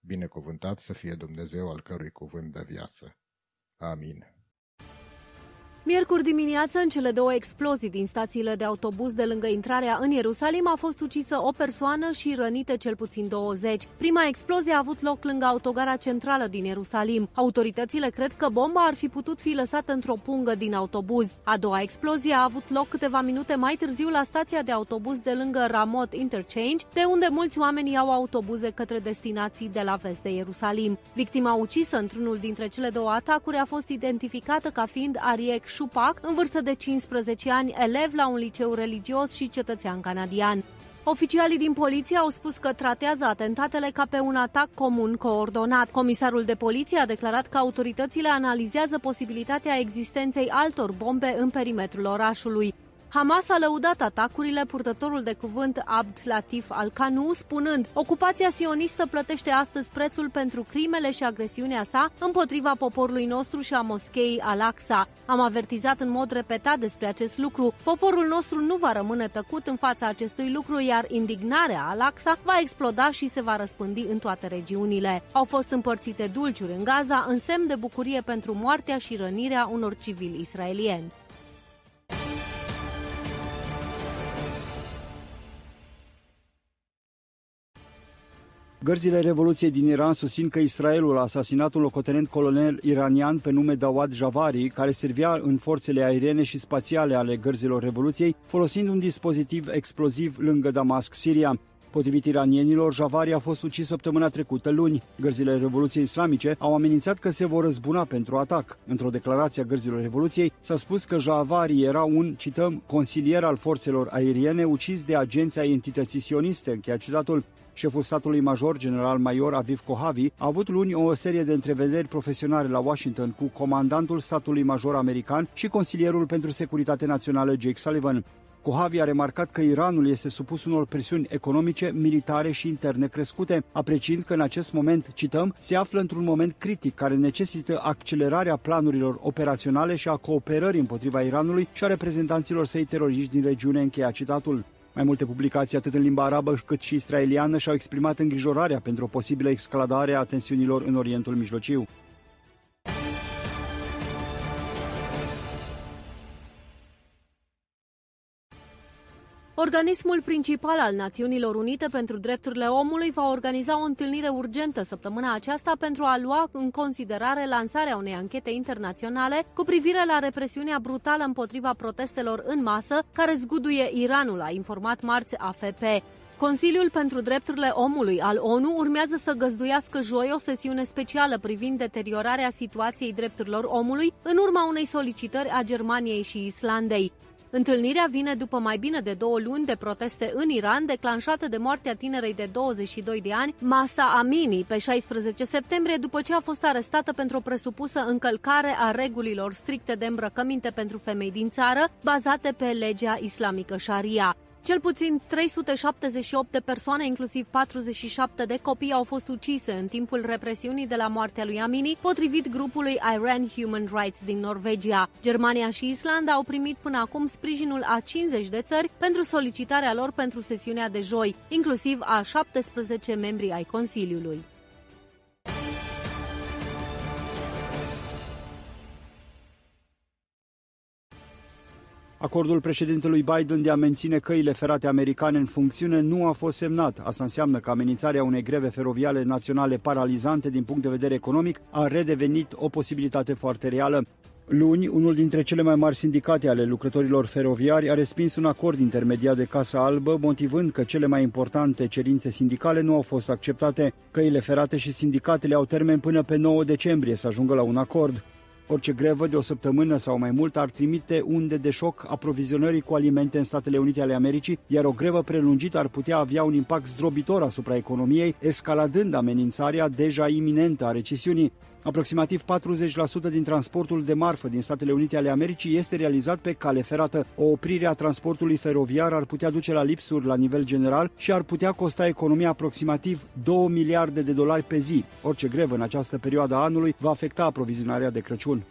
Binecuvântat să fie Dumnezeu al cărui cuvânt de viață. Amin. Miercuri dimineață, în cele două explozii din stațiile de autobuz de lângă intrarea în Ierusalim, a fost ucisă o persoană și rănite cel puțin 20. Prima explozie a avut loc lângă autogara centrală din Ierusalim. Autoritățile cred că bomba ar fi putut fi lăsată într-o pungă din autobuz. A doua explozie a avut loc câteva minute mai târziu la stația de autobuz de lângă Ramot Interchange, de unde mulți oameni iau autobuze către destinații de la vest de Ierusalim. Victima ucisă într-unul dintre cele două atacuri a fost identificată ca fiind Ariek Shupak, în vârstă de 15 ani, elev la un liceu religios și cetățean canadian. Oficialii din poliție au spus că tratează atentatele ca pe un atac comun coordonat. Comisarul de poliție a declarat că autoritățile analizează posibilitatea existenței altor bombe în perimetrul orașului. Hamas a lăudat atacurile purtătorul de cuvânt Abd Latif al-Kanu, spunând Ocupația sionistă plătește astăzi prețul pentru crimele și agresiunea sa împotriva poporului nostru și a moscheii Al-Aqsa. Am avertizat în mod repetat despre acest lucru. Poporul nostru nu va rămâne tăcut în fața acestui lucru, iar indignarea Al-Aqsa va exploda și se va răspândi în toate regiunile. Au fost împărțite dulciuri în Gaza în semn de bucurie pentru moartea și rănirea unor civili israelieni. Gărzile Revoluției din Iran susțin că Israelul a asasinat un locotenent colonel iranian pe nume Dawad Javari, care servea în forțele aeriene și spațiale ale Gărzilor Revoluției, folosind un dispozitiv exploziv lângă Damasc, Siria. Potrivit iranienilor, Javari a fost ucis săptămâna trecută luni. Gărzile Revoluției Islamice au amenințat că se vor răzbuna pentru atac. Într-o declarație a Gărzilor Revoluției s-a spus că Javari era un, cităm, consilier al forțelor aeriene ucis de agenția entității sioniste, încheia citatul. Șeful statului major, general major Aviv Kohavi, a avut luni o serie de întrevederi profesionale la Washington cu comandantul statului major american și consilierul pentru securitate națională Jake Sullivan. Kohavi a remarcat că Iranul este supus unor presiuni economice, militare și interne crescute, apreciind că în acest moment, cităm, se află într-un moment critic care necesită accelerarea planurilor operaționale și a cooperării împotriva Iranului și a reprezentanților săi teroriști din regiune, încheia citatul. Mai multe publicații, atât în limba arabă cât și israeliană, și-au exprimat îngrijorarea pentru o posibilă escaladare a tensiunilor în Orientul Mijlociu. Organismul principal al Națiunilor Unite pentru Drepturile Omului va organiza o întâlnire urgentă săptămâna aceasta pentru a lua în considerare lansarea unei anchete internaționale cu privire la represiunea brutală împotriva protestelor în masă care zguduie Iranul, a informat marți AFP. Consiliul pentru Drepturile Omului al ONU urmează să găzduiască joi o sesiune specială privind deteriorarea situației drepturilor omului în urma unei solicitări a Germaniei și Islandei. Întâlnirea vine după mai bine de două luni de proteste în Iran, declanșate de moartea tinerei de 22 de ani, Masa Amini, pe 16 septembrie, după ce a fost arestată pentru o presupusă încălcare a regulilor stricte de îmbrăcăminte pentru femei din țară, bazate pe legea islamică Sharia. Cel puțin 378 de persoane, inclusiv 47 de copii, au fost ucise în timpul represiunii de la moartea lui Amini, potrivit grupului Iran Human Rights din Norvegia. Germania și Islanda au primit până acum sprijinul a 50 de țări pentru solicitarea lor pentru sesiunea de joi, inclusiv a 17 membri ai Consiliului. Acordul președintelui Biden de a menține căile ferate americane în funcțiune nu a fost semnat. Asta înseamnă că amenințarea unei greve feroviare naționale paralizante din punct de vedere economic a redevenit o posibilitate foarte reală. Luni, unul dintre cele mai mari sindicate ale lucrătorilor feroviari a respins un acord intermediat de Casa Albă, motivând că cele mai importante cerințe sindicale nu au fost acceptate. Căile ferate și sindicatele au termen până pe 9 decembrie să ajungă la un acord. Orice grevă de o săptămână sau mai mult ar trimite unde de șoc aprovizionării cu alimente în Statele Unite ale Americii, iar o grevă prelungită ar putea avea un impact zdrobitor asupra economiei, escaladând amenințarea deja iminentă a recesiunii. Aproximativ 40% din transportul de marfă din Statele Unite ale Americii este realizat pe cale ferată. O oprire a transportului feroviar ar putea duce la lipsuri la nivel general și ar putea costa economia aproximativ 2 miliarde de dolari pe zi. Orice grevă în această perioadă a anului va afecta aprovizionarea de Crăciun.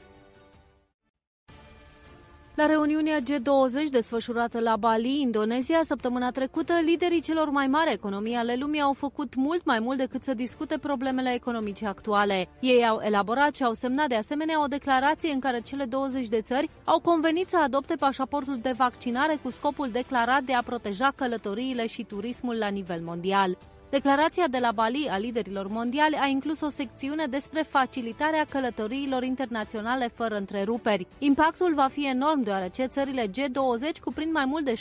La reuniunea G20 desfășurată la Bali, Indonezia, săptămâna trecută, liderii celor mai mari economii ale lumii au făcut mult mai mult decât să discute problemele economice actuale. Ei au elaborat și au semnat de asemenea o declarație în care cele 20 de țări au convenit să adopte pașaportul de vaccinare cu scopul declarat de a proteja călătoriile și turismul la nivel mondial. Declarația de la Bali a liderilor mondiali a inclus o secțiune despre facilitarea călătoriilor internaționale fără întreruperi. Impactul va fi enorm deoarece țările G20 cuprind mai mult de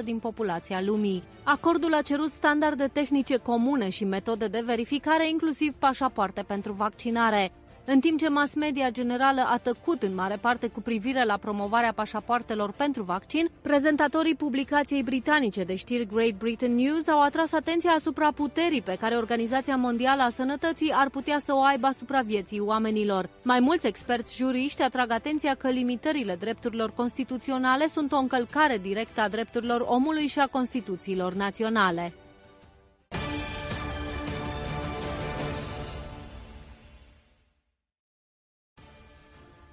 66% din populația lumii. Acordul a cerut standarde tehnice comune și metode de verificare, inclusiv pașapoarte pentru vaccinare. În timp ce mass media generală a tăcut în mare parte cu privire la promovarea pașapoartelor pentru vaccin, prezentatorii publicației britanice de știri Great Britain News au atras atenția asupra puterii pe care Organizația Mondială a Sănătății ar putea să o aibă asupra vieții oamenilor. Mai mulți experți juriști atrag atenția că limitările drepturilor constituționale sunt o încălcare directă a drepturilor omului și a Constituțiilor naționale.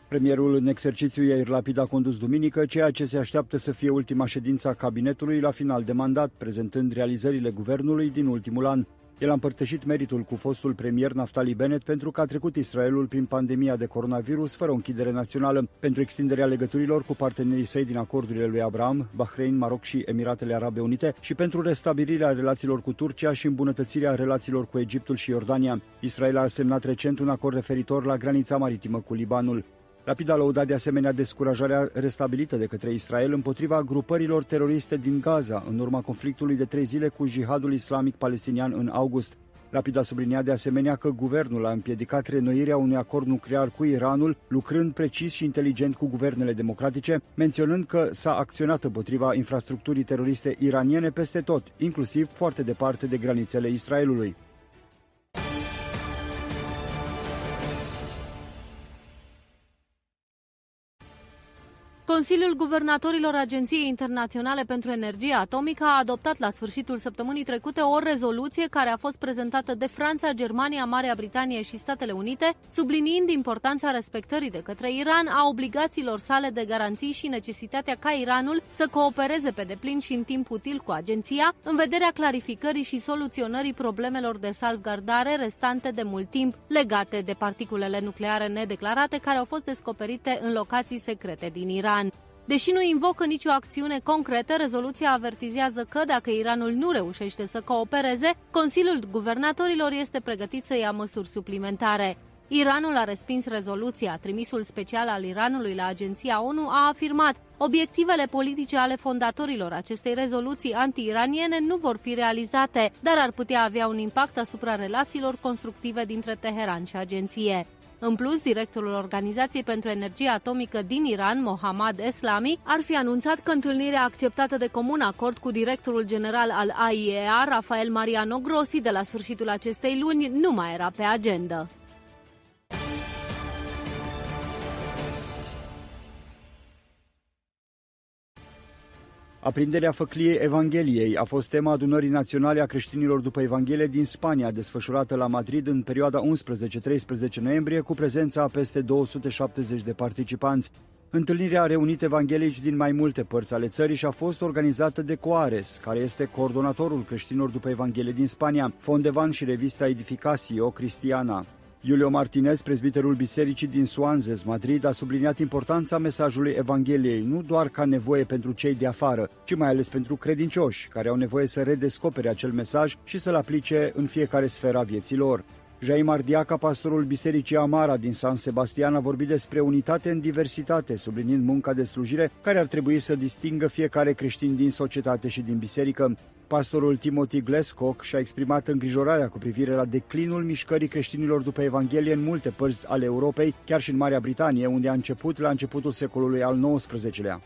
Premierul în exercițiu Iair Lapid a condus duminică ceea ce se așteaptă să fie ultima ședință a cabinetului la final de mandat, prezentând realizările guvernului din ultimul an. El a împărtășit meritul cu fostul premier Naftali Bennett pentru că a trecut Israelul prin pandemia de coronavirus fără o închidere națională, pentru extinderea legăturilor cu partenerii săi din acordurile lui Abraham, Bahrain, Maroc și Emiratele Arabe Unite și pentru restabilirea relațiilor cu Turcia și îmbunătățirea relațiilor cu Egiptul și Iordania. Israel a semnat recent un acord referitor la granița maritimă cu Libanul. Rapid a lăudat de asemenea descurajarea restabilită de către Israel împotriva grupărilor teroriste din Gaza în urma conflictului de trei zile cu jihadul islamic palestinian în august. Rapid a subliniat de asemenea că guvernul a împiedicat renoirea unui acord nuclear cu Iranul, lucrând precis și inteligent cu guvernele democratice, menționând că s-a acționat împotriva infrastructurii teroriste iraniene peste tot, inclusiv foarte departe de granițele Israelului. Consiliul Guvernatorilor Agenției Internaționale pentru Energie Atomică a adoptat la sfârșitul săptămânii trecute o rezoluție care a fost prezentată de Franța, Germania, Marea Britanie și Statele Unite, subliniind importanța respectării de către Iran a obligațiilor sale de garanții și necesitatea ca Iranul să coopereze pe deplin și în timp util cu agenția, în vederea clarificării și soluționării problemelor de salvgardare restante de mult timp legate de particulele nucleare nedeclarate care au fost descoperite în locații secrete din Iran. Iran. Deși nu invocă nicio acțiune concretă, rezoluția avertizează că dacă Iranul nu reușește să coopereze, Consiliul Guvernatorilor este pregătit să ia măsuri suplimentare. Iranul a respins rezoluția. Trimisul special al Iranului la agenția ONU a afirmat Obiectivele politice ale fondatorilor acestei rezoluții anti-iraniene nu vor fi realizate, dar ar putea avea un impact asupra relațiilor constructive dintre Teheran și agenție. În plus, directorul Organizației pentru Energie Atomică din Iran, Mohammad Eslami, ar fi anunțat că întâlnirea acceptată de comun acord cu directorul general al AIEA, Rafael Mariano Grossi, de la sfârșitul acestei luni, nu mai era pe agenda. Aprinderea făcliei Evangheliei a fost tema adunării naționale a creștinilor după Evanghelie din Spania, desfășurată la Madrid în perioada 11-13 noiembrie, cu prezența a peste 270 de participanți. Întâlnirea a reunit evanghelici din mai multe părți ale țării și a fost organizată de Coares, care este coordonatorul creștinilor după Evanghelie din Spania, Fondevan și revista Edificacio Cristiana. Iulio Martinez, prezbiterul bisericii din Suanzes, Madrid, a subliniat importanța mesajului Evangheliei, nu doar ca nevoie pentru cei de afară, ci mai ales pentru credincioși, care au nevoie să redescopere acel mesaj și să-l aplice în fiecare sfera vieții lor. Jaim Ardiaca, pastorul Bisericii Amara din San Sebastian, a vorbit despre unitate în diversitate, subliniind munca de slujire care ar trebui să distingă fiecare creștin din societate și din biserică. Pastorul Timothy Glascock și-a exprimat îngrijorarea cu privire la declinul mișcării creștinilor după Evanghelie în multe părți ale Europei, chiar și în Marea Britanie, unde a început la începutul secolului al XIX-lea.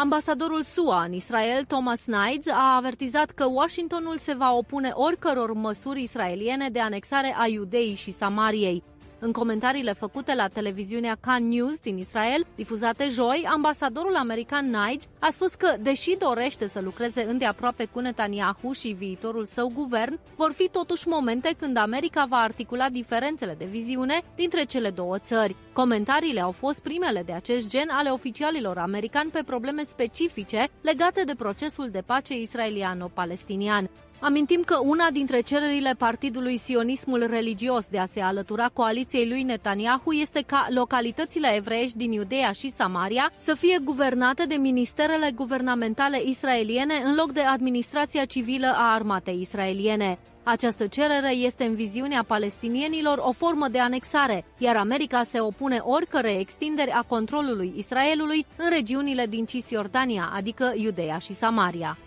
Ambasadorul SUA în Israel, Thomas Knights, a avertizat că Washingtonul se va opune oricăror măsuri israeliene de anexare a Iudeii și Samariei. În comentariile făcute la televiziunea Khan News din Israel, difuzate joi, ambasadorul american Knights a spus că, deși dorește să lucreze îndeaproape cu Netanyahu și viitorul său guvern, vor fi totuși momente când America va articula diferențele de viziune dintre cele două țări. Comentariile au fost primele de acest gen ale oficialilor americani pe probleme specifice legate de procesul de pace israeliano-palestinian. Amintim că una dintre cererile partidului sionismul religios de a se alătura coaliției lui Netanyahu este ca localitățile evreiești din Iudeea și Samaria să fie guvernate de ministerele guvernamentale israeliene în loc de administrația civilă a armatei israeliene. Această cerere este în viziunea palestinienilor o formă de anexare, iar America se opune oricărei extinderi a controlului Israelului în regiunile din Cisjordania, adică Iudeea și Samaria.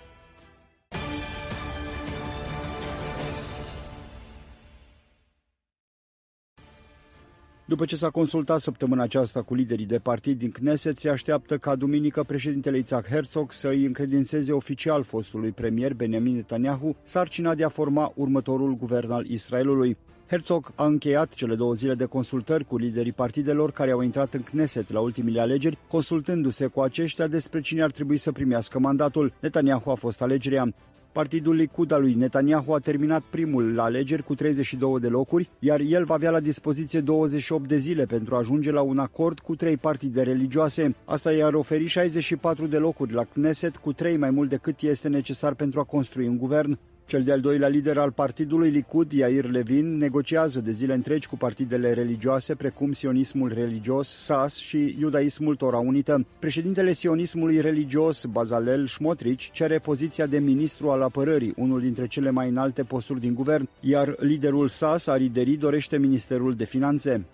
După ce s-a consultat săptămâna aceasta cu liderii de partid din Knesset, se așteaptă ca duminică președintele Isaac Herzog să îi încredințeze oficial fostului premier Benjamin Netanyahu sarcina de a forma următorul guvern al Israelului. Herzog a încheiat cele două zile de consultări cu liderii partidelor care au intrat în Knesset la ultimile alegeri, consultându-se cu aceștia despre cine ar trebui să primească mandatul. Netanyahu a fost alegerea. Partidul Likud al lui Netanyahu a terminat primul la alegeri cu 32 de locuri, iar el va avea la dispoziție 28 de zile pentru a ajunge la un acord cu trei partide religioase. Asta i-ar oferi 64 de locuri la Knesset, cu trei mai mult decât este necesar pentru a construi un guvern. Cel de-al doilea lider al partidului Likud, Yair Levin, negociază de zile întregi cu partidele religioase precum sionismul religios, SAS și iudaismul Tora Unită. Președintele sionismului religios, Bazalel Smotrich, cere poziția de ministru al apărării, unul dintre cele mai înalte posturi din guvern, iar liderul SAS, Arideri, dorește ministerul de finanțe.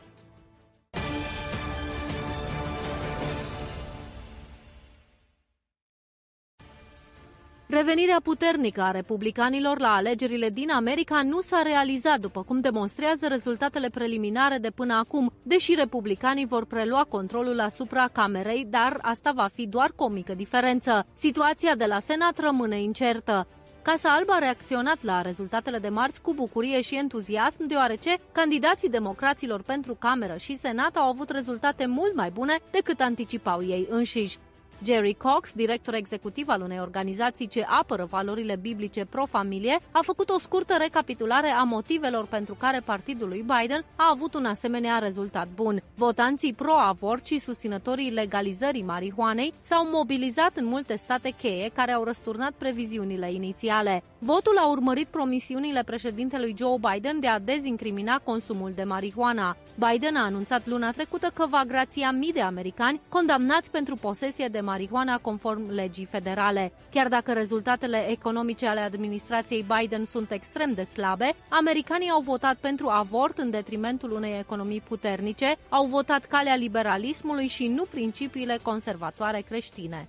Revenirea puternică a republicanilor la alegerile din America nu s-a realizat, după cum demonstrează rezultatele preliminare de până acum, deși republicanii vor prelua controlul asupra Camerei, dar asta va fi doar cu o mică diferență. Situația de la Senat rămâne incertă. Casa Albă a reacționat la rezultatele de marți cu bucurie și entuziasm, deoarece candidații democraților pentru Cameră și Senat au avut rezultate mult mai bune decât anticipau ei înșiși. Jerry Cox, director executiv al unei organizații ce apără valorile biblice pro-familie, a făcut o scurtă recapitulare a motivelor pentru care partidul lui Biden a avut un asemenea rezultat bun. Votanții pro-avort și susținătorii legalizării marihuanei s-au mobilizat în multe state cheie care au răsturnat previziunile inițiale. Votul a urmărit promisiunile președintelui Joe Biden de a dezincrimina consumul de marihuana. Biden a anunțat luna trecută că va grația mii de americani condamnați pentru posesie de marihuana conform legii federale. Chiar dacă rezultatele economice ale administrației Biden sunt extrem de slabe, americanii au votat pentru avort în detrimentul unei economii puternice, au votat calea liberalismului și nu principiile conservatoare creștine.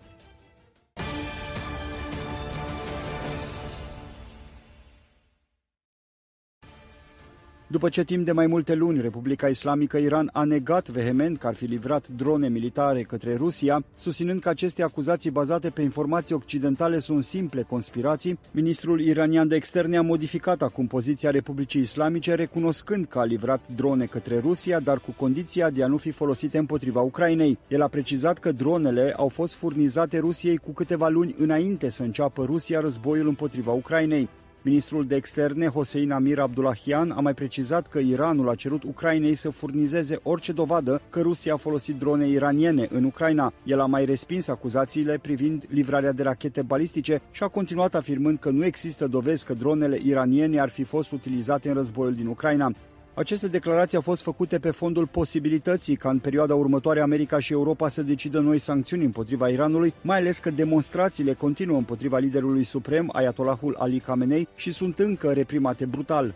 După ce timp de mai multe luni Republica Islamică Iran a negat vehement că ar fi livrat drone militare către Rusia, susținând că aceste acuzații bazate pe informații occidentale sunt simple conspirații, ministrul iranian de externe a modificat acum poziția Republicii Islamice, recunoscând că a livrat drone către Rusia, dar cu condiția de a nu fi folosite împotriva Ucrainei. El a precizat că dronele au fost furnizate Rusiei cu câteva luni înainte să înceapă Rusia războiul împotriva Ucrainei. Ministrul de externe, Hossein Amir Abdullahian, a mai precizat că Iranul a cerut Ucrainei să furnizeze orice dovadă că Rusia a folosit drone iraniene în Ucraina. El a mai respins acuzațiile privind livrarea de rachete balistice și a continuat afirmând că nu există dovezi că dronele iraniene ar fi fost utilizate în războiul din Ucraina. Aceste declarații au fost făcute pe fondul posibilității ca în perioada următoare America și Europa să decidă noi sancțiuni împotriva Iranului, mai ales că demonstrațiile continuă împotriva liderului suprem, Ayatollahul Ali Khamenei, și sunt încă reprimate brutal.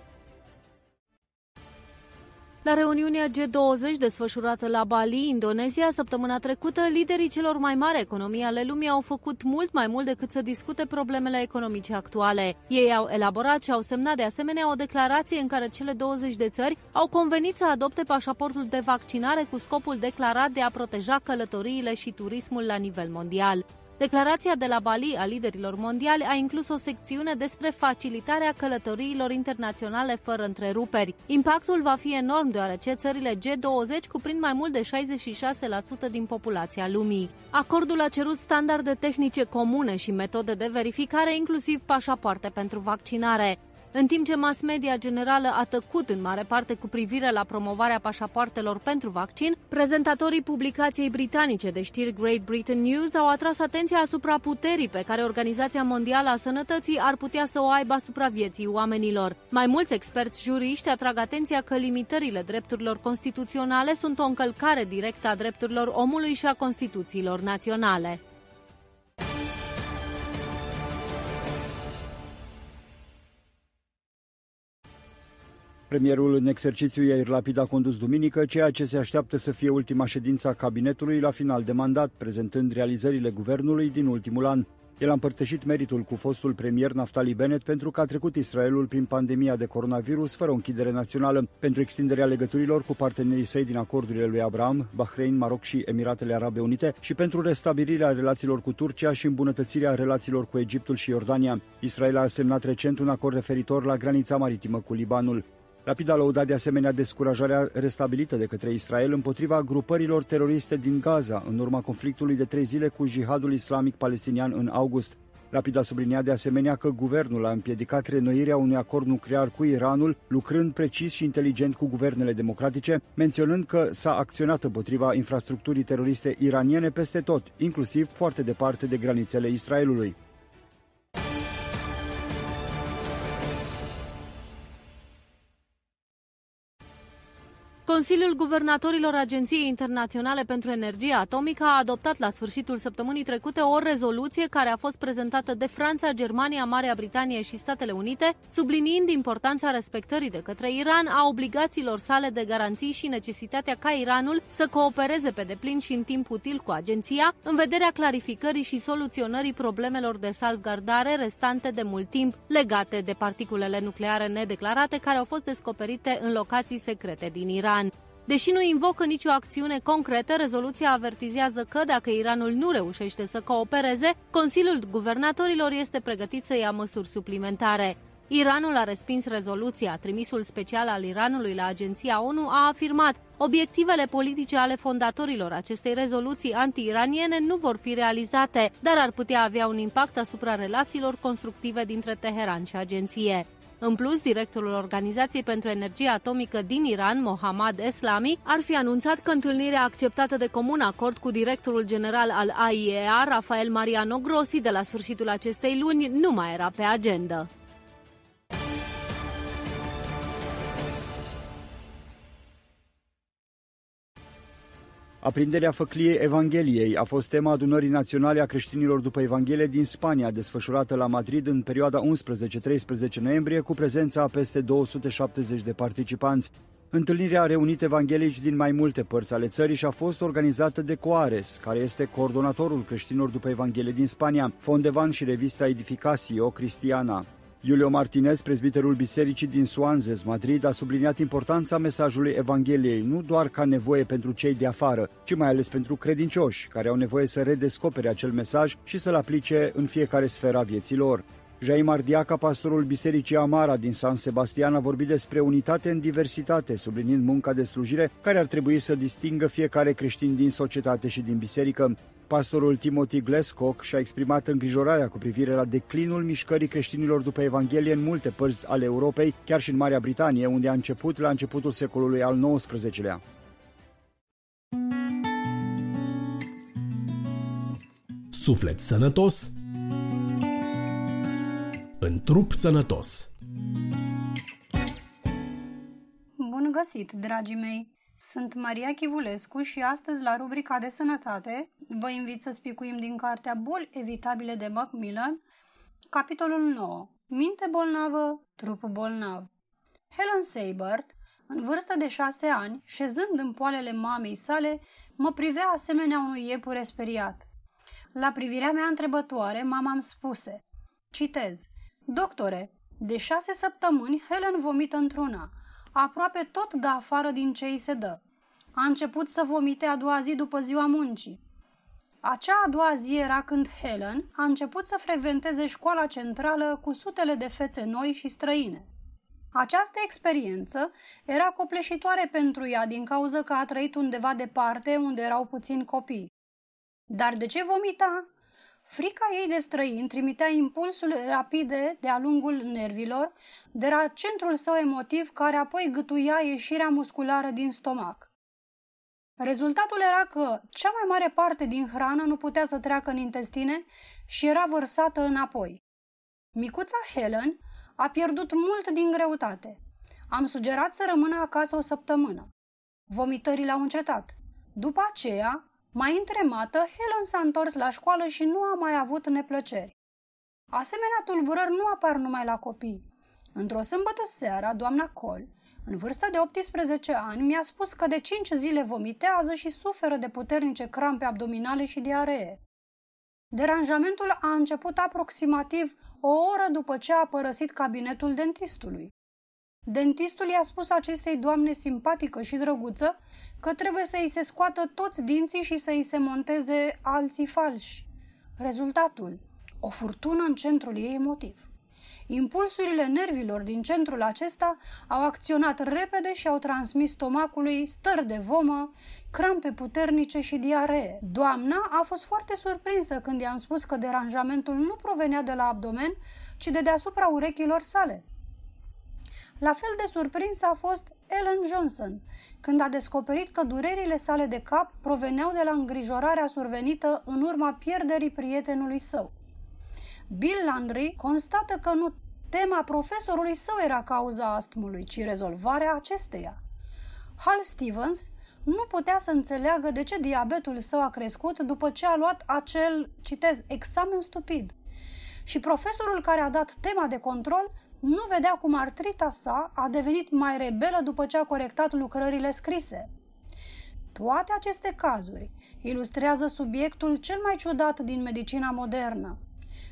La reuniunea G20 desfășurată la Bali, Indonezia, săptămâna trecută, liderii celor mai mari economii ale lumii au făcut mult mai mult decât să discute problemele economice actuale. Ei au elaborat și au semnat de asemenea o declarație în care cele 20 de țări au convenit să adopte pașaportul de vaccinare cu scopul declarat de a proteja călătoriile și turismul la nivel mondial. Declarația de la Bali a liderilor mondiali a inclus o secțiune despre facilitarea călătoriilor internaționale fără întreruperi. Impactul va fi enorm deoarece țările G20 cuprind mai mult de 66% din populația lumii. Acordul a cerut standarde tehnice comune și metode de verificare, inclusiv pașapoarte pentru vaccinare. În timp ce mass media generală a tăcut în mare parte cu privire la promovarea pașapoartelor pentru vaccin, prezentatorii publicației britanice de știri Great Britain News au atras atenția asupra puterii pe care Organizația Mondială a Sănătății ar putea să o aibă asupra vieții oamenilor. Mai mulți experți juriști atrag atenția că limitările drepturilor constituționale sunt o încălcare directă a drepturilor omului și a Constituțiilor naționale. Premierul în exercițiu Iair Lapid a condus duminică ceea ce se așteaptă să fie ultima ședință a cabinetului la final de mandat, prezentând realizările guvernului din ultimul an. El a împărtășit meritul cu fostul premier Naftali Bennett pentru că a trecut Israelul prin pandemia de coronavirus fără o închidere națională, pentru extinderea legăturilor cu partenerii săi din acordurile lui Abraham, Bahrain, Maroc și Emiratele Arabe Unite și pentru restabilirea relațiilor cu Turcia și îmbunătățirea relațiilor cu Egiptul și Iordania. Israel a semnat recent un acord referitor la granița maritimă cu Libanul. Rapid a lăudat de asemenea descurajarea restabilită de către Israel împotriva grupărilor teroriste din Gaza în urma conflictului de trei zile cu jihadul islamic palestinian în august. Rapid a subliniat de asemenea că guvernul a împiedicat renoirea unui acord nuclear cu Iranul, lucrând precis și inteligent cu guvernele democratice, menționând că s-a acționat împotriva infrastructurii teroriste iraniene peste tot, inclusiv foarte departe de granițele Israelului. Consiliul Guvernatorilor Agenției Internaționale pentru Energie Atomică a adoptat la sfârșitul săptămânii trecute o rezoluție care a fost prezentată de Franța, Germania, Marea Britanie și Statele Unite, subliniind importanța respectării de către Iran a obligațiilor sale de garanții și necesitatea ca Iranul să coopereze pe deplin și în timp util cu agenția, în vederea clarificării și soluționării problemelor de salvgardare restante de mult timp legate de particulele nucleare nedeclarate care au fost descoperite în locații secrete din Iran. Deși nu invocă nicio acțiune concretă, rezoluția avertizează că dacă Iranul nu reușește să coopereze, Consiliul Guvernatorilor este pregătit să ia măsuri suplimentare. Iranul a respins rezoluția. Trimisul special al Iranului la agenția ONU a afirmat obiectivele politice ale fondatorilor acestei rezoluții anti-iraniene nu vor fi realizate, dar ar putea avea un impact asupra relațiilor constructive dintre Teheran și agenție. În plus, directorul Organizației pentru Energie Atomică din Iran, Mohammad Eslami, ar fi anunțat că întâlnirea acceptată de comun acord cu directorul general al AIEA, Rafael Mariano Grossi, de la sfârșitul acestei luni, nu mai era pe agenda. Aprinderea făcliei Evangheliei a fost tema adunării naționale a creștinilor după Evanghelie din Spania, desfășurată la Madrid în perioada 11-13 noiembrie, cu prezența a peste 270 de participanți. Întâlnirea a reunit evanghelici din mai multe părți ale țării și a fost organizată de Coares, care este coordonatorul creștinilor după Evanghelie din Spania, Fondevan și revista Edificacio Cristiana. Iulio Martinez, prezbiterul bisericii din Suanzes, Madrid, a subliniat importanța mesajului Evangheliei nu doar ca nevoie pentru cei de afară, ci mai ales pentru credincioși, care au nevoie să redescopere acel mesaj și să-l aplice în fiecare sferă a vieții lor. Jaim Ardiaca, pastorul Bisericii Amara din San Sebastian, a vorbit despre unitate în diversitate, subliniind munca de slujire care ar trebui să distingă fiecare creștin din societate și din biserică. Pastorul Timothy Glascock și-a exprimat îngrijorarea cu privire la declinul mișcării creștinilor după Evanghelie în multe părți ale Europei, chiar și în Marea Britanie, unde a început la începutul secolului al XIX-lea. Suflet sănătos în trup sănătos. Bun găsit, dragii mei! Sunt Maria Chivulescu și astăzi la rubrica de sănătate vă invit să spicuim din cartea Boli evitabile de Macmillan, capitolul 9. Minte bolnavă, trup bolnav. Helen Seibert, în vârstă de șase ani, șezând în poalele mamei sale, mă privea asemenea unui iepure speriat. La privirea mea întrebătoare, mama îmi spuse, citez, Doctore, de șase săptămâni Helen vomită într-una, aproape tot de afară din ce îi se dă. A început să vomite a doua zi după ziua muncii. Acea a doua zi era când Helen a început să frecventeze școala centrală cu sutele de fețe noi și străine. Această experiență era copleșitoare pentru ea din cauza că a trăit undeva departe unde erau puțini copii. Dar de ce vomita? Frica ei de străini trimitea impulsul rapide de-a lungul nervilor de la centrul său emotiv care apoi gâtuia ieșirea musculară din stomac. Rezultatul era că cea mai mare parte din hrană nu putea să treacă în intestine și era vărsată înapoi. Micuța Helen a pierdut mult din greutate. Am sugerat să rămână acasă o săptămână. Vomitările au încetat. După aceea, mai întremată, Helen s-a întors la școală și nu a mai avut neplăceri. Asemenea tulburări nu apar numai la copii. Într-o sâmbătă seara, doamna Cole, în vârstă de 18 ani, mi-a spus că de 5 zile vomitează și suferă de puternice crampe abdominale și diaree. Deranjamentul a început aproximativ o oră după ce a părăsit cabinetul dentistului. Dentistul i-a spus acestei doamne simpatică și drăguță că trebuie să îi se scoată toți dinții și să îi se monteze alții falși. Rezultatul? O furtună în centrul ei emotiv. Impulsurile nervilor din centrul acesta au acționat repede și au transmis stomacului stări de vomă, crampe puternice și diaree. Doamna a fost foarte surprinsă când i-am spus că deranjamentul nu provenea de la abdomen, ci de deasupra urechilor sale. La fel de surprins a fost Ellen Johnson, când a descoperit că durerile sale de cap proveneau de la îngrijorarea survenită în urma pierderii prietenului său. Bill Landry constată că nu tema profesorului său era cauza astmului, ci rezolvarea acesteia. Hal Stevens nu putea să înțeleagă de ce diabetul său a crescut după ce a luat acel, citez, examen stupid. Și profesorul care a dat tema de control nu vedea cum artrita sa a devenit mai rebelă după ce a corectat lucrările scrise. Toate aceste cazuri ilustrează subiectul cel mai ciudat din medicina modernă.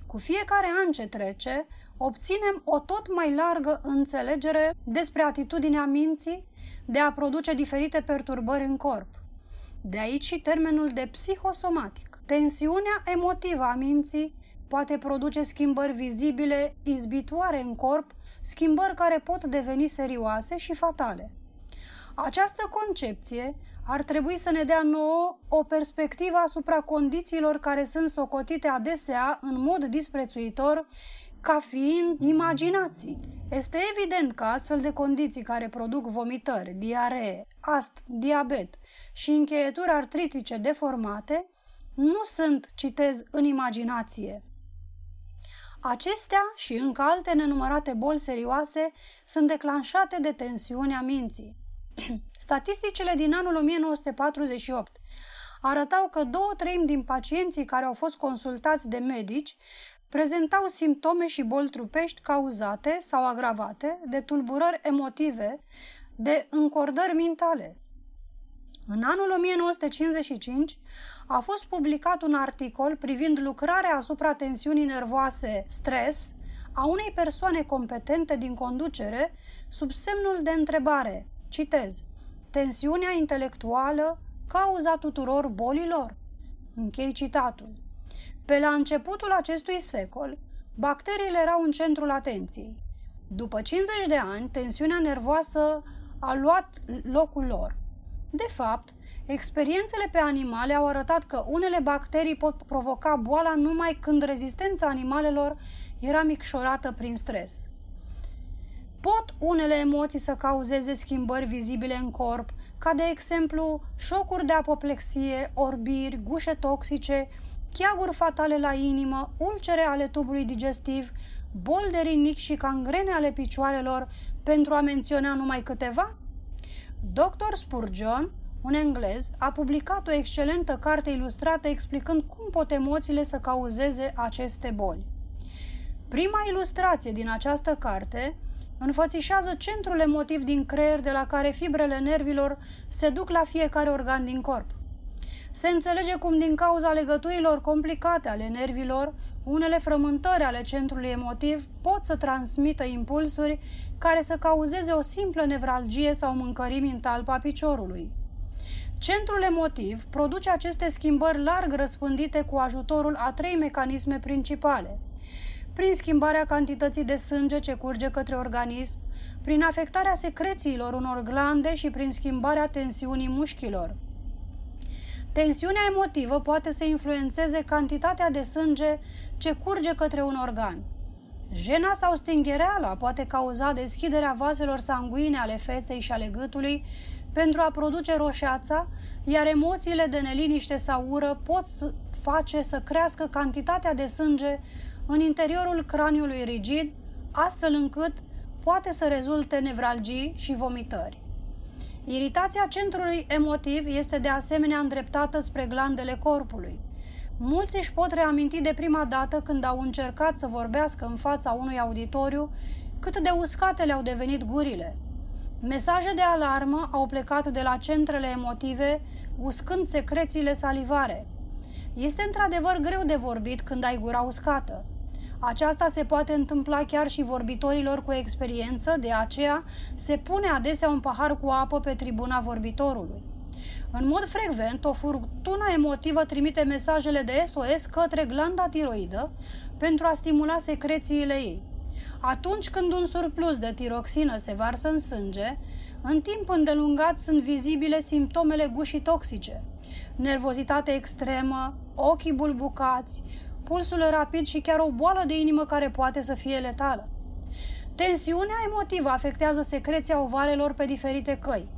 Cu fiecare an ce trece, obținem o tot mai largă înțelegere despre atitudinea minții, de a produce diferite perturbări în corp. De aici și termenul de psihosomatic. Tensiunea emotivă a minții poate produce schimbări vizibile, izbitoare în corp, schimbări care pot deveni serioase și fatale. Această concepție ar trebui să ne dea nouă o perspectivă asupra condițiilor care sunt socotite adesea în mod disprețuitor ca fiind imaginații. Este evident că astfel de condiții care produc vomitări, diaree, astm, diabet și încheieturi artritice deformate nu sunt, citez, în imaginație. Acestea și încă alte nenumărate boli serioase sunt declanșate de tensiunea minții. Statisticile din anul 1948 arătau că două treimi din pacienții care au fost consultați de medici prezentau simptome și boli trupești cauzate sau agravate de tulburări emotive, de încordări mentale. În anul 1955 a fost publicat un articol privind lucrarea asupra tensiunii nervoase stres a unei persoane competente din conducere sub semnul de întrebare. Citez. Tensiunea intelectuală cauza tuturor bolilor. Închei citatul. Pe la începutul acestui secol, bacteriile erau în centrul atenției. După 50 de ani, tensiunea nervoasă a luat locul lor. De fapt, experiențele pe animale au arătat că unele bacterii pot provoca boala numai când rezistența animalelor era micșorată prin stres. Pot unele emoții să cauzeze schimbări vizibile în corp, ca de exemplu șocuri de apoplexie, orbiri, gușe toxice, cheaguri fatale la inimă, ulcere ale tubului digestiv, bol de rinic și cangrene ale picioarelor, pentru a menționa numai câteva? Dr. Spurgeon, un englez, a publicat o excelentă carte ilustrată explicând cum pot emoțiile să cauzeze aceste boli. Prima ilustrație din această carte înfățișează centrul emotiv din creier de la care fibrele nervilor se duc la fiecare organ din corp. Se înțelege cum din cauza legăturilor complicate ale nervilor, unele frământări ale centrului emotiv pot să transmită impulsuri care să cauzeze o simplă nevralgie sau mâncărimi în talpa piciorului. Centrul emotiv produce aceste schimbări larg răspândite cu ajutorul a trei mecanisme principale. Prin schimbarea cantității de sânge ce curge către organism, prin afectarea secrețiilor unor glande și prin schimbarea tensiunii mușchilor. Tensiunea emotivă poate să influențeze cantitatea de sânge ce curge către un organ. Jena sau stinghereala poate cauza deschiderea vaselor sanguine ale feței și ale gâtului pentru a produce roșeața, iar emoțiile de neliniște sau ură pot face să crească cantitatea de sânge în interiorul craniului rigid, astfel încât poate să rezulte nevralgii și vomitări. Iritația centrului emotiv este de asemenea îndreptată spre glandele corpului. Mulți își pot reaminti de prima dată când au încercat să vorbească în fața unui auditoriu cât de uscate le-au devenit gurile. Mesaje de alarmă au plecat de la centrele emotive, uscând secrețiile salivare. Este într-adevăr greu de vorbit când ai gura uscată. Aceasta se poate întâmpla chiar și vorbitorilor cu experiență, de aceea se pune adesea un pahar cu apă pe tribuna vorbitorului. În mod frecvent, o furtună emotivă trimite mesajele de SOS către glanda tiroidă pentru a stimula secrețiile ei. Atunci când un surplus de tiroxină se varsă în sânge, în timp îndelungat sunt vizibile simptomele gușii toxice, nervozitate extremă, ochii bulbucați, pulsul rapid și chiar o boală de inimă care poate să fie letală. Tensiunea emotivă afectează secreția ovarelor pe diferite căi.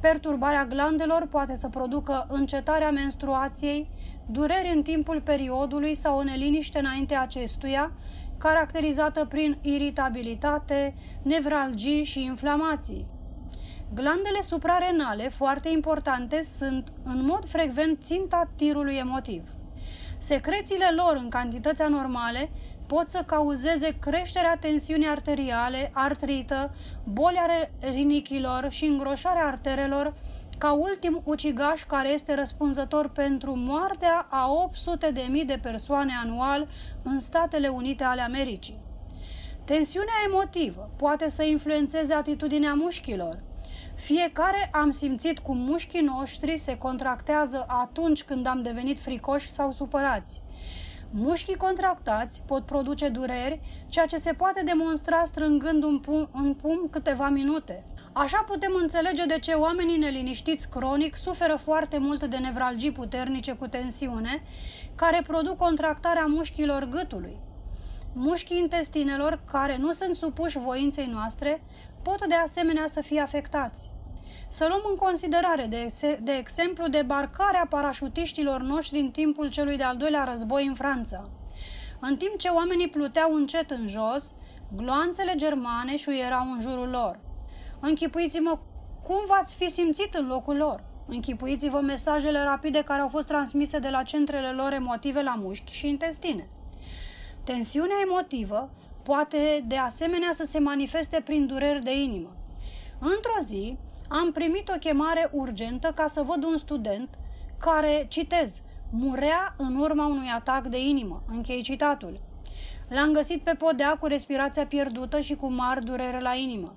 Perturbarea glandelor poate să producă încetarea menstruației, dureri în timpul periodului sau o neliniște înainte acestuia, caracterizată prin iritabilitate, nevralgii și inflamații. Glandele suprarenale, foarte importante, sunt în mod frecvent ținta tirului emotiv. Secrețiile lor în cantități anormale pot să cauzeze creșterea tensiunii arteriale, artrită, boli ale rinichilor și îngroșarea arterelor, ca ultim ucigaș care este răspunzător pentru moartea a 800 de mii de persoane anual în Statele Unite ale Americii. Tensiunea emotivă poate să influențeze atitudinea mușchilor. Fiecare am simțit cum mușchii noștri se contractează atunci când am devenit fricoși sau supărați. Mușchii contractați pot produce dureri, ceea ce se poate demonstra strângând un pum, un pum câteva minute. Așa putem înțelege de ce oamenii neliniștiți cronic suferă foarte mult de nevralgii puternice cu tensiune, care produc contractarea mușchilor gâtului. Mușchii intestinelor, care nu sunt supuși voinței noastre, pot de asemenea să fie afectați. Să luăm în considerare, de, ex- de exemplu, debarcarea parașutiștilor noștri în timpul celui de-al doilea război în Franța. În timp ce oamenii pluteau încet în jos, gloanțele germane șuierau în jurul lor. Închipuiți-mă cum v-ați fi simțit în locul lor. Închipuiți-vă mesajele rapide care au fost transmise de la centrele lor emotive la mușchi și intestine. Tensiunea emotivă poate de asemenea să se manifeste prin dureri de inimă. Într-o zi am primit o chemare urgentă ca să văd un student care, citez, murea în urma unui atac de inimă. Închei citatul. L-am găsit pe podea cu respirația pierdută și cu mari durere la inimă.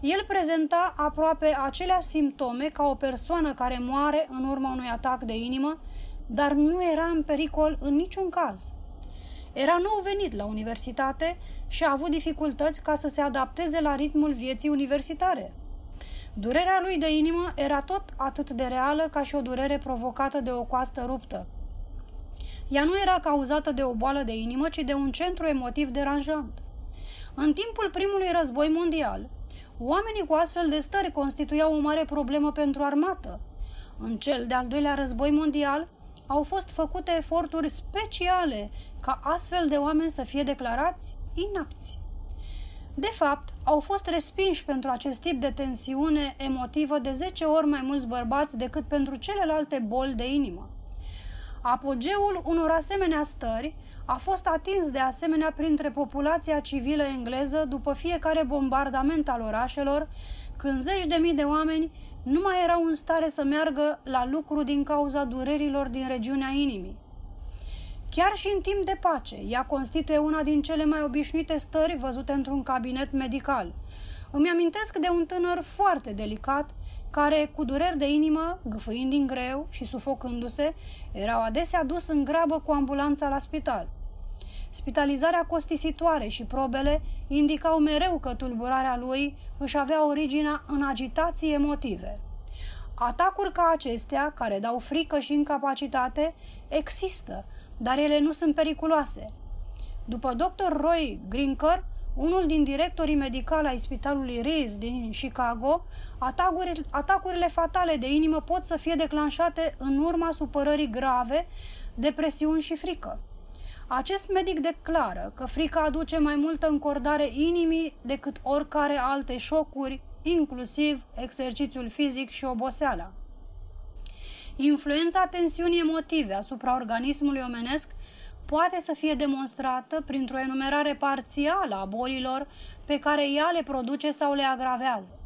El prezenta aproape aceleași simptome ca o persoană care moare în urma unui atac de inimă, dar nu era în pericol în niciun caz. Era nou venit la universitate și a avut dificultăți ca să se adapteze la ritmul vieții universitare. Durerea lui de inimă era tot atât de reală ca și o durere provocată de o coastă ruptă. Ea nu era cauzată de o boală de inimă, ci de un centru emotiv deranjant. În timpul primului război mondial, oamenii cu astfel de stări constituiau o mare problemă pentru armată. În cel de-al doilea război mondial, au fost făcute eforturi speciale ca astfel de oameni să fie declarați inapți. De fapt, au fost respinși pentru acest tip de tensiune emotivă de 10 ori mai mulți bărbați decât pentru celelalte boli de inimă. Apogeul unor asemenea stări a fost atins de asemenea printre populația civilă engleză după fiecare bombardament al orașelor, când zeci de mii de oameni nu mai erau în stare să meargă la lucru din cauza durerilor din regiunea inimii. Chiar și în timp de pace, ea constituie una din cele mai obișnuite stări văzute într-un cabinet medical. Îmi amintesc de un tânăr foarte delicat, care, cu dureri de inimă, gâfâind din greu și sufocându-se, erau adesea dus în grabă cu ambulanța la spital. Spitalizarea costisitoare și probele indicau mereu că tulburarea lui își avea originea în agitații emotive. Atacuri ca acestea, care dau frică și incapacitate, există, dar ele nu sunt periculoase. După dr. Roy Grinker, unul din directorii medicali ai spitalului Rees din Chicago, atacurile, atacurile fatale de inimă pot să fie declanșate în urma supărării grave, depresiuni și frică. Acest medic declară că frica aduce mai multă încordare inimii decât oricare alte șocuri, inclusiv exercițiul fizic și oboseala. Influența tensiunii emotive asupra organismului omenesc poate să fie demonstrată printr-o enumerare parțială a bolilor pe care ea le produce sau le agravează.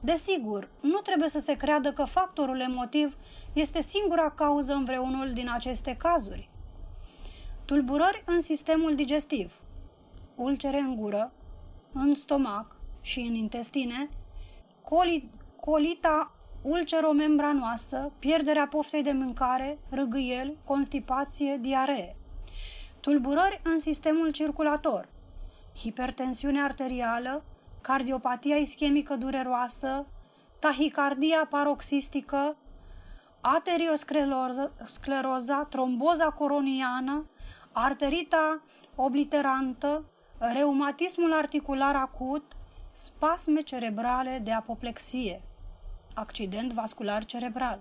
Desigur, nu trebuie să se creadă că factorul emotiv este singura cauză în vreunul din aceste cazuri. Tulburări în sistemul digestiv, ulcere în gură, în stomac și în intestine, colita ulceromembranoasă, pierderea poftei de mâncare, râgâiel, constipație, diaree. Tulburări în sistemul circulator, hipertensiune arterială, cardiopatia ischemică dureroasă, tahicardia paroxistică, aterioscleroza, tromboza coroniană, arterita obliterantă, reumatismul articular acut, spasme cerebrale de apoplexie accident vascular cerebral,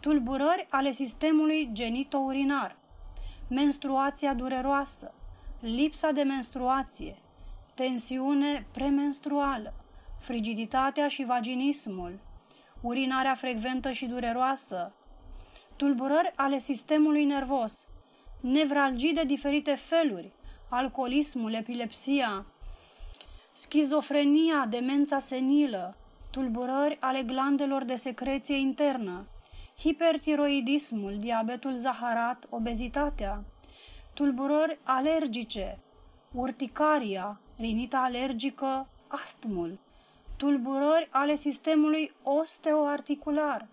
tulburări ale sistemului genitourinar, menstruația dureroasă, lipsa de menstruație, tensiune premenstruală, frigiditatea și vaginismul, urinarea frecventă și dureroasă, tulburări ale sistemului nervos, nevralgii de diferite feluri, alcoolismul, epilepsia, schizofrenia, demența senilă, tulburări ale glandelor de secreție internă, hipertiroidismul, diabetul zaharat, obezitatea, tulburări alergice, urticaria, rinita alergică, astmul, tulburări ale sistemului osteoarticular,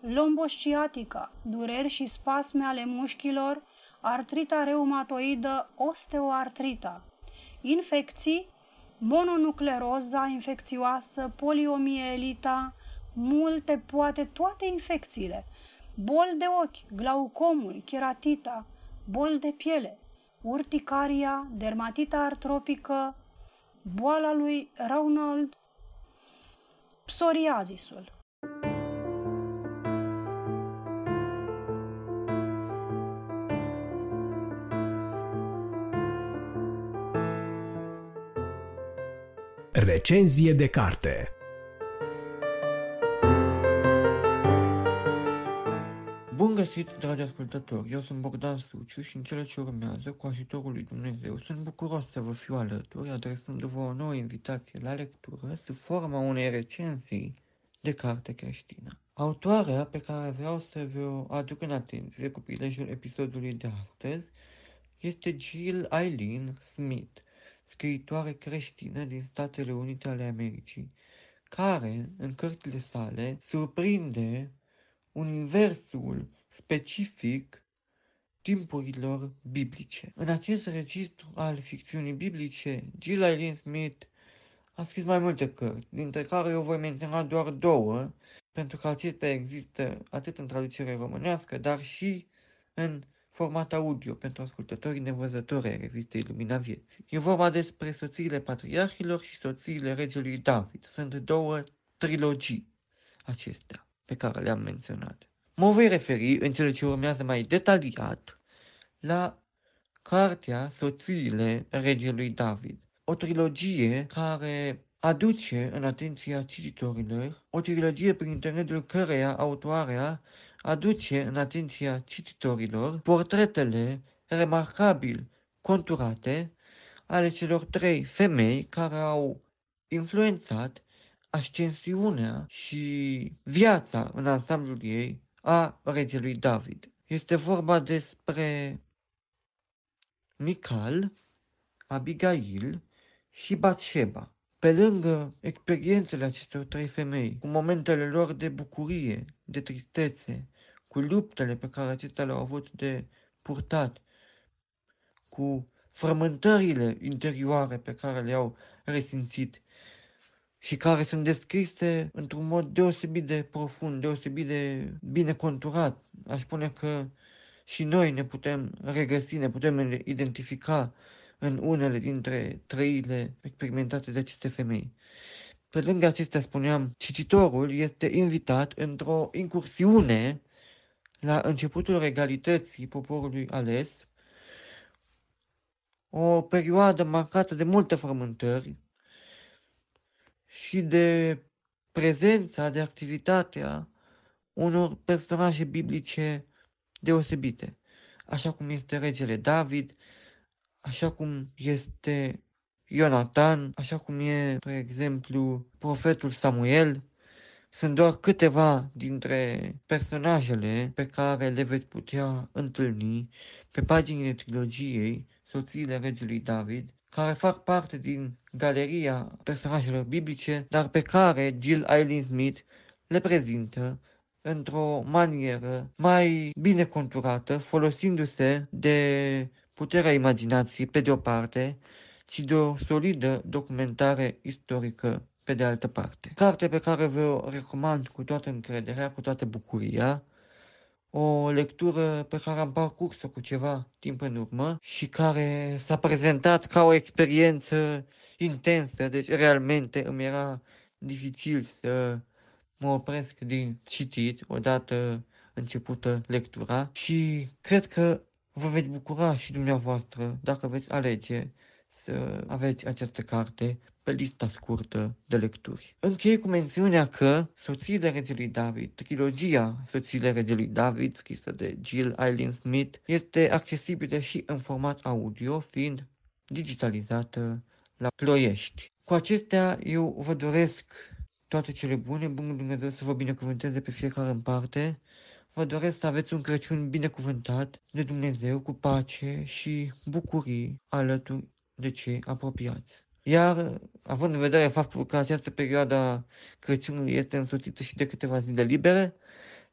lombosciatica, dureri și spasme ale mușchilor, artrita reumatoidă, osteoartrita, infecții, mononucleroza infecțioasă, poliomielita, multe, poate toate infecțiile, boli de ochi, glaucomul, cheratita, boli de piele, urticaria, dermatita artropică, boala lui Raynaud, psoriazisul. Recenzie de carte Bun găsit, dragi ascultători! Eu sunt Bogdan Suciu și în cele ce urmează, cu ajutorul lui Dumnezeu, sunt bucuros să vă fiu alături, adresându-vă o nouă invitație la lectură sub forma unei recenzii de carte creștină. Autoarea pe care vreau să vă aduc în atenție cu prilejul episodului de astăzi este Jill Eileen Smith, scriitoare creștină din Statele Unite ale Americii, care, în cărțile sale, surprinde universul specific timpurilor biblice. În acest registru al ficțiunii biblice, Jill Eileen Smith a scris mai multe cărți, dintre care eu voi menționa doar două, pentru că acestea există atât în traducere românească, dar și în format audio pentru ascultătorii nevăzători ai revistei Lumina Vieții. E vorba despre soțiile patriarhilor și soțiile regelui David. Sunt două trilogii acestea pe care le-am menționat. Mă voi referi în cele ce urmează mai detaliat la cartea Soțiile regelui David. O trilogie care aduce în atenția cititorilor, o trilogie prin intermediul căreia autoarea aduce în atenția cititorilor portretele remarcabil conturate ale celor trei femei care au influențat ascensiunea și viața în ansamblul ei a regelui David. Este vorba despre Mical, Abigail și Batsheba. Pe lângă experiențele acestor trei femei, cu momentele lor de bucurie, de tristețe, cu luptele pe care acestea le-au avut de purtat, cu frământările interioare pe care le-au resimțit și care sunt descrise într-un mod deosebit de profund, deosebit de bine conturat. Aș spune că și noi ne putem regăsi, ne putem identifica în unele dintre trăile experimentate de aceste femei. Pe lângă acestea, spuneam, cititorul este invitat într-o incursiune la începutul regalității poporului ales, o perioadă marcată de multe frământări și de prezența, de activitatea unor personaje biblice deosebite, așa cum este regele David, așa cum este Ionatan, așa cum e, spre exemplu, profetul Samuel, sunt doar câteva dintre personajele pe care le veți putea întâlni pe paginile trilogiei Soțiile regelui David, care fac parte din galeria personajelor biblice, dar pe care Jill Eileen Smith le prezintă într-o manieră mai bine conturată, folosindu-se de puterea imaginației pe de o parte și de o solidă documentare istorică pe de altă parte. Carte pe care vă recomand cu toată încrederea, cu toată bucuria, o lectură pe care am parcurs-o cu ceva timp în urmă și care s-a prezentat ca o experiență intensă, deci realmente îmi era dificil să mă opresc din citit odată începută lectura și cred că vă veți bucura și dumneavoastră dacă veți alege să aveți această carte pe lista scurtă de lecturi. Închei cu mențiunea că Soțiile regelui David, trilogia Soțiile regelui David, scrisă de Jill Eileen Smith, este accesibilă și în format audio, fiind digitalizată la Ploiești. Cu acestea, eu vă doresc toate cele bune, bunul Dumnezeu să vă binecuvânteze pe fiecare în parte, Vă doresc să aveți un Crăciun binecuvântat de Dumnezeu cu pace și bucurii alături de cei apropiați. Iar, având în vedere faptul că această perioadă a Crăciunului este însoțită și de câteva zile libere,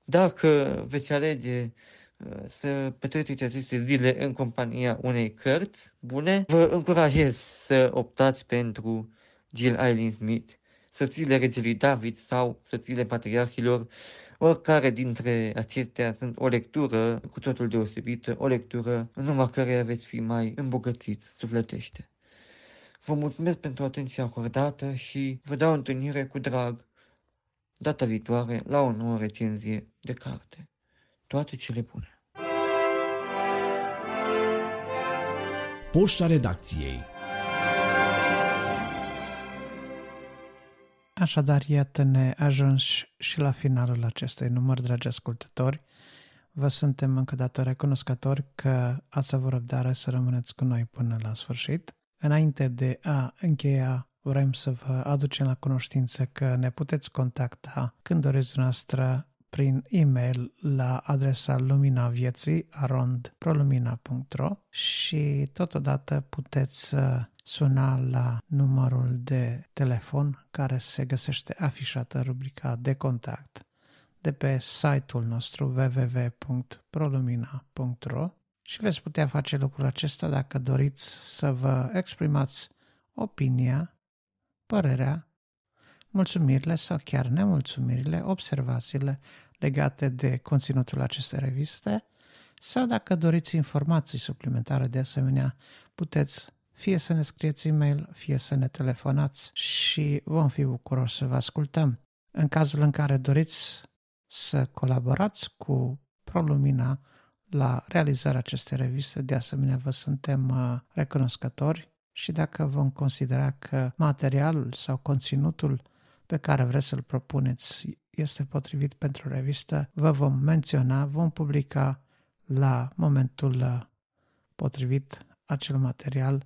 dacă veți alege uh, să petreceți aceste zile în compania unei cărți bune, vă încurajez să optați pentru Jill Eileen Smith, soțiile regelui David sau soțiile patriarhilor, oricare dintre acestea sunt o lectură cu totul deosebită, o lectură în urma căreia veți fi mai îmbogățiți sufletește. Vă mulțumesc pentru atenția acordată și vă dau întâlnire cu drag data viitoare la o nouă recenzie de carte. Toate cele bune! Poșta redacției Așadar, iată-ne ajuns și la finalul acestui număr, dragi ascultători. Vă suntem încă dată recunoscători că ați avut răbdare să rămâneți cu noi până la sfârșit. Înainte de a încheia, vrem să vă aducem la cunoștință că ne puteți contacta când doriți noastră prin e-mail la adresa lumina vieții arondprolumina.ro și totodată puteți suna la numărul de telefon care se găsește afișat în rubrica de contact de pe site-ul nostru www.prolumina.ro și veți putea face lucrul acesta dacă doriți să vă exprimați opinia, părerea, mulțumirile sau chiar nemulțumirile, observațiile legate de conținutul acestei reviste sau dacă doriți informații suplimentare de asemenea, puteți fie să ne scrieți e-mail, fie să ne telefonați și vom fi bucuroși să vă ascultăm. În cazul în care doriți să colaborați cu ProLumina la realizarea acestei reviste, de asemenea vă suntem uh, recunoscători și dacă vom considera că materialul sau conținutul pe care vreți să-l propuneți este potrivit pentru revistă, vă vom menționa, vom publica la momentul uh, potrivit acel material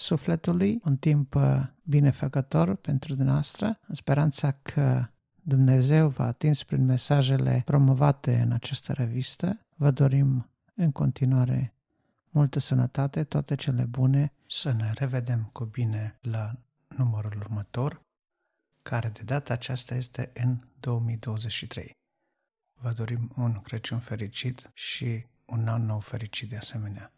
sufletului, un timp uh, binefăcător pentru dumneavoastră, în speranța că Dumnezeu v-a atins prin mesajele promovate în această revistă. Vă dorim în continuare multă sănătate, toate cele bune, să ne revedem cu bine la numărul următor, care de data aceasta este în 2023. Vă dorim un Crăciun fericit și un an nou fericit de asemenea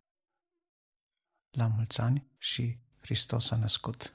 la mulți ani și Hristos a născut.